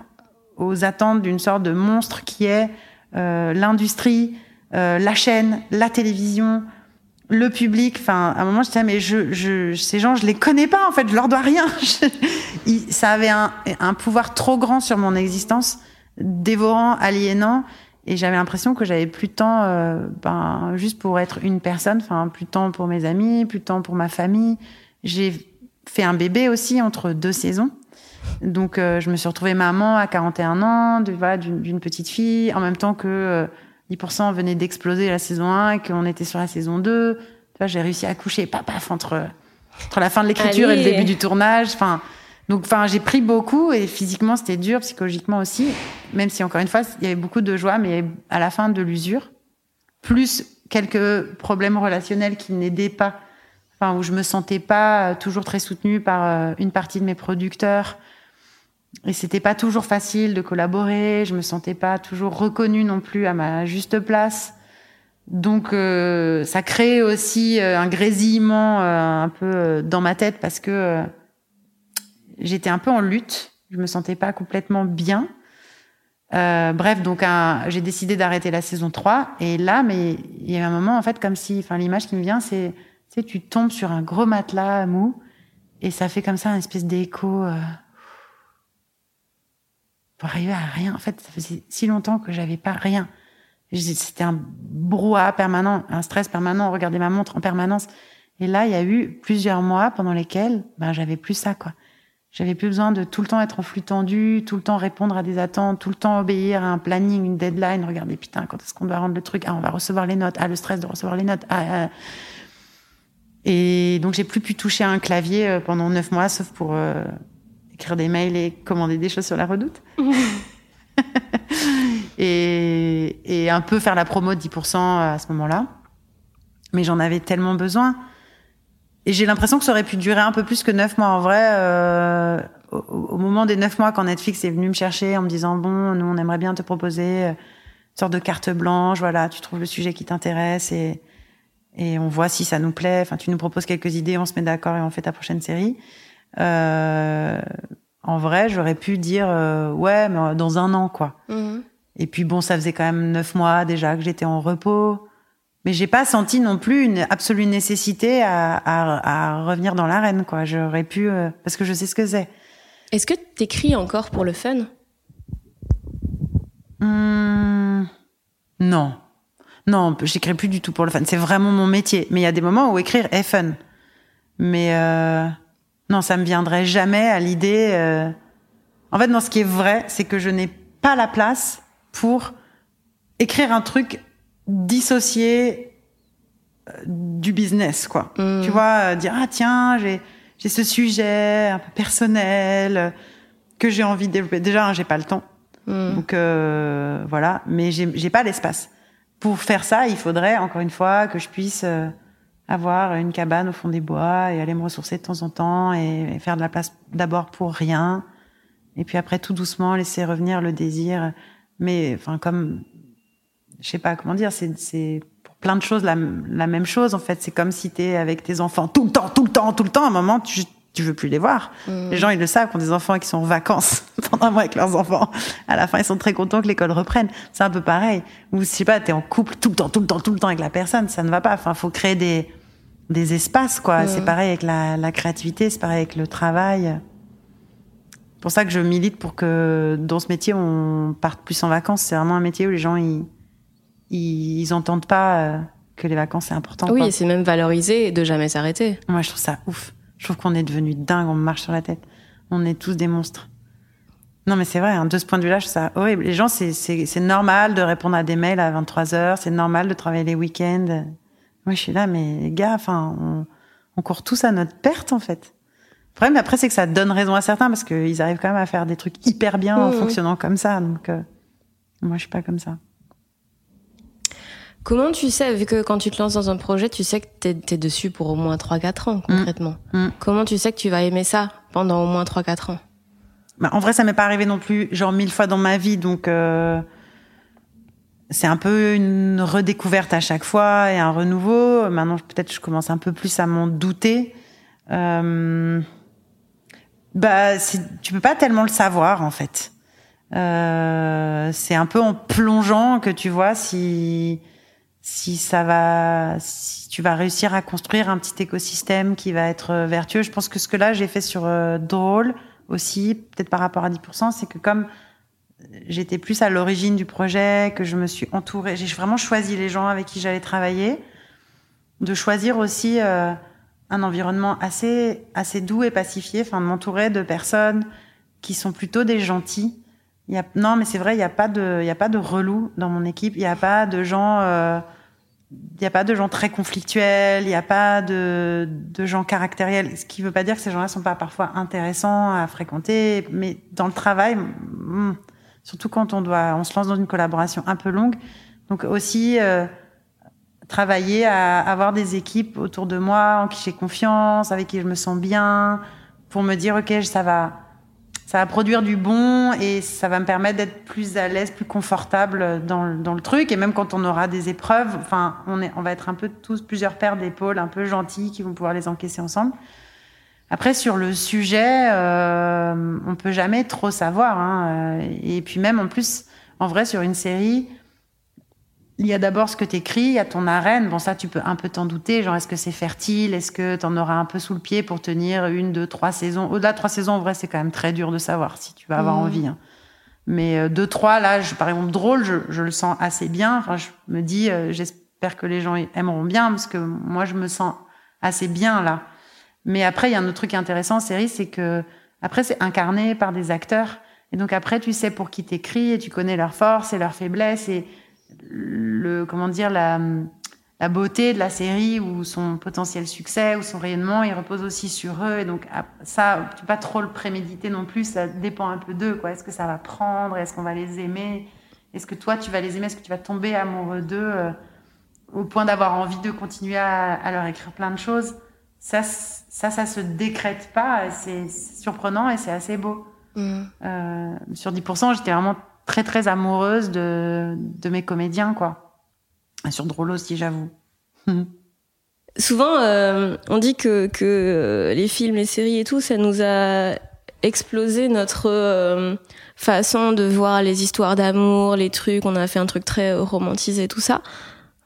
aux attentes d'une sorte de monstre qui est euh, l'industrie, euh, la chaîne, la télévision, le public. Enfin, à un moment, je disais, mais je, je, ces gens, je les connais pas, en fait, je leur dois rien. ça avait un, un, pouvoir trop grand sur mon existence, dévorant, aliénant. Et j'avais l'impression que j'avais plus de temps, euh, ben, juste pour être une personne, enfin, plus de temps pour mes amis, plus de temps pour ma famille. J'ai fait un bébé aussi entre deux saisons. Donc, euh, je me suis retrouvée maman à 41 ans, de, voilà, d'une petite fille, en même temps que 10% euh, venait d'exploser la saison 1 et qu'on était sur la saison 2. J'ai réussi à coucher, paf, paf, entre, entre la fin de l'écriture et le début du tournage. Enfin, donc, enfin, j'ai pris beaucoup et physiquement, c'était dur, psychologiquement aussi. Même si, encore une fois, il y avait beaucoup de joie, mais à la fin de l'usure. Plus quelques problèmes relationnels qui n'aidaient pas où je me sentais pas euh, toujours très soutenue par euh, une partie de mes producteurs. Et c'était pas toujours facile de collaborer. Je me sentais pas toujours reconnue non plus à ma juste place. Donc euh, ça crée aussi un grésillement un peu dans ma tête parce que j'étais un peu en lutte. Je me sentais pas complètement bien. Bref, donc j'ai décidé d'arrêter la saison 3 et là, mais il y a un moment en fait comme si, enfin l'image qui me vient, c'est tu sais, tu tombes sur un gros matelas mou et ça fait comme ça une espèce d'écho. Euh, pour arriver à rien. En fait, ça faisait si longtemps que j'avais pas rien. C'était un brouhaha permanent, un stress permanent, regarder ma montre en permanence. Et là, il y a eu plusieurs mois pendant lesquels ben, j'avais plus ça, quoi. J'avais plus besoin de tout le temps être en flux tendu, tout le temps répondre à des attentes, tout le temps obéir à un planning, une deadline. Regardez, putain, quand est-ce qu'on doit rendre le truc? Ah, on va recevoir les notes. Ah, le stress de recevoir les notes. Ah, ah. Et donc j'ai plus pu toucher un clavier euh, pendant neuf mois, sauf pour euh, écrire des mails et commander des choses sur la Redoute. et, et, un peu faire la promo de 10% à ce moment-là. Mais j'en avais tellement besoin. Et j'ai l'impression que ça aurait pu durer un peu plus que neuf mois. En vrai, euh, au, au, moment des neuf mois, quand Netflix est venu me chercher en me disant bon, nous on aimerait bien te proposer une sorte de carte blanche, voilà, tu trouves le sujet qui t'intéresse et et on voit si ça nous plaît. Enfin, tu nous proposes quelques idées, on se met d'accord et on fait ta prochaine série. Euh, en vrai, j'aurais pu dire euh, ouais, mais dans un an, quoi. Mhm. Et puis bon, ça faisait quand même neuf mois déjà que j'étais en repos. mais j'ai pas senti non plus une absolue nécessité à, à, à revenir dans l'arène, quoi. J'aurais pu, euh, parce que je sais ce que c'est. Est-ce que t'écris encore pour le fun? Hum, non. Non, j'écris plus du tout pour le fun. C'est vraiment mon métier. Mais il y a des moments où écrire est fun. Mais euh, non, ça me viendrait jamais à l'idée. Euh... En fait, non, ce qui est vrai, c'est que je n'ai pas la place pour écrire un truc dissocié euh, du business, quoi. Mm. Tu vois, euh, dire ah tiens, j'ai j'ai ce sujet un peu personnel euh, que j'ai envie de développer. Déjà, hein, j'ai pas le temps. Mm. Donc euh, voilà, mais j'ai j'ai pas l'espace. Pour faire ça, il faudrait encore une fois que je puisse euh, avoir une cabane au fond des bois et aller me ressourcer de temps en temps et, faire de la place d'abord pour rien et puis après tout doucement laisser revenir le désir. Mais enfin comme je sais pas comment dire, c'est c'est pour plein de choses la, la même chose en fait. C'est comme si t'es avec tes enfants tout le temps, tout le temps, tout le temps. À un moment, tu tu veux plus les voir. Mm. Les gens, ils le savent, qui ont des enfants qui sont en vacances pendant un mois avec leurs enfants. À la fin, ils sont très contents que l'école reprenne. C'est un peu pareil. Ou, je sais pas, t'es en couple tout le temps, tout le temps, tout le temps avec la personne. Ça ne va pas. Enfin, faut créer des, des espaces, quoi. Ouais. C'est pareil avec la, la créativité, c'est pareil avec le travail. C'est pour ça que je milite pour que dans ce métier, on parte plus en vacances. C'est vraiment un métier où les gens, ils, ils, ils entendent pas euh, que les vacances, c'est important. Oui, quoi. et c'est même valorisé de jamais s'arrêter. Moi, je trouve ça ouf. Je trouve qu'on est devenu dingue, on marche sur la tête. On est tous des monstres. Non, mais c'est vrai, hein, de ce point de vue-là, je trouve ça horrible. Les gens, c'est, normal de répondre à des mails à 23 heures, c'est normal de travailler les week-ends. Moi, je suis là, mais les gars, enfin, on, on court tous à notre perte, en fait. Le problème, après, c'est que ça donne raison à certains parce qu'ils arrivent quand même à faire des trucs hyper bien en Mhm. fonctionnant comme ça. Donc, euh, moi, je suis pas comme ça. Comment tu sais, vu que quand tu te lances dans un projet, tu sais que t'es es dessus pour au moins 3-4 ans, concrètement. Mm. Comment tu sais que tu vas aimer ça pendant au moins 3-4 ans? Bah, en vrai, ça m'est pas arrivé non plus, genre mille fois dans ma vie, donc euh, c'est un peu une redécouverte à chaque fois et un renouveau. Maintenant, peut-être je commence un peu plus à m'en douter. Euh, bah, tu peux pas tellement le savoir en fait. Euh, c'est un peu en plongeant que tu vois si si ça va, si tu vas réussir à construire un petit écosystème qui va être euh, vertueux. Je pense que ce que là j'ai fait sur euh, Drôle aussi, peut-être par rapport à 10%, c'est que comme j'étais plus à l'origine du projet, que je me suis entourée, j'ai vraiment choisi les gens avec qui j'allais travailler, de choisir aussi euh, un environnement assez assez doux et pacifié, enfin de m'entourer de personnes qui sont plutôt des gentils. Non, mais c'est vrai, il n'y a pas de, il y a pas de relou dans mon équipe. Il n'y a pas de gens, euh, il y a pas de gens très conflictuels. Il n'y a pas de, de gens caractériels. Ce qui ne veut pas dire que ces gens-là sont pas parfois intéressants à fréquenter, mais dans le travail, hmm, surtout quand on doit, on se lance dans une collaboration un peu longue. Donc aussi euh, travailler à avoir des équipes autour de moi en qui j'ai confiance, avec qui je me sens bien, pour me dire ok, ça va ça va produire du bon et ça va me permettre d'être plus à l'aise, plus confortable dans, le- dans le truc. Et même quand on aura des épreuves, enfin, on, est, on va être un peu tous plusieurs paires d'épaules, un peu gentils, qui vont pouvoir les encaisser ensemble. Après, sur le sujet, euh, on peut jamais trop savoir. Hein. Et puis même, en plus, en vrai, sur une série, il y a d'abord ce que tu écris, il y a ton arène. Bon, ça, tu peux un peu t'en douter. Genre, est-ce que c'est fertile? Est-ce que tu en auras un peu sous le pied pour tenir une, deux, trois saisons? Au-delà de trois saisons, en vrai, c'est quand même très dur de savoir si tu vas avoir Mhm. envie. hein. Mais euh, deux, trois, là, je, par exemple, drôle, je, je le sens assez bien. Enfin, je me dis, euh, j'espère que les gens aimeront bien parce que moi, je me sens assez bien là. Mais après, il y a un autre truc intéressant en série, c'est que après, c'est incarné par des acteurs. Et donc après, tu sais pour qui t'écris et tu connais leurs forces et leurs faiblesses et le, comment dire, la, la beauté de la série ou son potentiel succès ou son rayonnement, il repose aussi sur eux. Et donc, ça, tu peux pas trop le préméditer non plus. Ça dépend un peu d'eux, quoi. Est-ce que ça va prendre? Est-ce qu'on va les aimer? Est-ce que toi, tu vas les aimer? Est-ce que tu vas tomber amoureux d'eux, euh, au point d'avoir envie de continuer à, à leur écrire plein de choses? Ça, ça, ça se décrète pas. C'est surprenant et c'est assez beau. Mm. Euh, sur 10%, j'étais vraiment très très amoureuse de, de mes comédiens, quoi. Et sur Drôle aussi, j'avoue. Souvent, euh, on dit que, que euh, les films, les séries et tout, ça nous a explosé notre euh, façon de voir les histoires d'amour, les trucs. On a fait un truc très romantisé, tout ça.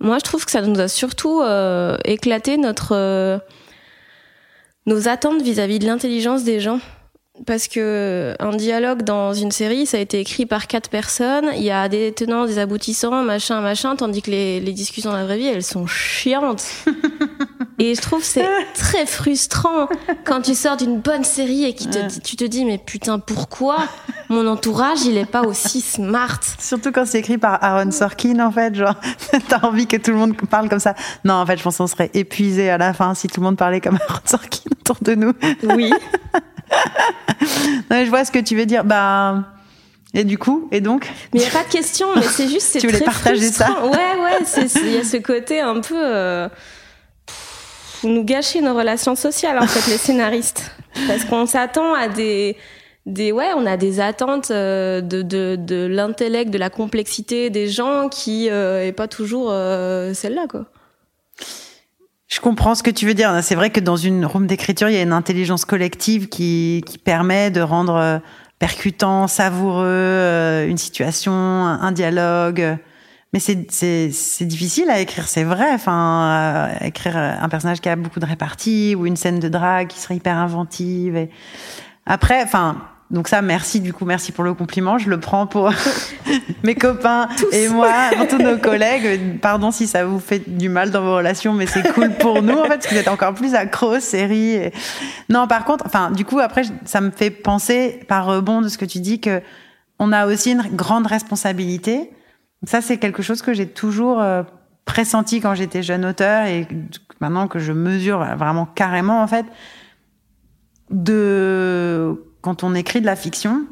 Moi, je trouve que ça nous a surtout euh, éclaté notre euh, nos attentes vis-à-vis de l'intelligence des gens. Parce que un dialogue dans une série, ça a été écrit par quatre personnes. Il y a des tenants, des aboutissants, machin, machin, tandis que les, les discussions dans la vraie vie, elles sont chiantes. Et je trouve c'est très frustrant quand tu sors d'une bonne série et qui te, tu te dis mais putain pourquoi mon entourage il est pas aussi smart? Surtout quand c'est écrit par Aaron Sorkin en fait, genre t'as envie que tout le monde parle comme ça. Non en fait je pense qu'on serait épuisé à la fin si tout le monde parlait comme Aaron Sorkin autour de nous. Oui. non, je vois ce que tu veux dire. Bah et du coup, et donc? Mais il n'y a pas de question, mais c'est juste c'est Tu voulais très partager ça frustrant. Ouais ouais, c'est- il y a ce côté un peu euh, vous nous gâchez nos relations sociales en fait les scénaristes parce qu'on s'attend à des des ouais, on a des attentes euh, de de de l'intellect, de la complexité des gens qui euh, est pas toujours euh, celle-là quoi. Je comprends ce que tu veux dire. C'est vrai que dans une room d'écriture, il y a une intelligence collective qui, qui permet de rendre euh, percutant, savoureux euh, une situation, un, un dialogue. Mais c'est difficile à écrire, c'est vrai. Enfin, euh, écrire un personnage qui a beaucoup de réparties ou une scène de drague qui serait hyper inventive. Et après, enfin. Donc ça, merci du coup, merci pour le compliment. Je le prends pour mes copains et moi, pour tous nos collègues. Pardon si ça vous fait du mal dans vos relations, mais c'est cool pour nous en fait, parce que vous êtes encore plus accro aux séries. et- Non, par contre, enfin, du coup, après, ça me fait penser par rebond de ce que tu dis que on a aussi une grande responsabilité. Ça, c'est quelque chose que j'ai toujours euh, pressenti quand j'étais jeune auteur et maintenant que je mesure vraiment carrément en fait de quand on écrit de la fiction,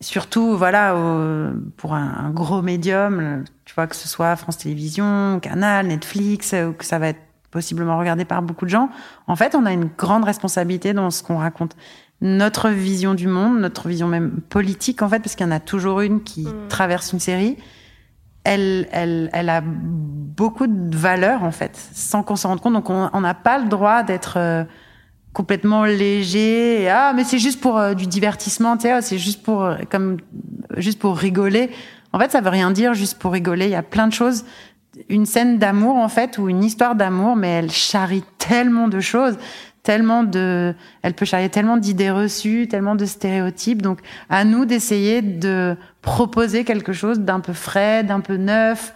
surtout voilà pour un, un gros médium, tu vois que ce soit France Télévisions, Canal, Netflix, euh, ou que ça va être possiblement regardé par beaucoup de gens. En fait, on a une grande responsabilité dans ce qu'on raconte. Notre vision du monde, notre vision même politique en fait, parce qu'il y en a toujours une qui traverse une série. Elle, elle, elle a beaucoup de valeur en fait, sans qu'on s'en rende compte. Donc on on n'a pas le droit d'être euh, complètement léger et, ah mais c'est juste pour euh, du divertissement tu sais c'est juste pour euh, comme juste pour rigoler en fait ça veut rien dire juste pour rigoler. Il y a plein de choses. Une scène d'amour en fait ou une histoire d'amour mais elle charrie tellement de choses tellement de elle peut charrier tellement d'idées reçues tellement de stéréotypes. Donc à nous d'essayer de proposer quelque chose d'un peu frais d'un peu neuf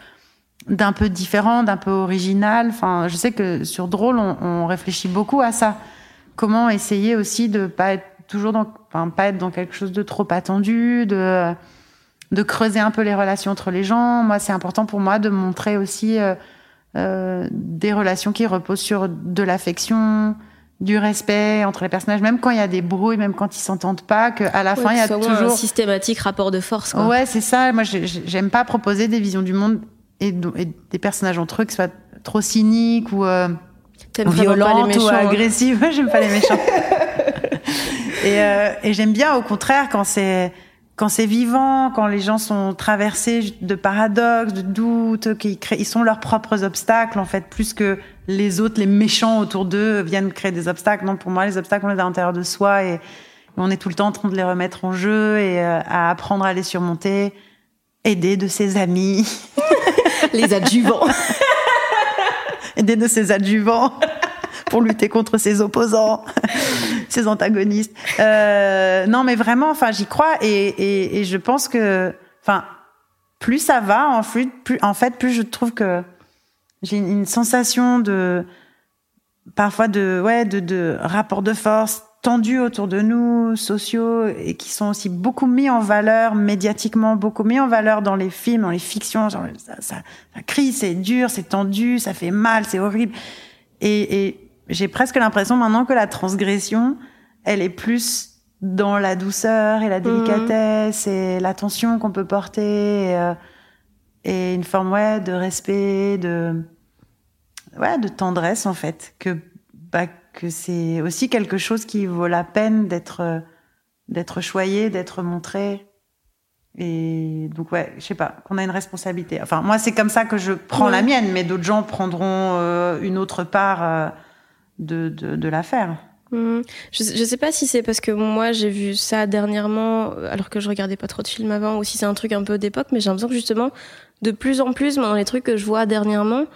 d'un peu différent d'un peu original. Enfin je sais que sur drôle on, on réfléchit beaucoup à ça. Comment essayer aussi de pas être toujours dans, enfin, pas être dans quelque chose de trop attendu, de, de creuser un peu les relations entre les gens. Moi, c'est important pour moi de montrer aussi euh, euh, des relations qui reposent sur de l'affection, du respect entre les personnages, même quand il y a des brouilles, même quand ils s'entendent pas, qu'à la fin, il y a soit un toujours systématique rapport de force quoi. Ouais, c'est ça. Moi, j'ai- j'ai- j'aime pas proposer des visions du monde et, des personnages entre eux qui soient trop cyniques ou euh, violentes ou hein. agressives. J'aime pas les méchants. et euh, et j'aime bien, au contraire, quand c'est quand c'est vivant, quand les gens sont traversés de paradoxes, de doutes, qu'ils créent, ils sont leurs propres obstacles en fait, plus que les autres, les méchants autour d'eux viennent créer des obstacles. Non, pour moi, les obstacles on les a à l'intérieur de soi et on est tout le temps en train de les remettre en jeu et euh, à apprendre à les surmonter, aider de ses amis. les adjuvants. aider de ses adjuvants pour lutter contre ses opposants, antagonistes. Euh, non, mais vraiment, enfin, j'y crois et, et, et je pense que, enfin, plus ça va, en fait, plus, en fait, plus je trouve que j'ai une, une sensation de, parfois de, ouais, de, de rapports de force tendus autour de nous, sociaux, et qui sont aussi beaucoup mis en valeur médiatiquement, beaucoup mis en valeur dans les films, dans les fictions. Genre, ça, ça, ça crie, c'est dur, c'est tendu, ça fait mal, c'est horrible. Et, et j'ai presque l'impression maintenant que la transgression, elle est plus dans la douceur et la délicatesse et l'attention qu'on peut porter et, euh, et une forme ouais de respect, de ouais de tendresse en fait que bah, que c'est aussi quelque chose qui vaut la peine d'être euh, d'être choyé, d'être montré. Et donc ouais, je sais pas, qu'on a une responsabilité. Enfin moi c'est comme ça que je prends Ouais. la mienne, mais d'autres gens prendront euh, une autre part euh, de, de de l'affaire. Hmm. Je, je sais pas si c'est parce que moi j'ai vu ça dernièrement, alors que je regardais pas trop de films avant, ou si c'est un truc un peu d'époque, mais j'ai l'impression que justement de plus en plus, dans les trucs que je vois dernièrement,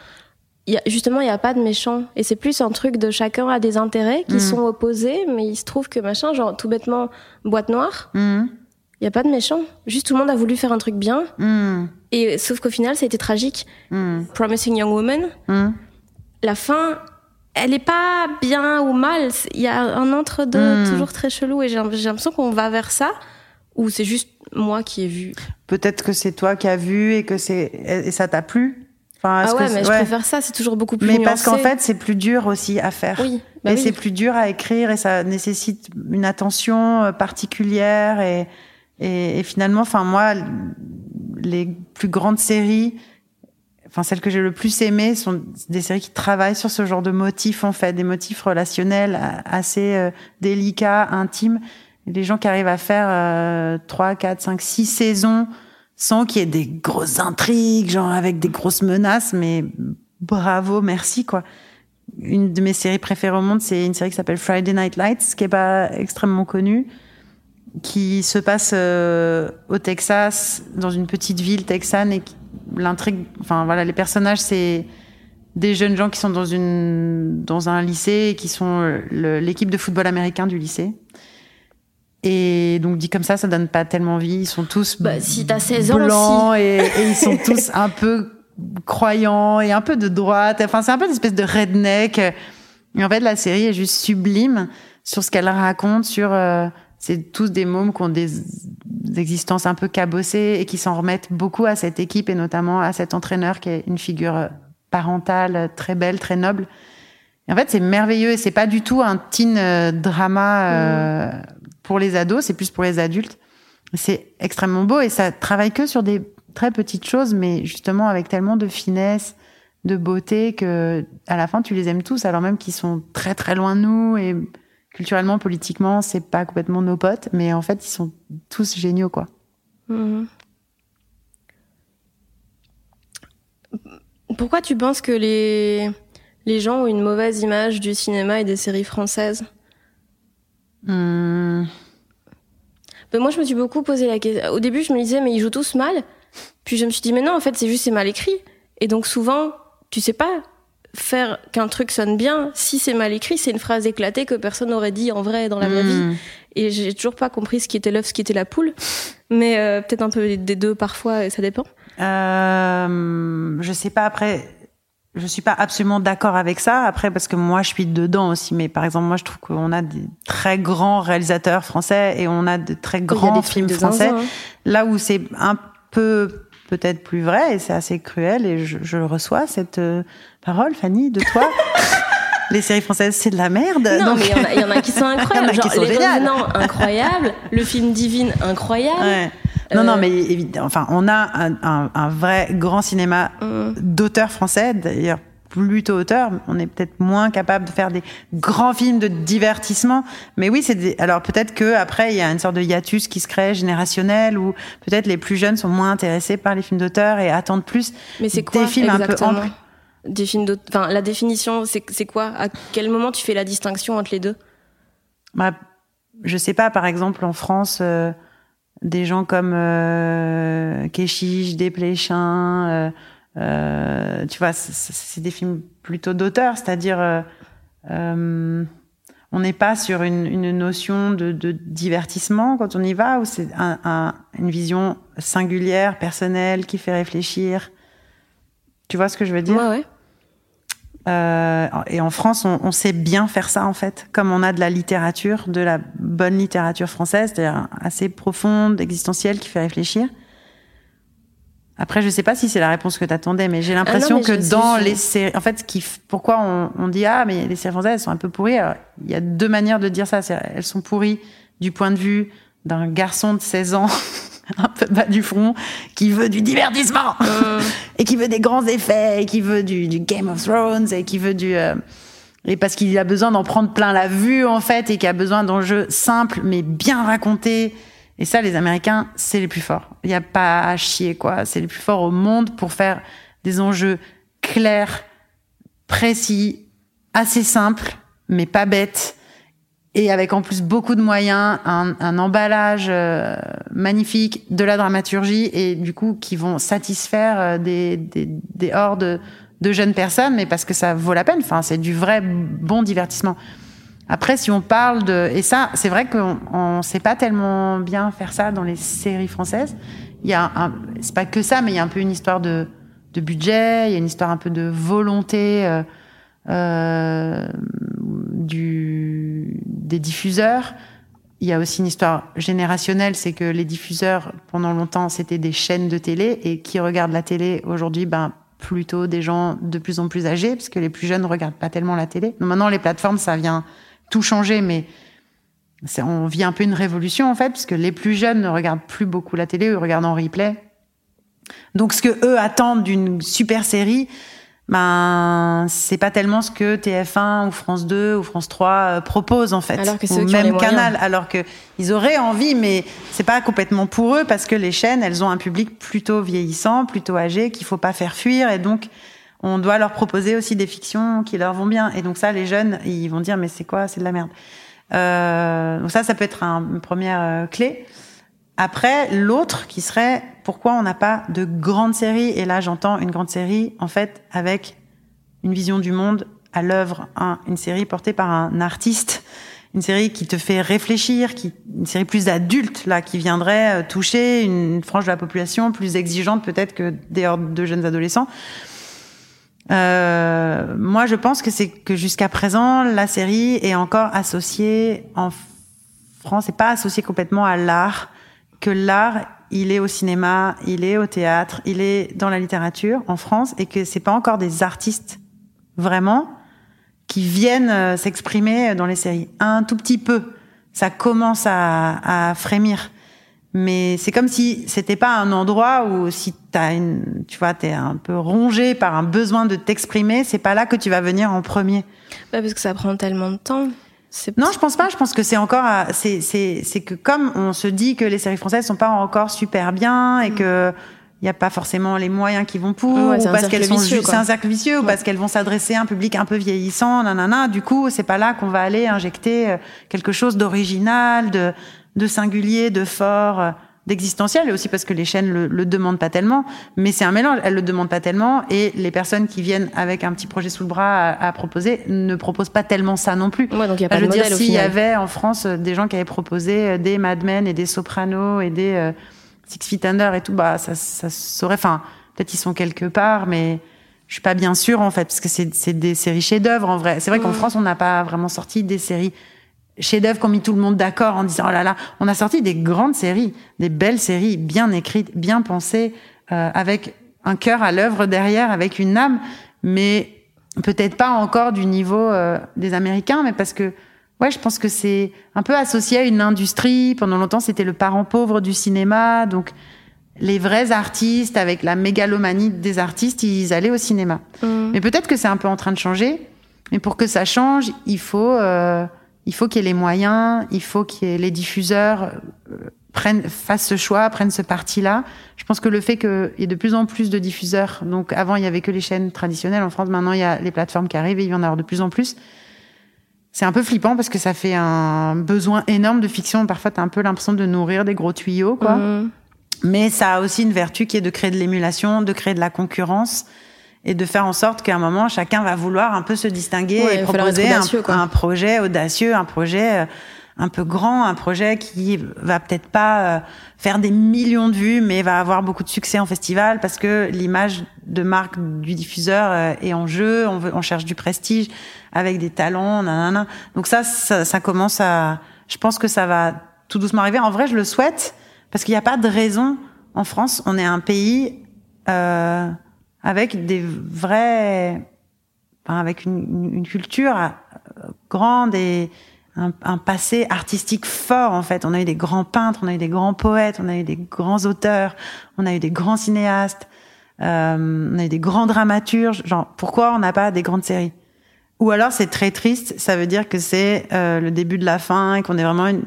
y a, justement, il n'y a pas de méchants. Et c'est plus un truc de chacun a des intérêts qui Mm. sont opposés, mais il se trouve que machin, genre tout bêtement, boîte noire, Mhm. il n'y a pas de méchants. Juste tout le monde a voulu faire un truc bien, et sauf qu'au final, ça a été tragique. Promising Young Woman, la fin, elle est pas bien ou mal. Il y a un entre-deux Mm. toujours très chelou, et j'ai l'impression qu'on va vers ça, ou c'est juste moi qui ai vu. Peut-être que c'est toi qui as vu et que c'est et ça t'a plu. Enfin, Ah ouais, mais je préfère ça, c'est toujours beaucoup plus Mais parce qu'en fait, c'est plus dur aussi à faire. Oui, bah et oui. c'est plus dur à écrire et ça nécessite une attention euh, particulière et, et, et finalement, enfin moi, les plus grandes séries, enfin celles que j'ai le plus aimées sont des séries qui travaillent sur ce genre de motifs en fait, des motifs relationnels a- assez euh, délicats, intimes. Les gens qui arrivent à faire euh, 3, 4, 5, 6 saisons sans qu'il y ait des grosses intrigues, genre avec des grosses menaces, mais bravo, merci quoi une de mes séries préférées au monde, c'est une série qui s'appelle Friday Night Lights, qui est pas extrêmement connue, qui se passe euh, au Texas, dans une petite ville texane, et qui- l'intrigue, enfin voilà, les personnages, c'est des jeunes gens qui sont dans une dans un lycée et qui sont euh, l'équipe de football américain du lycée. Et donc dit comme ça, ça donne pas tellement envie. Ils sont tous Bah, si t'as 16 ans blancs et, et ils sont tous un peu croyants et un peu de droite. Enfin, c'est un peu une espèce de redneck. Et en fait, la série est juste sublime sur ce qu'elle raconte, sur euh, c'est tous des mômes qui ont des, des existences un peu cabossées et qui s'en remettent beaucoup à cette équipe et notamment à cet entraîneur qui est une figure euh, parentale euh, très belle, très noble. Et en fait, c'est merveilleux et c'est pas du tout un teen euh, drama euh, pour les ados, c'est plus pour les adultes. C'est extrêmement beau et ça travaille que sur des très petites choses, mais justement avec tellement de finesse, de beauté que à la fin tu les aimes tous, alors même qu'ils sont très très loin de nous et culturellement, politiquement, c'est pas complètement nos potes, mais en fait ils sont tous géniaux quoi. Mhm. Pourquoi tu penses que les, les gens ont une mauvaise image du cinéma et des séries françaises? Hum, Ben, Moi, je me suis beaucoup posé la question. Au début, je me disais, mais ils jouent tous mal. Puis je me suis dit, mais non, en fait, c'est juste c'est mal écrit. Et donc souvent, tu sais pas faire qu'un truc sonne bien. Si c'est mal écrit, c'est une phrase éclatée que personne n'aurait dit en vrai dans la vraie vie. hum. Et j'ai toujours pas compris ce qui était l'œuf, ce qui était la poule. Mais euh, peut-être un peu des deux parfois, ça dépend. Euh, je sais pas après. Je suis pas absolument d'accord avec ça. Après, parce que moi, je suis dedans aussi. Mais par exemple, moi, je trouve qu'on a des très grands réalisateurs français et on a de très grands des films français. zinzin, hein. Là où c'est un peu peut-être plus vrai et c'est assez cruel et je, je reçois cette euh, parole, Fanny, de toi. Les séries françaises, c'est de la merde. Non, Donc- mais il y en a- il y, en a qui sont incroyables. Il y en a qui Genre, sont Les. Revenants, incroyable. Le film Divine, incroyable. Ouais. Non, non, Euh, mais évidemment, enfin, on a un, un, un vrai grand cinéma Mm. d'auteurs français, d'ailleurs plutôt auteurs. On est peut-être moins capable de faire des grands films de divertissement, mais oui, c'est des... alors peut-être que après il y a une sorte de hiatus qui se crée générationnel, où peut-être les plus jeunes sont moins intéressés par les films d'auteurs et attendent plus Mais c'est quoi des films un peu exactement? amples. Des films d'auteur. Enfin, la définition, c'est quoi? À quel moment tu fais la distinction entre les deux? Bah, je sais pas, par exemple, en France, euh, des gens comme euh, Keshish, Desplechin, euh, euh, tu vois, c'est- des films plutôt d'auteur, c'est-à-dire, on n'est pas sur une, une notion de, de divertissement quand on y va, ou c'est un, un- une vision singulière, personnelle, qui fait réfléchir? Tu vois ce que je veux dire? Ouais, ouais. Euh, et en France, on, on sait bien faire ça en fait, comme on a de la littérature, de la bonne littérature française, c'est-à-dire assez profonde, existentielle, qui fait réfléchir. Après, je sais pas si c'est la réponse que t'attendais, mais j'ai l'impression mais que je- dans je- les séries, en fait, qui, pourquoi on, on dit ah mais les séries françaises elles sont un peu pourries. Alors, il y a deux manières de dire ça. Elles sont pourries du point de vue d'un garçon de 16 ans, un peu bas du front, qui veut du divertissement. Et qui veut des grands effets et qui veut du, du Game of Thrones et qui veut du euh, et parce qu'il a besoin d'en prendre plein la vue en fait et qui a besoin d'enjeux simples mais bien racontés et ça les Américains c'est les plus forts. Il y a pas à chier quoi. C'est les plus forts au monde pour faire des enjeux clairs précis assez simples mais pas bêtes et avec en plus beaucoup de moyens, un, un emballage euh, magnifique, de la dramaturgie et du coup qui vont satisfaire euh, des, des, des hordes de jeunes personnes, mais parce que ça vaut la peine. Enfin, c'est du vrai bon divertissement. Après, si on parle de et ça, c'est vrai qu'on on sait pas tellement bien faire ça dans les séries françaises. Il y a un, c'est pas que ça, mais il y a un peu une histoire de de budget, il y a une histoire un peu de volonté euh, euh, du des diffuseurs. Il y a aussi une histoire générationnelle, c'est que les diffuseurs pendant longtemps c'était des chaînes de télé et qui regardent la télé aujourd'hui, ben plutôt des gens de plus en plus âgés, parce que les plus jeunes ne regardent pas tellement la télé. Maintenant, les plateformes, ça vient tout changer, mais on vit un peu une révolution, en fait, parce que les plus jeunes ne regardent plus beaucoup la télé, ils regardent en replay. Donc, ce que eux attendent d'une super série, ben c'est pas tellement ce que TF1 ou France 2 ou France 3 euh, proposent en fait. Alors que ou même canal. Alors que ils auraient envie mais c'est pas complètement pour eux parce que les chaînes elles ont un public plutôt vieillissant plutôt âgé qu'il faut pas faire fuir. Et donc on doit leur proposer aussi des fictions qui leur vont bien. Et donc ça les jeunes ils vont dire mais c'est quoi? C'est de la merde. Euh, donc ça ça peut être un, une première euh, clé après, l'autre qui serait pourquoi on n'a pas de grande série Et là, j'entends une grande série, en fait, avec une vision du monde à l'œuvre, une série portée par un artiste, une série qui te fait réfléchir, qui, une série plus adulte là, qui viendrait euh, toucher une, frange de la population plus exigeante peut-être que des hordes de jeunes adolescents. Euh, moi, je pense que c'est que jusqu'à présent, la série est encore associée en France, et pas associée complètement à l'art que l'art, il est au cinéma, il est au théâtre, il est dans la littérature en France et que c'est pas encore des artistes vraiment qui viennent euh, s'exprimer dans les séries. Un tout petit peu. Ça commence à, à frémir. Mais c'est comme si c'était pas un endroit où si t'as une, tu vois, t'es un peu rongé par un besoin de t'exprimer, c'est pas là que tu vas venir en premier. Bah parce que ça prend tellement de temps. Non, je pense pas. Je pense que c'est encore, c'est c'est c'est que comme on se dit que les séries françaises sont pas encore super bien et mm. que il n'y a pas forcément les moyens qui vont pour, ou parce qu'elles sont c'est un cercle vicieux, ou parce qu'elles vont s'adresser à un public un peu vieillissant, nanana. Du coup, c'est pas là qu'on va aller injecter euh, quelque chose d'original, de, de singulier, de fort. D'existentiel et aussi parce que les chaînes le, le demandent pas tellement. Mais c'est un mélange. Elles le demandent pas tellement et les personnes qui viennent avec un petit projet sous le bras à, proposer ne proposent pas tellement ça non plus. Ouais, donc y a pas je veux dire s'il y avait en France euh, des gens qui avaient proposé euh, des Mad Men et des Sopranos et des euh, Six Feet Under et tout bah ça ça saurait enfin peut-être ils sont quelque part mais je suis pas bien sûre en fait parce que c'est des séries chefs-d'œuvre en vrai. C'est vrai qu'en France on n'a pas vraiment sorti des séries chefs-d'œuvre qui ont mis tout le monde d'accord en disant oh là là, on a sorti des grandes séries, des belles séries, bien écrites, bien pensées, euh, avec un cœur à l'œuvre derrière, avec une âme, mais peut-être pas encore du niveau euh, des Américains, mais parce que ouais, je pense que c'est un peu associé à une industrie. Pendant longtemps, c'était le parent pauvre du cinéma, donc les vrais artistes avec la mégalomanie des artistes, ils allaient au cinéma. Mmh. Mais peut-être que c'est un peu en train de changer. Mais pour que ça change, il faut euh, il faut qu'il y ait les moyens, il faut ait les diffuseurs euh, prennent, fassent ce choix, prennent ce parti-là. Je pense que le fait qu'il y ait de plus en plus de diffuseurs, donc avant il y avait que les chaînes traditionnelles en France, maintenant il y a les plateformes qui arrivent et il y en a de plus en plus. C'est un peu flippant parce que ça fait un besoin énorme de fiction. Parfois, tu as un peu l'impression de nourrir des gros tuyaux, quoi. Mmh. Mais ça a aussi une vertu qui est de créer de l'émulation, de créer de la concurrence et de faire en sorte qu'à un moment chacun va vouloir un peu se distinguer et proposer un, un, projet audacieux, un projet euh, un peu grand, un projet qui va peut-être pas euh, faire des millions de vues, mais va avoir beaucoup de succès en festival parce que l'image de marque du diffuseur euh, est en jeu. On, veut, on cherche du prestige avec des talents, nanana. Donc ça, ça, ça commence à. Je pense que ça va tout doucement arriver. En vrai, je le souhaite parce qu'il n'y a pas de raison. En France, on est un pays. Euh, avec des vrais, enfin, avec une, une, culture euh, grande et un, un, passé artistique fort en fait. On a eu des grands peintres, on a eu des grands poètes, on a eu des grands auteurs, on a eu des grands cinéastes, euh, on a eu des grands dramaturges. Genre, pourquoi on n'a pas des grandes séries? Ou alors c'est très triste, ça veut dire que c'est euh, le début de la fin et qu'on est vraiment une,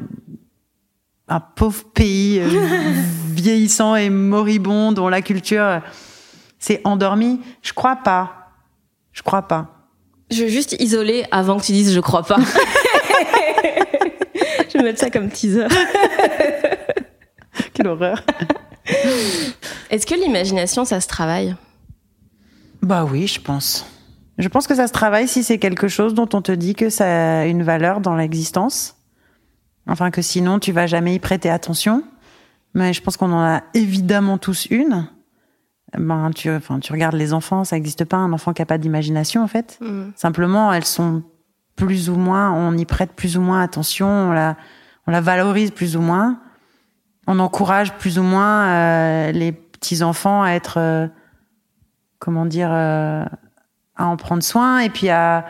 un pauvre pays euh, vieillissant et moribond dont la culture c'est endormi Je crois pas. Je crois pas. Je veux juste isoler avant que tu dises je crois pas. mettre ça comme teaser. Quelle horreur. Est-ce que l'imagination, ça se travaille? Bah oui, je pense. Je pense que ça se travaille si c'est quelque chose dont on te dit que ça a une valeur dans l'existence. Enfin, que sinon, tu vas jamais y prêter attention. Mais je pense qu'on en a évidemment tous une. Ben, tu, enfin, tu regardes les enfants, ça n'existe pas un enfant qui a pas d'imagination, en fait. Mm. Simplement, elles sont plus ou moins, on y prête plus ou moins attention, on la, on la valorise plus ou moins. On encourage plus ou moins euh, les petits enfants à être, euh, comment dire, euh, à en prendre soin et puis à,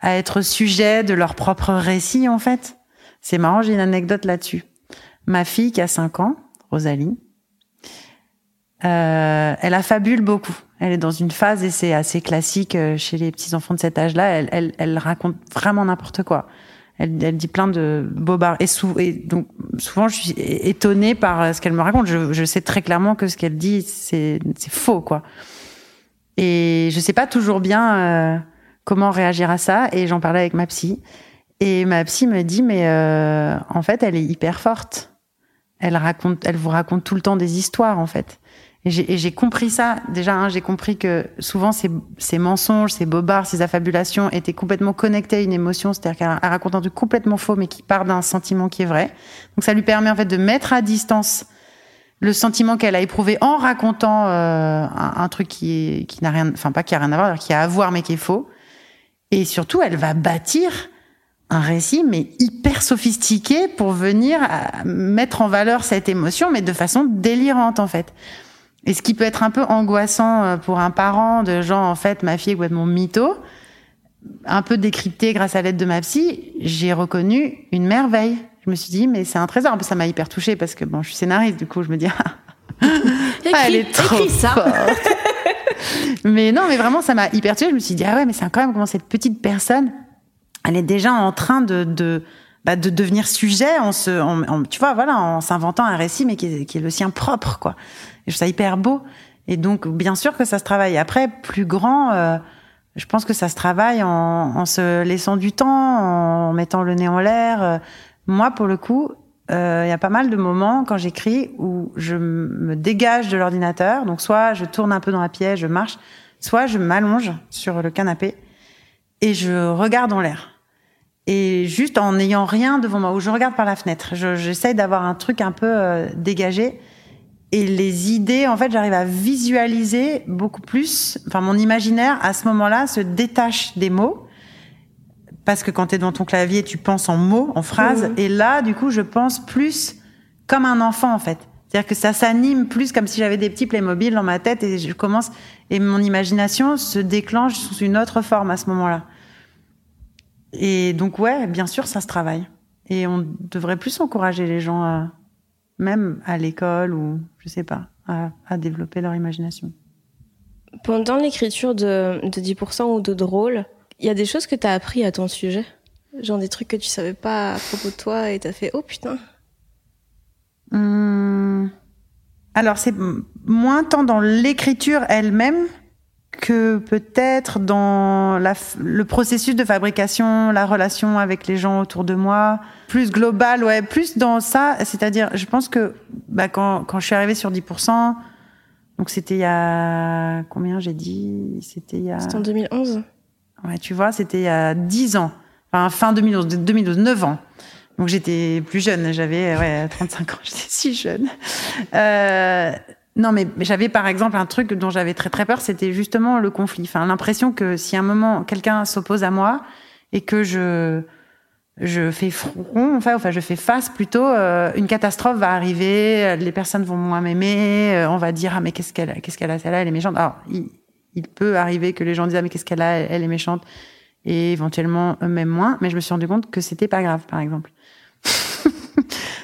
à être sujet de leur propre récit en fait. C'est marrant, j'ai une anecdote là-dessus. Ma fille qui a 5 ans, Rosalie, euh, elle a fabule beaucoup. Elle est dans une phase et c'est assez classique euh, chez les petits enfants de cet âge-là. Elle, elle, elle raconte vraiment n'importe quoi. Elle, elle dit plein de bobards et, sou, et donc souvent je suis étonnée par euh, ce qu'elle me raconte. Je, je sais très clairement que ce qu'elle dit c'est faux quoi. Et je sais pas toujours bien euh, comment réagir à ça. Et j'en parlais avec ma psy. Et ma psy me dit, mais euh, en fait, elle est hyper forte. Elle raconte, elle vous raconte tout le temps des histoires, en fait. Et j'ai compris ça. Déjà, hein, j'ai compris que souvent ces, ces mensonges, ces bobards, ces affabulations étaient complètement connectés à une émotion. C'est-à-dire qu'elle elle raconte un truc complètement faux, mais qui part d'un sentiment qui est vrai. Donc ça lui permet en fait de mettre à distance le sentiment qu'elle a éprouvé en racontant euh, un, truc qui qui n'a rien, enfin pas qui a rien à voir, qui a à voir mais qui est faux. Et surtout, elle va bâtir un récit mais hyper sophistiqué pour venir à mettre en valeur cette émotion, mais de façon délirante en fait. Et ce qui peut être un peu angoissant euh, pour un parent de genre en fait ma fille est complètement mytho, un peu décrypté grâce à l'aide de ma psy, j'ai reconnu une merveille. Je me suis dit mais c'est un trésor. En plus ça m'a hyper touchée parce que bon je suis scénariste du coup je me dis ah, elle est trop ça. forte. mais non mais vraiment ça m'a hyper touchée. Je me suis dit ah ouais mais c'est incroyable comment cette petite personne elle est déjà en train de de bah, de devenir sujet en se en, tu vois voilà en s'inventant un récit mais qui est, qui est le sien propre quoi. Et je trouve ça hyper beau. Et donc, bien sûr que ça se travaille. Après, plus grand, euh, je pense que ça se travaille en, en se laissant du temps, en mettant le nez en l'air. Moi, pour le coup, euh, il y a pas mal de moments quand j'écris où je me dégage de l'ordinateur. Donc, soit je tourne un peu dans la pièce, je marche, soit je m'allonge sur le canapé et je regarde en l'air. Et juste en n'ayant rien devant moi, ou je regarde par la fenêtre. Je- J'essaye d'avoir un truc un peu euh, dégagé et les idées, en fait, j'arrive à visualiser beaucoup plus. Enfin, mon imaginaire, à ce moment-là, se détache des mots. Parce que quand tu es devant ton clavier, tu penses en mots, en phrases. Mhm. Et là, du coup, je pense plus comme un enfant, en fait. C'est-à-dire que ça s'anime plus comme si j'avais des petits Playmobil dans ma tête et je commence, et mon imagination se déclenche sous une autre forme à ce moment-là. Et donc, ouais, bien sûr, ça se travaille. Et on devrait plus encourager les gens à, même à l'école ou je sais pas, à, à développer leur imagination. Pendant l'écriture de, de 10% ou de drôle, il y a des choses que tu as appris à ton sujet? Genre des trucs que tu savais pas à propos de toi et t'as fait oh putain. Hum, Alors c'est moins tant dans l'écriture elle-même que peut-être dans la le processus de fabrication, la relation avec les gens autour de moi, plus global, ouais, plus dans ça. C'est-à-dire, je pense que bah, quand, quand je suis arrivée sur 10%, donc c'était il y a combien j'ai dit C'était il y a C'était en 2011 Ouais, tu vois, c'était il y a 10 ans. Enfin, fin 2012, 2012, 9 ans. Donc j'étais plus jeune, j'avais ouais, 35 ans, j'étais si jeune. Euh, non, mais j'avais par exemple un truc dont j'avais très très peur, c'était justement le conflit. Enfin, l'impression que si à un moment quelqu'un s'oppose à moi et que je je fais front, enfin, enfin je fais face plutôt, euh, une catastrophe va arriver, les personnes vont moins m'aimer, euh, on va dire ah mais qu'est-ce qu'elle qu'est-ce qu'elle a celle-là, elle est méchante. Alors il, il peut arriver que les gens disent ah mais qu'est-ce qu'elle a, elle, elle est méchante et éventuellement eux-mêmes moins, mais je me suis rendu compte que c'était pas grave par exemple.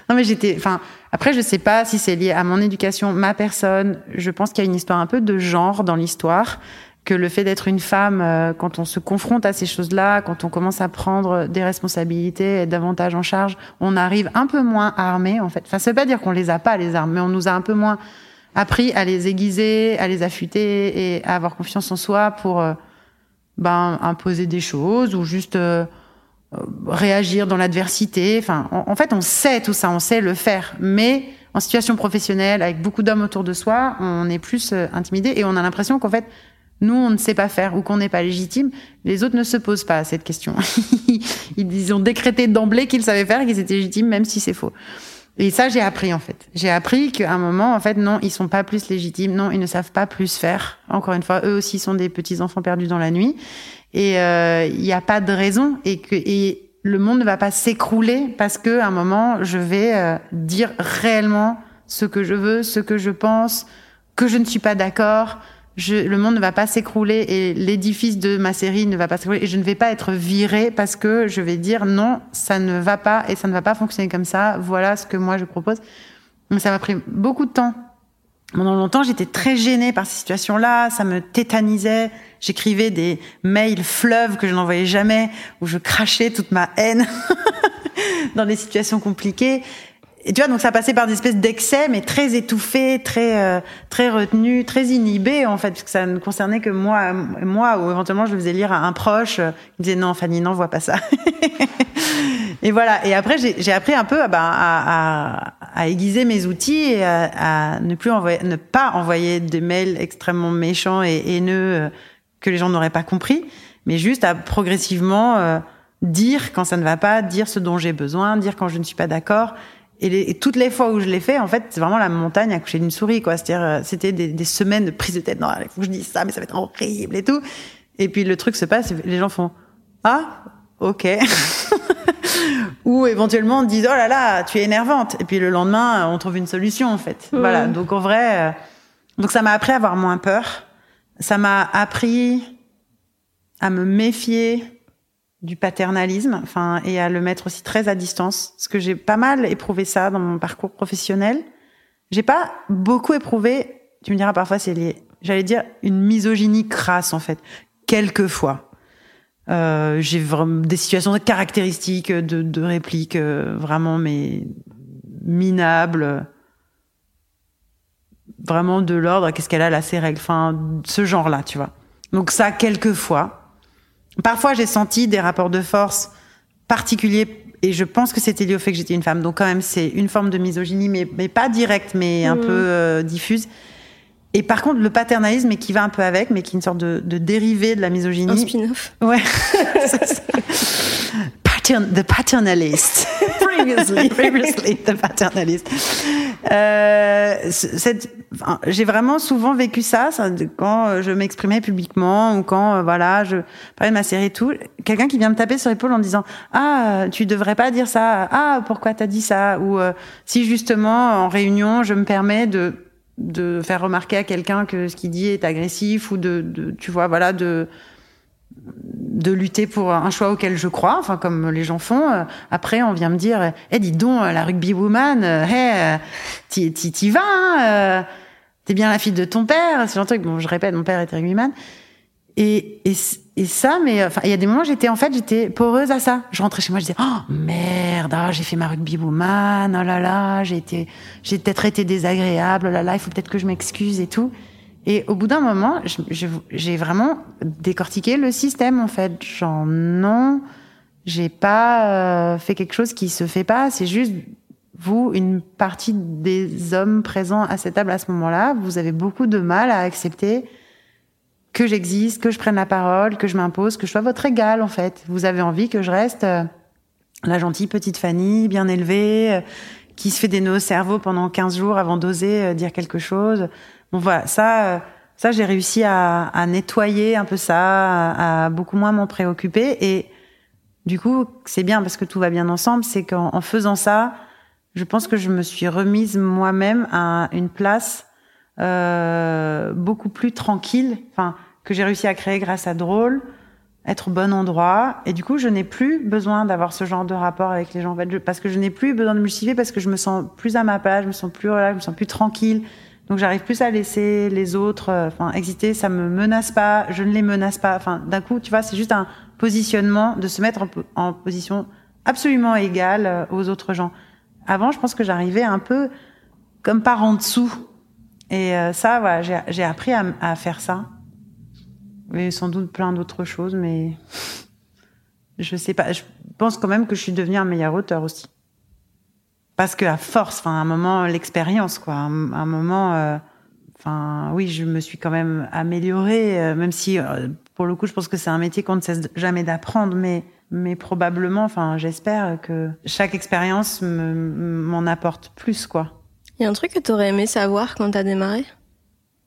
non mais j'étais, enfin après je sais pas si c'est lié à mon éducation, ma personne. Je pense qu'il y a une histoire un peu de genre dans l'histoire que le fait d'être une femme, euh, quand on se confronte à ces choses-là, quand on commence à prendre des responsabilités, être davantage en charge, on arrive un peu moins armé en fait. Enfin, ça veut pas dire qu'on les a pas les armes, mais on nous a un peu moins appris à les aiguiser, à les affûter et à avoir confiance en soi pour euh, ben imposer des choses ou juste euh, réagir dans l'adversité. Enfin, en, fait, on sait tout ça, on sait le faire. Mais en situation professionnelle, avec beaucoup d'hommes autour de soi, on est plus euh, intimidé et on a l'impression qu'en fait, nous, on ne sait pas faire ou qu'on n'est pas légitime. Les autres ne se posent pas cette question. ils ont décrété d'emblée qu'ils savaient faire qu'ils étaient légitimes, même si c'est faux. Et ça, j'ai appris en fait. J'ai appris qu'à un moment, en fait, non, ils sont pas plus légitimes, non, ils ne savent pas plus faire. Encore une fois, eux aussi sont des petits enfants perdus dans la nuit, et euh, il n'y a pas de raison et que et le monde ne va pas s'écrouler parce que à un moment, je vais euh, dire réellement ce que je veux, ce que je pense, que je ne suis pas d'accord, je, le monde ne va pas s'écrouler et l'édifice de ma série ne va pas s'écrouler et je ne vais pas être virée parce que je vais dire non, ça ne va pas et ça ne va pas fonctionner comme ça. Voilà ce que moi je propose. Donc ça m'a pris beaucoup de temps. Pendant longtemps, j'étais très gênée par ces situations-là, ça me tétanisait. J'écrivais des mails fleuves que je n'envoyais jamais, où je crachais toute ma haine dans des situations compliquées. Et tu vois, donc ça passait par des espèces d'excès, mais très étouffés, très euh, très retenus, très inhibés en fait, puisque ça ne concernait que moi, moi ou éventuellement je le faisais lire à un proche euh, qui disait non, Fanny, non, vois pas ça. et voilà. Et après, j'ai appris un peu bah, à, à, à, aiguiser mes outils et à, à, ne plus envoyer, ne pas envoyer des mails extrêmement méchants et haineux euh, que les gens n'auraient pas compris, mais juste à progressivement dire quand ça ne va pas, dire ce dont j'ai besoin, dire quand je ne suis pas d'accord et, toutes les fois où je l'ai fait, en fait, c'est vraiment la montagne à coucher d'une souris, quoi. C'est-à-dire, euh, c'était des, des, semaines de prise de tête. Non, il faut que je dise ça, mais ça va être horrible et tout. Et puis le truc se passe, les gens font ah, ok. Ou éventuellement on dit oh là là, tu es énervante. Et puis le lendemain, on trouve une solution en fait. Voilà. Donc en vrai, euh, donc ça m'a appris à avoir moins peur. Ça m'a appris à me méfier du paternalisme, enfin, et à le mettre aussi très à distance, parce que j'ai pas mal éprouvé ça dans mon parcours professionnel. J'ai pas beaucoup éprouvé, tu me diras parfois c'est lié, j'allais dire une misogynie crasse en fait, quelquefois. Euh, j'ai vraiment des situations caractéristiques de, de répliques euh, vraiment mais minables, vraiment de l'ordre. Qu'est-ce qu'elle a là ses règles, enfin ce genre-là, tu vois. Donc ça quelquefois. Parfois, j'ai senti des rapports de force particuliers et je pense que c'était lié au fait que j'étais une femme. Donc quand même, c'est une forme de misogynie, mais, mais pas directe, mais un mmh. peu euh, diffuse. Et par contre, le paternalisme, qui va un peu avec, mais qui est une sorte de, de dérivé de la misogynie. Un spin-off. Ouais. the paternalist. previously, previously, the paternalist. Euh, j'ai vraiment souvent vécu ça, ça quand je m'exprimais publiquement ou quand euh, voilà, je parlais de ma série et tout. Quelqu'un qui vient me taper sur l'épaule en disant ah tu devrais pas dire ça, ah pourquoi t'as dit ça? Ou euh, si justement en réunion je me permets de de faire remarquer à quelqu'un que ce qu'il dit est agressif ou de, de tu vois voilà de de lutter pour un choix auquel je crois, enfin comme les gens font. Euh, après, on vient me dire, eh dis donc, la rugby woman, euh, hey, t'y, t'y, vas, hein, t'es bien la fille de ton père. C'est un truc. Bon, je répète, mon père était rugbyman. Et, et, et ça, mais enfin, il y a des moments, j'étais en fait, j'étais poreuse à ça. Je rentrais chez moi, je disais, oh merde, ah, j'ai fait ma rugby woman, oh là là, j'ai été, j'ai peut-être été désagréable, oh là là, il faut peut-être que je m'excuse et tout. Et au bout d'un moment, j'ai vraiment décortiqué le système, en fait. Genre, non, j'ai pas euh, fait quelque chose qui se fait pas. C'est juste, vous, une partie des hommes présents à cette table à ce moment-là, vous avez beaucoup de mal à accepter que j'existe, que je prenne la parole, que je m'impose, que je sois votre égal, en fait. Vous avez envie que je reste euh, la gentille petite Fanny, bien élevée, euh, qui se fait des nœuds au cerveau pendant 15 jours avant d'oser dire quelque chose. Bon voilà, ça, euh, ça j'ai réussi à, à, nettoyer un peu ça, à, beaucoup moins m'en préoccuper. Et du coup, c'est bien parce que tout va bien ensemble. C'est qu'en faisant ça, je pense que je me suis remise moi-même à une place euh, beaucoup plus tranquille, enfin que j'ai réussi à créer grâce à Drôle, être au bon endroit. Et du coup, je n'ai plus besoin d'avoir ce genre de rapport avec les gens, parce que je n'ai plus besoin de me justifier, parce que je me sens plus à ma place, je me sens plus relax, je me sens plus tranquille. Donc j'arrive plus à laisser les autres euh, enfin exister, ça me menace pas, je ne les menace pas. Enfin d'un coup, tu vois, c'est juste un positionnement de se mettre en, position absolument égale euh, aux autres gens. Avant, je pense que j'arrivais un peu comme par en dessous. Et euh, ça, voilà, j'ai appris à, à, faire ça. Et sans doute plein d'autres choses, mais je sais pas. Je pense quand même que je suis devenue un meilleur auteur aussi. Parce que à force, enfin, à un moment, l'expérience, quoi. Un, un moment, euh, enfin, oui, je me suis quand même améliorée, euh, même si, euh, pour le coup, je pense que c'est un métier qu'on ne cesse jamais d'apprendre, mais, mais probablement, enfin, j'espère que chaque expérience m'en apporte plus, quoi. Il y a un truc que tu aurais aimé savoir quand t'as démarré?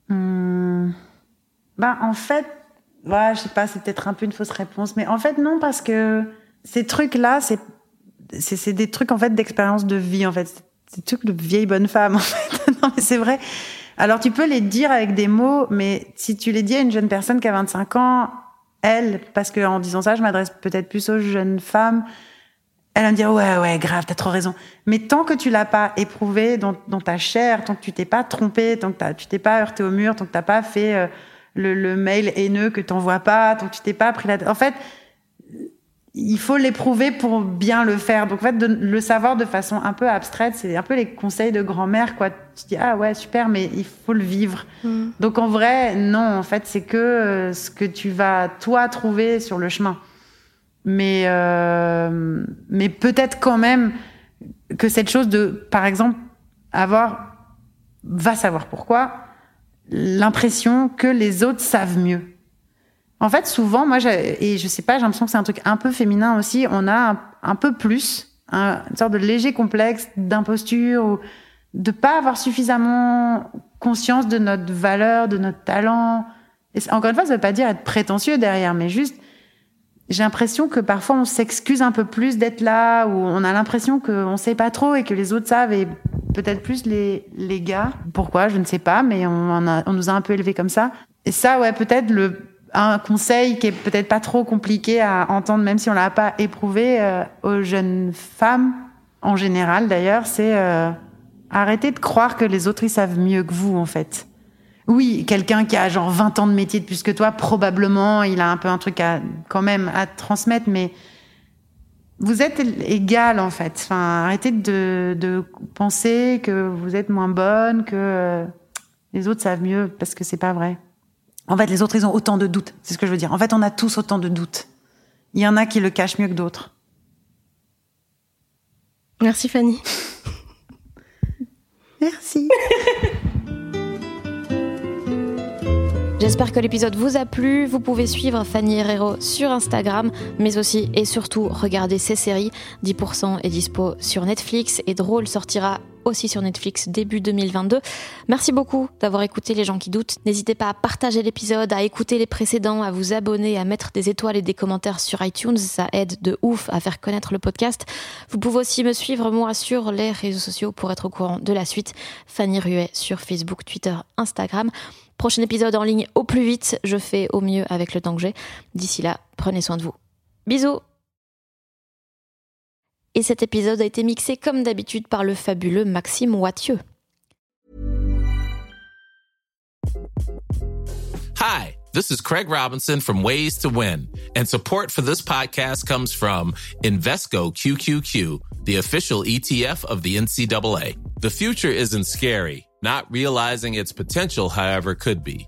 Hum... Bah, en fait, ouais, je sais pas, c'est peut-être un peu une fausse réponse, mais en fait, non, parce que ces trucs-là, c'est c'est des trucs en fait d'expérience de vie en fait. Des trucs de vieille bonne femme en fait. non mais c'est vrai. Alors tu peux les dire avec des mots, mais si tu les dis à une jeune personne qui a 25 ans, elle, parce que en disant ça, je m'adresse peut-être plus aux jeunes femmes, elle va me dire ouais ouais grave, t'as trop raison. Mais tant que tu l'as pas éprouvé dans, dans, ta chair, tant que tu t'es pas trompé, tant que tu t'es pas heurté au mur, tant que t'as pas fait euh, le, le, mail haineux que t'envoies pas, tant que tu t'es pas pris la, en fait il faut l'éprouver pour bien le faire. Donc en fait, de le savoir de façon un peu abstraite, c'est un peu les conseils de grand-mère, quoi. Tu dis ah ouais super, mais il faut le vivre. Mm. Donc en vrai, non, en fait, c'est que euh, ce que tu vas toi trouver sur le chemin. Mais euh, mais peut-être quand même que cette chose de, par exemple, avoir, va savoir pourquoi, l'impression que les autres savent mieux. En fait, souvent, moi, et je sais pas, j'ai l'impression que c'est un truc un peu féminin aussi, on a un, peu plus, un, une sorte de léger complexe d'imposture ou de pas avoir suffisamment conscience de notre valeur, de notre talent. Et encore une fois, ça veut pas dire être prétentieux derrière, mais juste, j'ai l'impression que parfois on s'excuse un peu plus d'être là, ou on a l'impression qu'on sait pas trop et que les autres savent et peut-être plus les, les gars. Pourquoi? Je ne sais pas, mais on, a, on nous a un peu élevés comme ça. Et ça, ouais, peut-être le un conseil qui est peut-être pas trop compliqué à entendre, même si on l'a pas éprouvé euh, aux jeunes femmes en général d'ailleurs, c'est euh, arrêter de croire que les autres ils savent mieux que vous en fait. Oui, quelqu'un qui a genre 20 ans de métier de plus que toi, probablement, il a un peu un truc à quand même à transmettre, mais vous êtes égal en fait. Enfin, arrêtez de, de penser que vous êtes moins bonne, que euh, les autres savent mieux, parce que c'est pas vrai. En fait, les autres, ils ont autant de doutes. C'est ce que je veux dire. En fait, on a tous autant de doutes. Il y en a qui le cachent mieux que d'autres. Merci Fanny. Merci. J'espère que l'épisode vous a plu. Vous pouvez suivre Fanny Herrero sur Instagram, mais aussi et surtout regarder ses séries. 10% est dispo sur Netflix et Drôle sortira aussi sur Netflix début 2022. Merci beaucoup d'avoir écouté les gens qui doutent. N'hésitez pas à partager l'épisode, à écouter les précédents, à vous abonner, à mettre des étoiles et des commentaires sur iTunes. Ça aide de ouf à faire connaître le podcast. Vous pouvez aussi me suivre moi sur les réseaux sociaux pour être au courant de la suite. Fanny Ruet sur Facebook, Twitter, Instagram. Prochain épisode en ligne au plus vite. Je fais au mieux avec le temps que j'ai. D'ici là, prenez soin de vous. Bisous Et cet épisode a été mixé comme d'habitude par le fabuleux Maxime Wattieu. Hi, this is Craig Robinson from Ways to Win, and support for this podcast comes from Invesco QQQ, the official ETF of the NCAA. The future isn't scary. Not realizing its potential, however, could be.